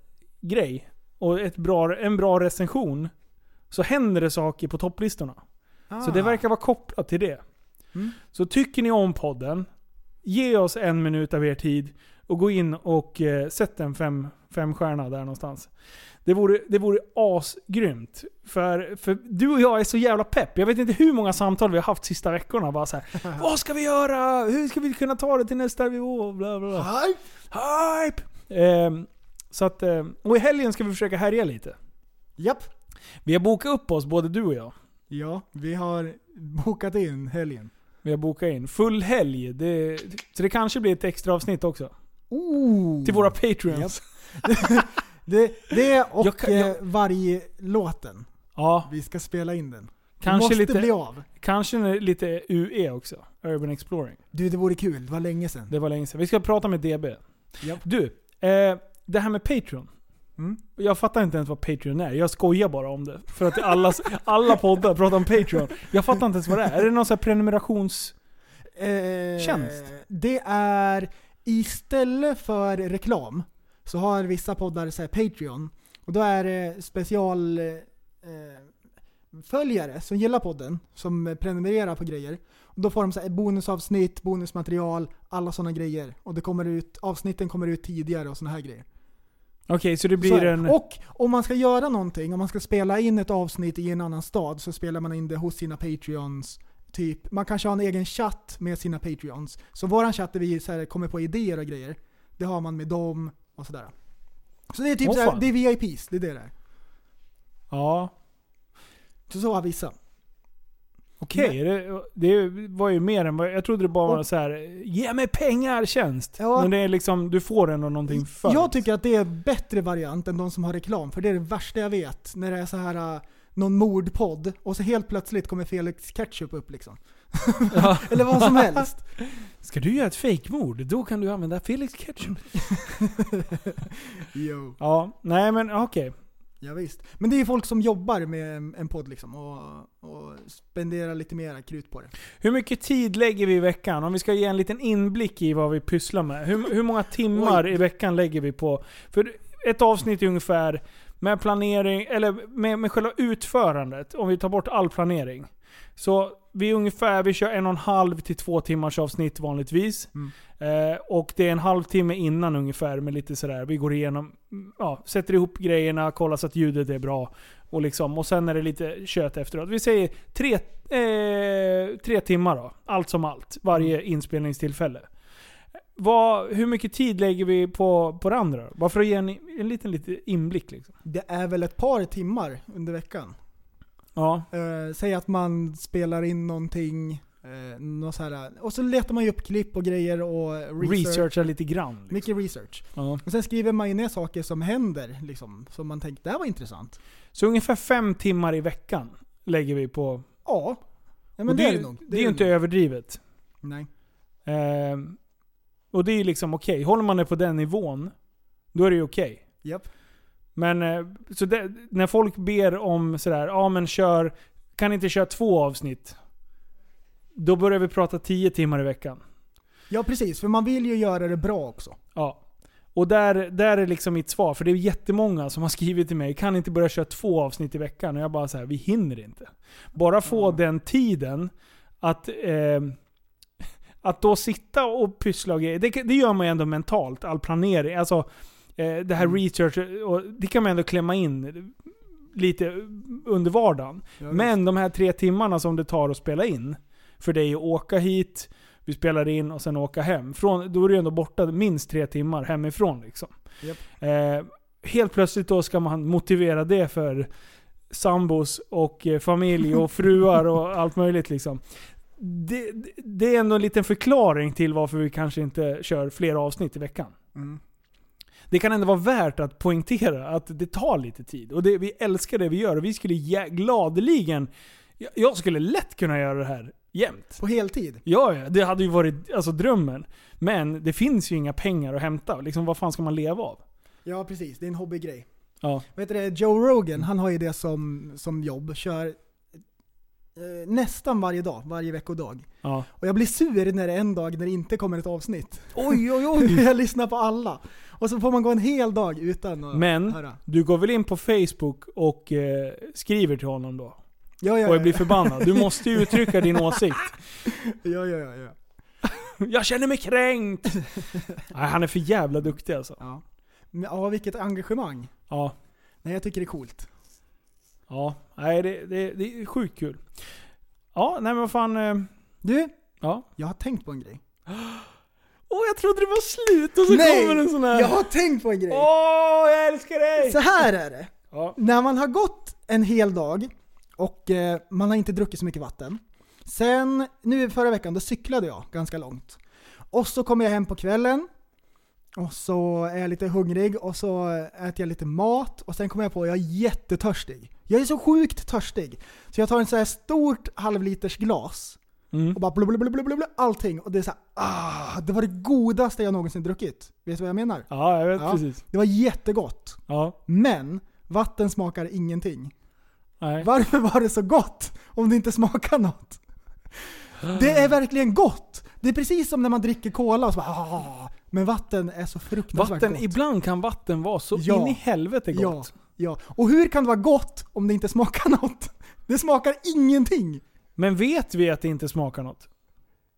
grej och ett bra, en bra recension, så händer det saker på topplistorna. Så det Ah. verkar vara kopplat till det. Mm. Så tycker ni om podden, ge oss en minut av er tid och gå in och eh, sätt en fem, fem stjärna där någonstans. Det vore, det vore asgrymt. För, för du och jag är så jävla pepp. Jag vet inte hur många samtal vi har haft sista veckorna. Bara så här, Vad ska vi göra? Hur ska vi kunna ta det till nästa nivå? Bla, bla, bla. Hype! Hype! Ehm, så att, ehm, och i helgen ska vi försöka härja lite. Japp. Vi har bokat upp oss, både du och jag. Ja, vi har bokat in helgen. Vi har bokat in. Full helg. Det, så det kanske blir ett extra avsnitt också. Ooh. Till våra patreons. Det, det och Jag kan- jag- eh, varje låten. Ja, Vi ska spela in den. Kanske måste lite- bli av. kanske lite UE också. Urban Exploring. Du, det vore kul. Det var länge sedan. Det var länge sedan. Vi ska prata med DB. Japp. Du, eh, det här med Patreon. Mm. Jag fattar inte ens vad Patreon är. Jag skojar bara om det. För att alla, alla poddar pratar om Patreon. Jag fattar inte ens vad det är. Är det någon sån här prenumerations... Eh. Det är istället för reklam så har vissa poddar så Patreon. Och då är det special eh, som gillar podden, som prenumererar på grejer. Och då får de så här bonusavsnitt, bonusmaterial, alla sådana grejer. Och det kommer ut, avsnitten kommer ut tidigare och såna här grejer. Okej, så det Så blir det. en... Och om man ska göra någonting, om man ska spela in ett avsnitt i en annan stad, så spelar man in det hos sina Patreons. Typ, man kanske har en egen chatt med sina Patreons. Så våran chatt där vi så här, kommer på idéer och grejer, det har man med dem och sådär. Så det är typ Åh, så här, fan. det är VIPs, det är det där. Ja. Så så har vissa. Okej, det, det var ju mer än vad... Jag trodde det bara var Och- så här. Ge mig pengar tjänst! Ja. Men det är liksom, du får ändå någonting för Jag tycker att det är bättre variant än de som har reklam, för det är det värsta jag vet. När det är så här äh, någon mordpodd och så helt plötsligt kommer Felix Ketchup upp liksom. Ja. Eller vad som helst. Ska du göra ett fejkmord, då kan du använda Felix Ketchup. Jo. Ja, nej men okej. Ja, visst. Men det är ju folk som jobbar med en- podd liksom och, och spenderar lite mer krut på det. Hur mycket tid lägger vi i veckan? Om vi ska ge en liten inblick i vad vi pysslar med. Hur, hur många timmar i veckan lägger vi på... För ett avsnitt är ungefär med planering, eller med, med själva utförandet, om vi tar bort all planering. Så vi ungefär, vi kör en och en halv till två timmars avsnitt vanligtvis. Mm. Eh, och det är en halvtimme innan ungefär med lite sådär, vi går igenom, mm, ja, sätter ihop grejerna, kollar så att ljudet är bra. Och, liksom, och sen är det lite kött efteråt. Vi säger tre, eh, tre timmar då, allt som allt, varje inspelningstillfälle. Vad, hur mycket tid lägger vi på, på det andra? Bara för att ge en, en liten, liten inblick. Liksom. Det är väl ett par timmar under veckan. Ja. Eh, säg att man spelar in någonting, eh, något så här, och så letar man ju upp klipp och grejer och research. Researcha lite grann. Liksom. Mycket research. Ja. Och sen skriver man ju ner saker som händer, liksom, som man tänker det här var intressant. Så ungefär fem timmar i veckan lägger vi på... Ja, ja men det, det, är det nog. Det är ju inte nog. överdrivet. Nej. Ehm, och det är ju liksom okej. Håller man det på den nivån, då är det ju okej. Japp. Men eh, så det, när folk ber om sådär, ja men kör, kan inte köra två avsnitt? Då börjar vi prata tio timmar i veckan. Ja precis, för man vill ju göra det bra också. Ja. Och där, där är liksom mitt svar, för det är jättemånga som har skrivit till mig, kan inte börja köra två avsnitt i veckan? Och jag bara så här, vi hinner inte. Bara få den tiden att, eh, att då sitta och pyssla och grejer, det, det gör man ju ändå mentalt, all planering. Alltså, eh, det här research, och det kan man ändå klämma in lite under vardagen. Ja, Men de här tre timmarna som det tar att spela in, för dig att åka hit, vi spelar in och sen åka hem. Från, då är du ändå borta minst tre timmar hemifrån. Liksom. Japp. Eh, helt plötsligt då ska man motivera det för sambos och eh, familj och fruar och allt möjligt. Liksom. Det, det- är ändå en liten förklaring till varför vi kanske inte kör fler avsnitt i veckan. Mm. Det kan ändå vara värt att poängtera att det tar lite tid. Och det, vi älskar det vi gör och vi skulle gladeligen... Jag- Jag skulle lätt kunna göra det här Jämt. På heltid. Ja, det hade ju varit alltså, drömmen. Men det finns ju inga pengar att hämta. Liksom, vad fan ska man leva av? Ja, precis. Det är en hobbygrej. Ja. Vet du det, Joe Rogan, han har ju det som, som jobb. Kör eh, nästan varje dag, varje veckodag. Ja. Och jag blir sur när det är en dag när det inte kommer ett avsnitt. Oj, oj, oj! jag lyssnar på alla. Och så får man gå en hel dag utan att Men, höra. du går väl in på Facebook och eh, skriver till honom då? Ja, ja, och ja, blir förbannad. Du måste ju uttrycka din åsikt. Ja, ja, ja. ja. Jag känner mig kränkt! Nej, han är för jävla duktig alltså. Ja. Men, ja, vilket engagemang. Ja. Nej, jag tycker det är coolt. Ja, nej det, det, det är sjukt kul. Ja, nej men vad fan. eh, Du, Ja. jag har tänkt på en grej. Åh, jag trodde det var slut och så kommer en sån här. jag har tänkt på en grej. Åh, jag älskar dig! Så här är det. Ja. När man har gått en hel dag och eh, man har inte druckit så mycket vatten. Sen, nu förra veckan, då cyklade jag ganska långt. Och så kommer jag hem på kvällen. Och så är jag lite hungrig och så äter jag lite mat och sen kommer jag på att jag är jättetörstig. Jag är så sjukt törstig. Så jag tar en så här stort halvliters glas Mm. och bara blub, blub, blub, blub, blub, allting. Och det är så här, ah, det var det godaste jag någonsin druckit. Vet du vad jag menar? Ja, jag vet Ja. precis. Det var jättegott. Ja. Men vatten smakar ingenting. Nej. Varför var det så gott om det inte smakar något? Det är verkligen gott! Det är precis som när man dricker cola och så bara, ah, Men vatten är så fruktansvärt Vatten, gott. ibland kan vatten vara så Ja. in i helvete Ja, gott. ja. Och hur kan det vara gott om det inte smakar något? Det smakar ingenting! Men vet vi att det inte smakar något?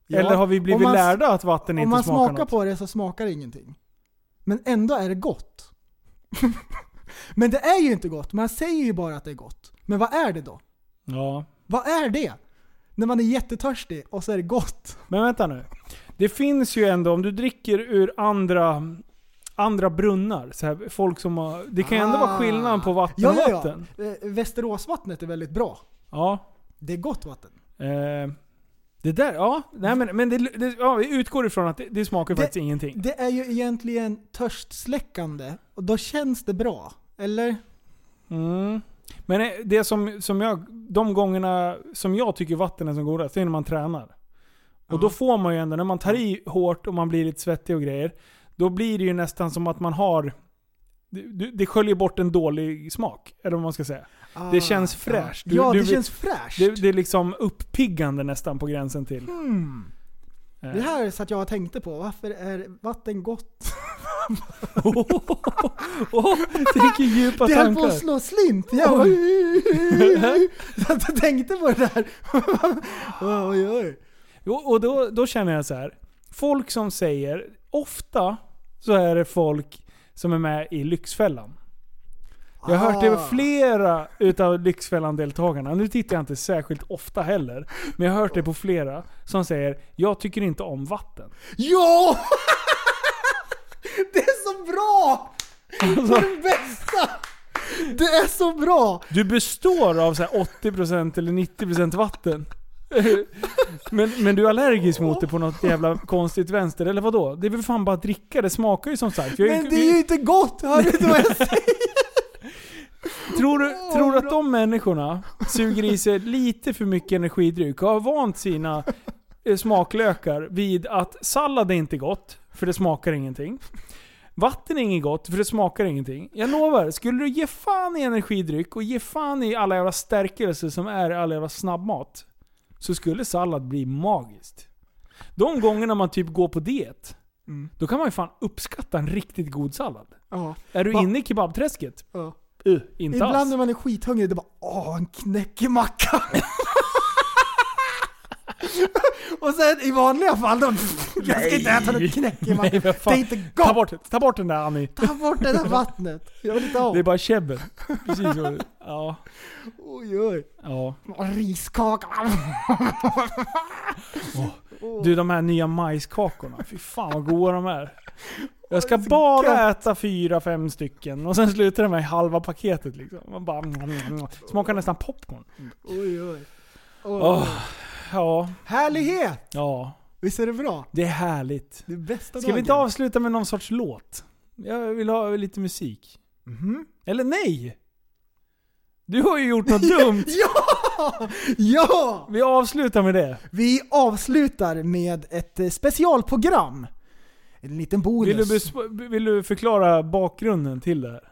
Ja, Eller har vi om blivit man- lärda att vatten Om inte man smakar smakar något? på det så smakar det ingenting. Men ändå är det gott. Men det är ju inte gott, man säger ju bara att det är gott. Men vad är det då? Ja. Vad är det? När man är jättetörstig och så är det gott. Men vänta nu. Det finns ju ändå, om du dricker ur andra, andra brunnar, så här, folk som har, det kan ju ändå vara skillnad på vatten Ja, och ja, vatten. ja. Eh, Västeråsvattnet är väldigt bra. Ja. Det är gott vatten. Eh, det där, ja. Nej men, men det, det, ja, vi utgår ifrån att det, det smakar Det- faktiskt ingenting. Det är ju egentligen törstsläckande och då känns det bra. Eller? Mm. Men eh, det som, som jag, de gångerna som jag tycker vatten är som godast, det är när man tränar. Och då får man ju ändå, när man tar i hårt och man blir lite svettig och grejer, då blir det ju nästan som att man har det, det- det sköljer bort en dålig smak, eller vad man ska säga. det Ah, känns ja. fräscht. Ja, det vet- känns fräscht. Det, det är liksom uppiggande nästan på gränsen till. Hmm. Eh. Det här så att jag tänkte på, varför är vatten gott? Åh, tänker djupa det höll på tankar. att slå slint. Jag bara, så att jag tänkte på det där. oj, oj. Jo, och då, då känner jag så här. Folk som säger, ofta så är det folk som är med i Lyxfällan. Jag har hört det med flera utav Lyxfällan-deltagarna. Nu tittar jag inte särskilt ofta heller. Men jag har hört det på flera som säger, jag tycker inte om vatten. Ja! Det är så bra! Alltså- Det är det bästa! Det är så bra! Du består av så här 80% eller 90% vatten. Men, men du är allergisk mot det på något jävla konstigt vänster, eller vadå? Det är väl fan bara att dricka, det smakar ju som sagt. Jag Men det är ju inte gott! Hör du inte vad jag säger? Tror du, tror du att de människorna suger i sig lite för mycket energidryck och har vant sina eh, smaklökar vid att sallad är inte gott, för det smakar ingenting. Vatten är inget gott, för det smakar ingenting. Jag lovar, skulle du ge fan i energidryck och ge fan i alla jävla stärkelser som är all jävla snabbmat, så skulle sallad bli magiskt. De gångerna man typ går på diet, Mm. då kan man ju fan uppskatta en riktigt god sallad. Ja. Är du Va- inne i kebabträsket? Ja. Uh, inte Ibland alls. när man är skithungrig, det är bara åh, en knäckemacka. Och sen i vanliga fall då, jag ska inte äta någon knäckemacka. Nej, vad Det fan. är inte Ta gott! bort, ta bort den där Annie. Ta bort det där vattnet. Jag vill inte ha. Det är bara käbbel. Precis så. Ja. Oj, oj. ja. Riskaka. Du de här nya majskakorna. Fy fan vad goda de är. Jag ska bara äta fyra, fem stycken och sen slutar det med halva paketet liksom. Man bara... Smakar nästan popcorn. Oj, oj. Oj. Åh, ja, Härlighet! ja. Visst är det bra? Det är härligt. Det är bästa Ska vi inte avsluta med någon sorts låt? Jag vill ha lite musik. Mhm. Eller nej! Du har ju gjort något dumt. Ja! Ja! Vi avslutar med det. Vi avslutar med ett eh, specialprogram. En liten bonus. Vill du, besp- vill du förklara bakgrunden till det här?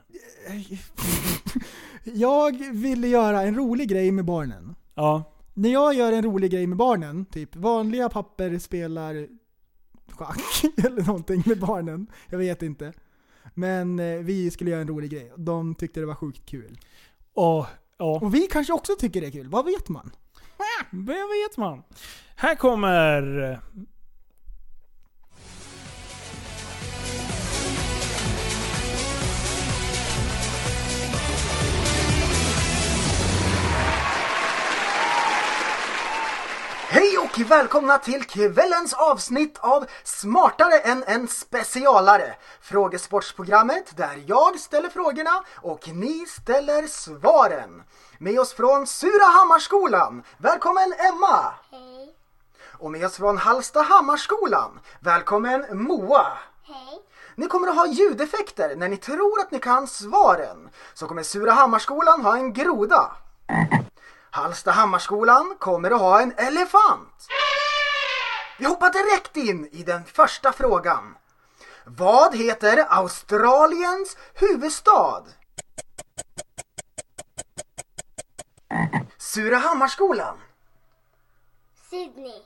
Jag ville göra en rolig grej med barnen. Ja. När jag gör en rolig grej med barnen, typ vanliga papper spelar schack eller någonting med barnen. Jag vet inte. Men eh, vi skulle göra en rolig grej. De tyckte det var sjukt kul. Och, ja. Och vi kanske också tycker det är kul, vad vet man? Vad vet man? Här kommer... Hej och välkomna till kvällens avsnitt av Smartare än en specialare. Frågesportsprogrammet där jag ställer frågorna och ni ställer svaren. Med oss från Surahammarskolan, välkommen Emma! Hej. Och med oss från Hallstahammarskolan, välkommen Moa! Hej. Ni kommer att ha ljudeffekter när ni tror att ni kan svaren. Så kommer Surahammarskolan ha en groda. Hallstahammarskolan kommer att ha en elefant. Vi hoppar direkt in i den första frågan. Vad heter Australiens huvudstad? Surahammarskolan. Sydney.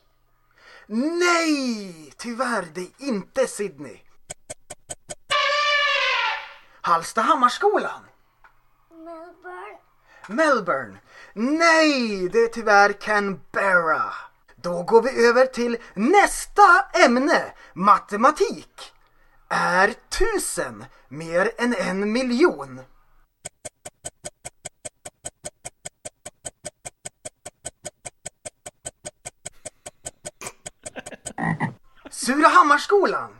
Nej, tyvärr, det är inte Sydney. Hallstahammarskolan. Melbourne. Nej, det är tyvärr Canberra. Då går vi över till nästa ämne, matematik. Är tusen mer än en miljon? Surahammarskolan.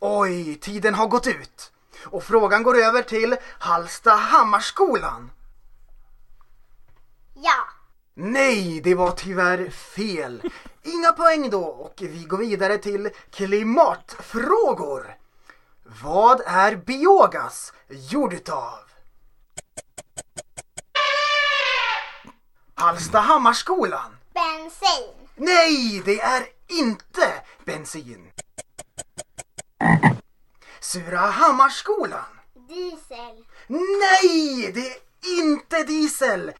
Oj, tiden har gått ut. Och frågan går över till Hallstahammarskolan. Ja. Nej, det var tyvärr fel. Inga poäng då och vi går vidare till klimatfrågor. Vad är biogas gjord utav? Hallstahammarskolan. Bensin. Nej, det är inte bensin. Surahammarskolan. Diesel. Nej, det är inte diesel.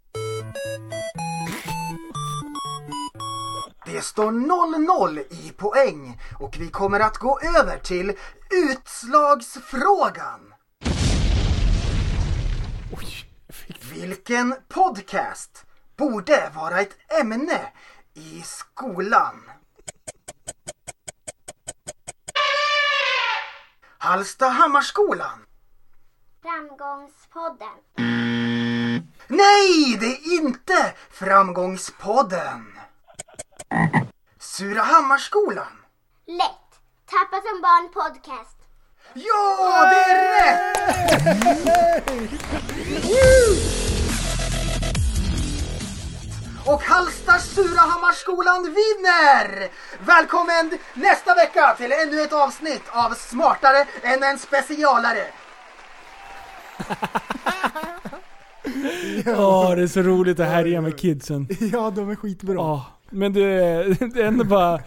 Det står 0-0 i poäng och vi kommer att gå över till utslagsfrågan. Vilken podcast borde vara ett ämne i skolan? Hallstahammarskolan. Framgångspodden. Nej, det är inte Framgångspodden. Surahammarskolan. Lätt. Tappa som barn podcast. Ja, det är rätt! Och Hallsta Surahammarskolan vinner! Välkommen nästa vecka till ännu ett avsnitt av Smartare än en specialare. Åh, det är så roligt att härja med kidsen. Ja, de är skitbra. Ja, men du, det är ändå bara...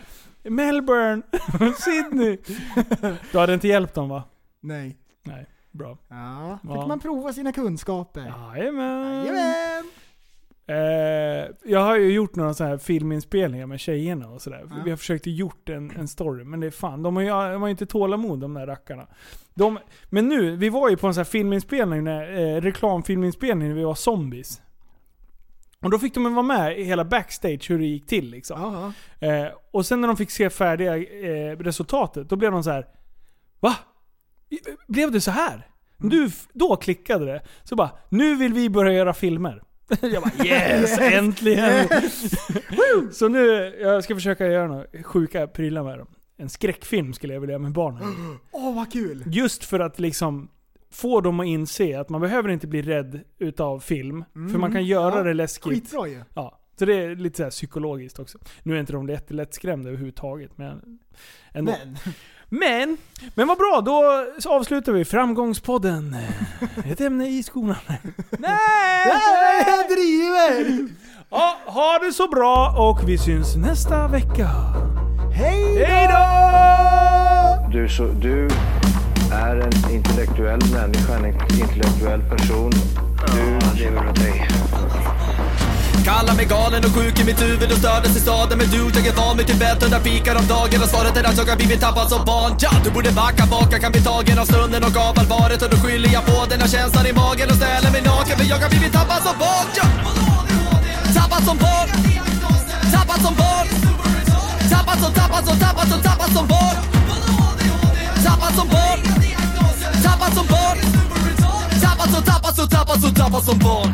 Melbourne, Sydney. Du hade inte hjälpt dem va? Nej. Nej, bra. Ja, fick Ja. man prova sina kunskaper. Jajamän. Jajamän. Eh, jag har ju gjort några så här filminspelningar med tjejerna och sådär. Ja. Vi har försökt gjort en, en story, men det är fan, de har ju de har ju inte tålamod de där rackarna. De, men nu, vi var ju på en sån här filminspelning, när, eh, reklamfilminspelning när vi var zombies. Och då fick de vara med i hela backstage hur det gick till liksom. Eh, och sen när de fick se färdiga eh, resultatet, då blev de så här. Va? Blev det så här? Nu, f- då klickade det. Så bara, nu vill vi börja göra filmer. Jag bara yes, äntligen! så nu, jag ska försöka göra några sjuka prylar med dem. En skräckfilm skulle jag vilja göra med barnen. Åh, vad kul! Just för att liksom få dem att inse att man behöver inte bli rädd utav film. För man kan göra Ja, det läskigt. Skitbra ju. Ja. Så det är lite så psykologiskt också. Nu är inte de jättelättskrämda överhuvudtaget, men ändå. Men, Men, men vad bra, då avslutar vi Framgångspodden. Ett ämne i skolan. Nej! Nej, jag driver! Ja, ha det så bra och vi syns nästa vecka. Hej Hej då! Du, så, du är en intellektuell människa, en intellektuell person. Du lever åt dig. Kallar mig galen och sjuk i mitt huvud och stördes i staden. Men du, jag är van vid typ Tibet under fikar om dagen. Och svaret är att jag har blivit tappad som barn. Ja, Du borde backa bak, jag kan bli tagen av stunden och av allvaret. Och då skyller jag på den här känslan i magen och ställer mig naken. För jag har blivit tappad som barn ja. Tappad som barn. Tappad som barn. Tappad som, tappad som, tappad som, tappad som barn. Tappad som barn. Tappad som barn. Tappad som, tappad som, tappad som, tappad som barn.